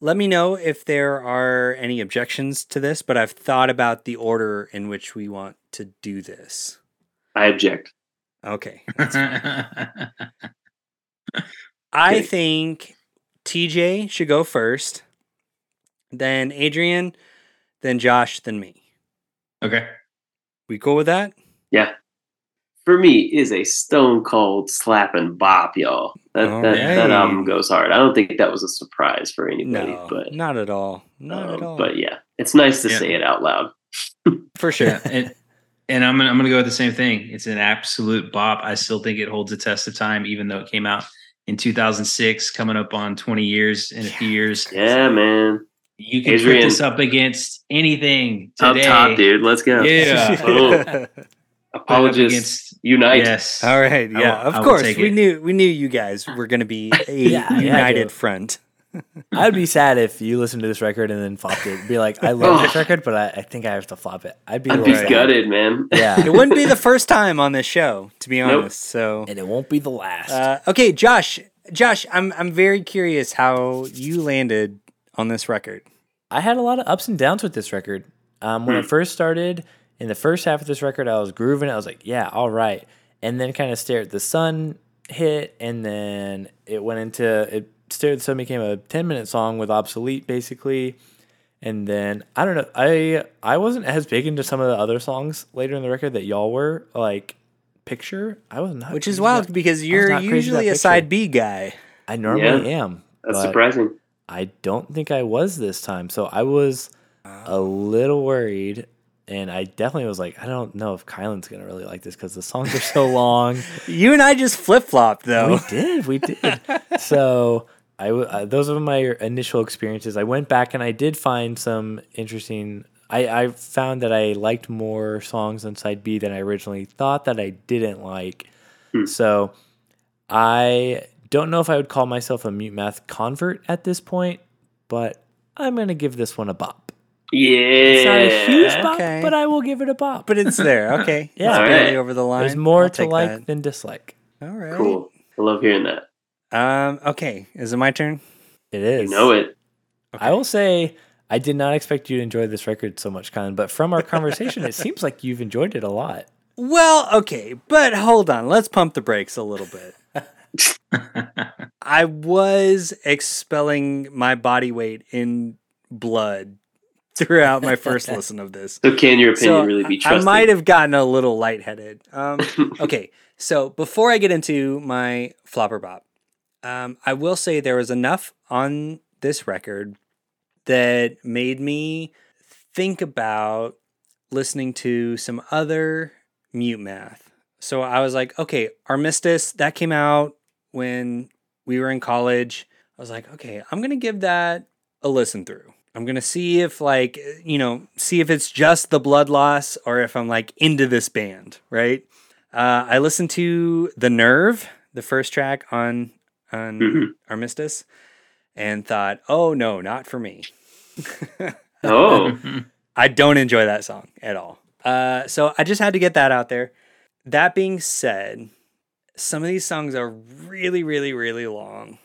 [SPEAKER 1] let me know if there are any objections to this, but I've thought about the order in which we want to do this.
[SPEAKER 4] I object.
[SPEAKER 1] Okay. I think TJ should go first, then Adrian, then Josh, then me.
[SPEAKER 3] okay.
[SPEAKER 1] We cool with that?
[SPEAKER 4] Yeah. For me, is a stone cold slap and bop, y'all. That
[SPEAKER 1] All
[SPEAKER 4] that, that album goes hard. I don't think that was a surprise for anybody,
[SPEAKER 1] No,
[SPEAKER 4] but
[SPEAKER 1] not at all. Not at
[SPEAKER 4] um,
[SPEAKER 1] all.
[SPEAKER 4] But yeah, it's nice to
[SPEAKER 3] Yeah.
[SPEAKER 4] say it out loud.
[SPEAKER 1] for sure.
[SPEAKER 3] Yeah, and and I'm gonna I'm gonna go with the same thing. It's an absolute bop. I still think it holds a test of time, even though it came out in 2006, coming up on 20 years in a few years.
[SPEAKER 4] Yeah, man.
[SPEAKER 3] You can
[SPEAKER 4] Adrian.
[SPEAKER 3] put this up against anything today.
[SPEAKER 4] Up top, dude. Let's go.
[SPEAKER 3] Yeah.
[SPEAKER 4] Boom. Apologists
[SPEAKER 3] against-
[SPEAKER 4] unite.
[SPEAKER 3] Yes.
[SPEAKER 1] all right. Yeah,
[SPEAKER 3] will-
[SPEAKER 1] of
[SPEAKER 3] will
[SPEAKER 1] course. We
[SPEAKER 3] it.
[SPEAKER 1] knew we knew you guys were going to be a
[SPEAKER 2] Yeah, yeah,
[SPEAKER 1] united
[SPEAKER 2] dude.
[SPEAKER 1] front.
[SPEAKER 2] I'd be sad if you listened to this record and then flopped it. Be like, I love this record, but I, I think I have to flop it. I'd be a
[SPEAKER 4] I'd be gutted, man.
[SPEAKER 2] Yeah,
[SPEAKER 1] It wouldn't be the first time on this show, to be
[SPEAKER 4] Nope.
[SPEAKER 1] honest. So
[SPEAKER 2] and it won't be the last.
[SPEAKER 1] Uh, okay, Josh. Josh, I'm I'm very curious how you landed on this record.
[SPEAKER 2] I had a lot of ups and downs with this record. Um, when I first started, in the first half of this record, I was grooving. I was like, yeah, all right. And then kind of stare at The sun hit, and then it went into it. Stare at The sun became a ten minute song with obsolete, basically. And then I don't know. I I wasn't as big into some of the other songs later in the record that y'all were like. Picture. I was not.
[SPEAKER 1] Which is wild
[SPEAKER 2] about-
[SPEAKER 1] because you're
[SPEAKER 2] not crazy about
[SPEAKER 1] usually a
[SPEAKER 2] Picture.
[SPEAKER 1] side B guy.
[SPEAKER 2] I normally
[SPEAKER 4] Yeah.
[SPEAKER 2] am.
[SPEAKER 4] That's surprising.
[SPEAKER 2] I don't think I was this time. So I was a little worried. And I definitely was like, I don't know if Kylan's going to really like this because the songs are so long.
[SPEAKER 1] You and I just flip flopped though.
[SPEAKER 2] we did. We did. so I, w- uh, those were my initial experiences. I went back and I did find some interesting. I, I found that I liked more songs on side B than I originally thought that I didn't like.
[SPEAKER 4] Hmm.
[SPEAKER 2] So I don't know if I would call myself a mute math convert at this point, but I'm going to give this one a bop.
[SPEAKER 4] Yeah.
[SPEAKER 2] It's not a huge bop,
[SPEAKER 1] Okay.
[SPEAKER 2] but I will give it a bop.
[SPEAKER 1] But it's there. Okay.
[SPEAKER 2] Yeah.
[SPEAKER 1] It's barely
[SPEAKER 4] right.
[SPEAKER 1] over the line.
[SPEAKER 2] There's more
[SPEAKER 1] I'll
[SPEAKER 2] to like
[SPEAKER 1] that.
[SPEAKER 2] than dislike.
[SPEAKER 1] All right.
[SPEAKER 4] Cool. I love hearing that.
[SPEAKER 1] Um. Okay. Is it my turn?
[SPEAKER 2] It is.
[SPEAKER 4] You know it.
[SPEAKER 2] I will say I did not expect you to enjoy this record so much, Kylan, but from our conversation, it seems like you've enjoyed it a lot.
[SPEAKER 1] Well, okay, but hold on. Let's pump the brakes a little bit. I was expelling my body weight in blood throughout my first listen of this.
[SPEAKER 4] So can your opinion
[SPEAKER 1] So
[SPEAKER 4] really be
[SPEAKER 1] I-
[SPEAKER 4] trusted?
[SPEAKER 1] I might have gotten a little lightheaded. Um, okay, so before I get into my flopper bop, um, I will say there was enough on this record that made me think about listening to some other mute math. So I was like, okay, Armistice, that came out when we were in college. I was like, okay, I'm going to give that a listen through. I'm going to see if, like, you know, see if it's just the blood loss or if I'm like into this band, right? Uh, I listened to The Nerve, the first track on on
[SPEAKER 4] Mhm.
[SPEAKER 1] Armistice, and thought, oh no, not for me.
[SPEAKER 4] Oh,
[SPEAKER 1] I don't enjoy that song at all. Uh, so I just had to get that out there. That being said, some of these songs are really, really, really long.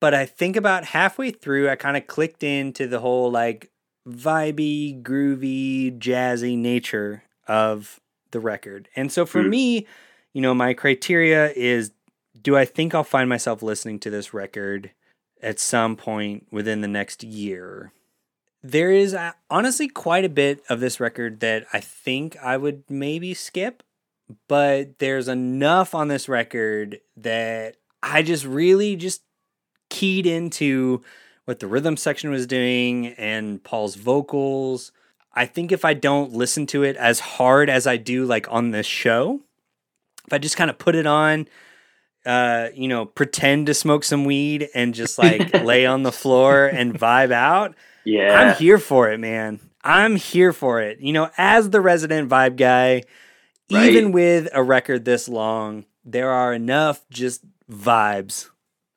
[SPEAKER 1] But I think about halfway through, I kind of clicked into the whole like vibey, groovy, jazzy nature of the record. And so for
[SPEAKER 4] Hmm.
[SPEAKER 1] me, you know, my criteria is do I think I'll find myself listening to this record at some point within the next year? There is uh, honestly quite a bit of this record that I think I would maybe skip, but there's enough on this record that I just really just keyed into what the rhythm section was doing and Paul's vocals. I think if I don't listen to it as hard as I do like on this show, if I just kind of put it on, uh, you know, pretend to smoke some weed and just like lay on the floor and vibe out,
[SPEAKER 4] Yeah.
[SPEAKER 1] I'm here for it, man. I'm here for it. You know, as the resident vibe guy,
[SPEAKER 4] Right.
[SPEAKER 1] even with a record this long, there are enough just vibes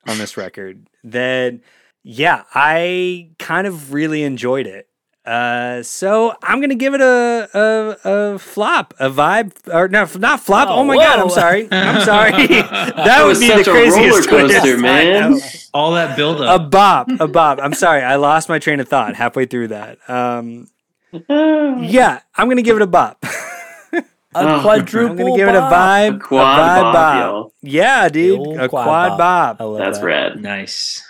[SPEAKER 1] on this record that, yeah, I kind of really enjoyed it. Uh, so I'm gonna give it a a, a flop, a vibe, or no, not flop. Oh,
[SPEAKER 2] Oh,
[SPEAKER 1] my god, I'm sorry, I'm sorry. that
[SPEAKER 4] That
[SPEAKER 1] would
[SPEAKER 4] was
[SPEAKER 1] be the
[SPEAKER 4] such a
[SPEAKER 1] craziest
[SPEAKER 4] roller coaster,
[SPEAKER 1] twist.
[SPEAKER 4] Man.
[SPEAKER 3] All that buildup, A
[SPEAKER 1] bop, a bop. I'm sorry, I lost my train of thought halfway through that. Um, yeah, I'm gonna give it a bop.
[SPEAKER 2] A
[SPEAKER 4] Oh,
[SPEAKER 2] quadruple.
[SPEAKER 1] I'm gonna give it a vibe,
[SPEAKER 4] A quad
[SPEAKER 1] a vibe
[SPEAKER 4] bop, y'all.
[SPEAKER 1] Yeah, dude, a
[SPEAKER 2] quad
[SPEAKER 1] quad,
[SPEAKER 2] bop.
[SPEAKER 1] bop.
[SPEAKER 4] That's
[SPEAKER 2] that.
[SPEAKER 4] rad.
[SPEAKER 3] nice.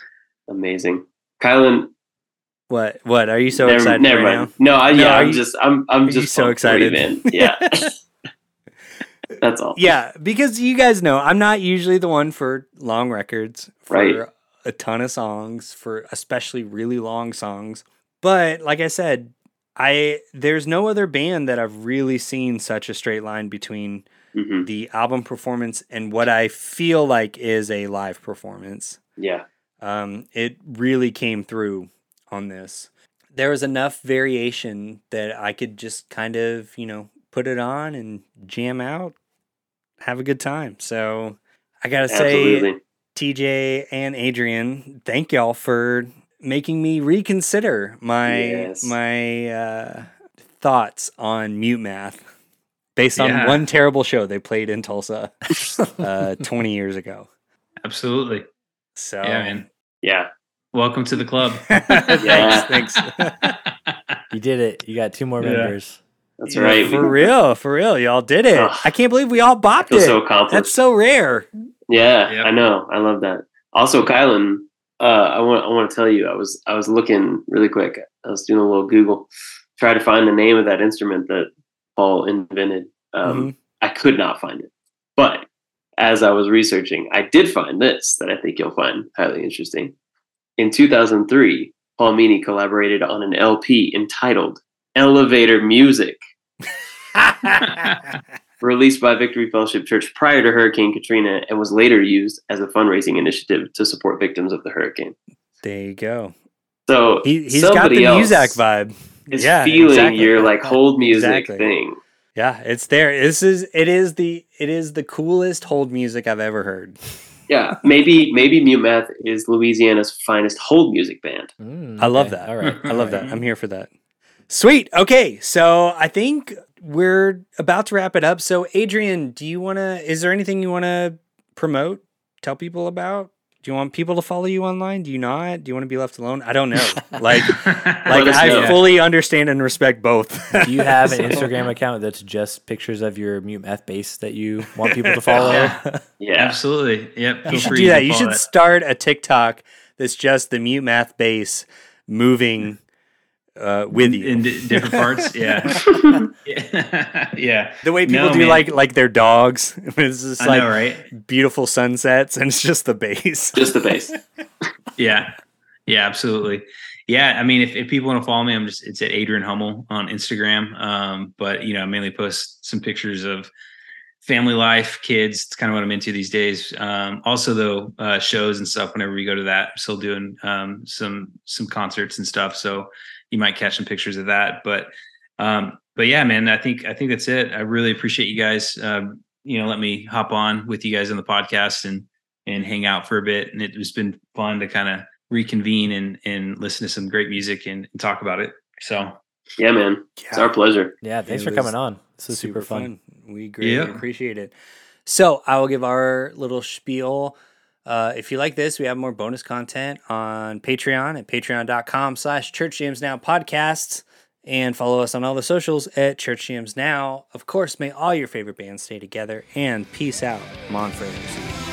[SPEAKER 4] Amazing. Kylan,
[SPEAKER 1] What? What? Are you so
[SPEAKER 4] never,
[SPEAKER 1] excited
[SPEAKER 4] never
[SPEAKER 1] right
[SPEAKER 4] mind. No, I,
[SPEAKER 1] No,
[SPEAKER 4] yeah,
[SPEAKER 1] are
[SPEAKER 4] I'm
[SPEAKER 1] you-
[SPEAKER 4] just, I'm, I'm just
[SPEAKER 1] so
[SPEAKER 4] pumped for you,
[SPEAKER 1] excited?
[SPEAKER 4] man. Yeah. That's all.
[SPEAKER 1] Yeah, because you guys know I'm not usually the one for long records, for
[SPEAKER 4] Right.
[SPEAKER 1] a ton of songs, for especially really long songs. But like I said, I there's no other band that I've really seen such a straight line between
[SPEAKER 4] hmm
[SPEAKER 1] the album performance and what I feel like is a live performance.
[SPEAKER 4] Yeah.
[SPEAKER 1] Um, it really came through on this. There was enough variation that I could just kind of, you know, put it on and jam out, have a good time. So I gotta say,
[SPEAKER 4] Absolutely.
[SPEAKER 1] TJ and Adrian, thank y'all for making me reconsider my
[SPEAKER 4] Yes.
[SPEAKER 1] my uh, thoughts on mute math based on
[SPEAKER 3] Yeah.
[SPEAKER 1] one terrible show they played in Tulsa uh, 20 years ago.
[SPEAKER 3] Absolutely.
[SPEAKER 1] So
[SPEAKER 3] Yeah, man.
[SPEAKER 4] Yeah.
[SPEAKER 3] Welcome to the club.
[SPEAKER 1] Thanks, thanks.
[SPEAKER 2] You did it. You got two more
[SPEAKER 3] Yeah.
[SPEAKER 2] members.
[SPEAKER 4] That's
[SPEAKER 1] Yeah,
[SPEAKER 4] right.
[SPEAKER 1] For
[SPEAKER 4] We
[SPEAKER 1] real, for real. Y'all did it.
[SPEAKER 4] Ugh.
[SPEAKER 1] I can't believe we all bopped
[SPEAKER 4] feel
[SPEAKER 1] it.
[SPEAKER 4] so accomplished.
[SPEAKER 1] That's so rare.
[SPEAKER 4] Yeah,
[SPEAKER 3] Yep.
[SPEAKER 4] I know. I love that. Also, Kylan, uh, I want I want to tell you, I was I was looking really quick. I was doing a little Google, try to find the name of that instrument that Paul invented. Um,
[SPEAKER 1] Mm-hmm.
[SPEAKER 4] I could not find it, but as I was researching, I did find this that I think you'll find highly interesting. In 2003, Paul Meany collaborated on an LP entitled "Elevator Music." released by Victory Fellowship Church prior to Hurricane Katrina and was later used as a fundraising initiative to support victims of the hurricane.
[SPEAKER 1] there you go.
[SPEAKER 4] So
[SPEAKER 1] He, he's got the
[SPEAKER 4] else
[SPEAKER 1] Muzak vibe.
[SPEAKER 4] Is
[SPEAKER 1] Yeah,
[SPEAKER 4] feeling
[SPEAKER 1] exactly.
[SPEAKER 4] your like hold music
[SPEAKER 1] Exactly.
[SPEAKER 4] thing.
[SPEAKER 1] Yeah, it's there. This is it is the it is the coolest hold music I've ever heard.
[SPEAKER 4] Yeah, maybe maybe Mute Math is Louisiana's finest hold music band.
[SPEAKER 2] Mm,
[SPEAKER 1] I love that.
[SPEAKER 2] All right.
[SPEAKER 1] I love that. I'm here for that. Sweet. Okay, so I think we're about to wrap it up. So Adrian, do you want to is there anything you want to promote, tell people about? Do you want people to follow you online? Do you not? Do you want to be left alone? I don't know. Like like I
[SPEAKER 4] know.
[SPEAKER 1] fully understand and respect both.
[SPEAKER 2] Do you have an
[SPEAKER 1] So-
[SPEAKER 2] Instagram account that's just pictures of your mute math bass that you want people to follow?
[SPEAKER 3] Yeah.
[SPEAKER 4] Yeah,
[SPEAKER 3] Absolutely. Yep.
[SPEAKER 1] You
[SPEAKER 3] feel
[SPEAKER 1] should
[SPEAKER 3] free
[SPEAKER 1] do that. You
[SPEAKER 3] follow
[SPEAKER 1] should start a TikTok that's just the mute math bass moving uh, with you.
[SPEAKER 3] in di- different parts. Yeah. yeah. yeah.
[SPEAKER 1] the way people
[SPEAKER 3] No,
[SPEAKER 1] do
[SPEAKER 3] man.
[SPEAKER 1] like like their dogs. it's just
[SPEAKER 3] I
[SPEAKER 1] like
[SPEAKER 3] know, right?
[SPEAKER 1] beautiful sunsets and it's just the bass.
[SPEAKER 4] just the bass.
[SPEAKER 3] Yeah. Yeah, absolutely. Yeah, I mean, if, if people want to follow me, I'm just it's at Adrian Hummel on Instagram. Um, but you know, I mainly post some pictures of family life, kids. It's kind of what I'm into these days. Um, also, though, uh, shows and stuff. Whenever we go to that, I'm still doing um, some some concerts and stuff. So you might catch some pictures of that. But um, but yeah, man, I think I think that's it. I really appreciate you guys. Um, you know, let me hop on with you guys on the podcast and and hang out for a bit. And it has been fun to kind of reconvene and and listen to some great music and, and talk about it. So
[SPEAKER 4] Yeah, man, it's our pleasure.
[SPEAKER 2] Yeah, thanks
[SPEAKER 1] It
[SPEAKER 2] for coming on. This is super, fun.
[SPEAKER 1] We greatly
[SPEAKER 3] Yeah.
[SPEAKER 1] appreciate it. So I will give our little spiel. Uh, if you like this, we have more bonus content on Patreon at patreon.com slash church now podcasts and follow us on all the socials at church now. Of course, may all your favorite bands stay together and peace out, Monfretters.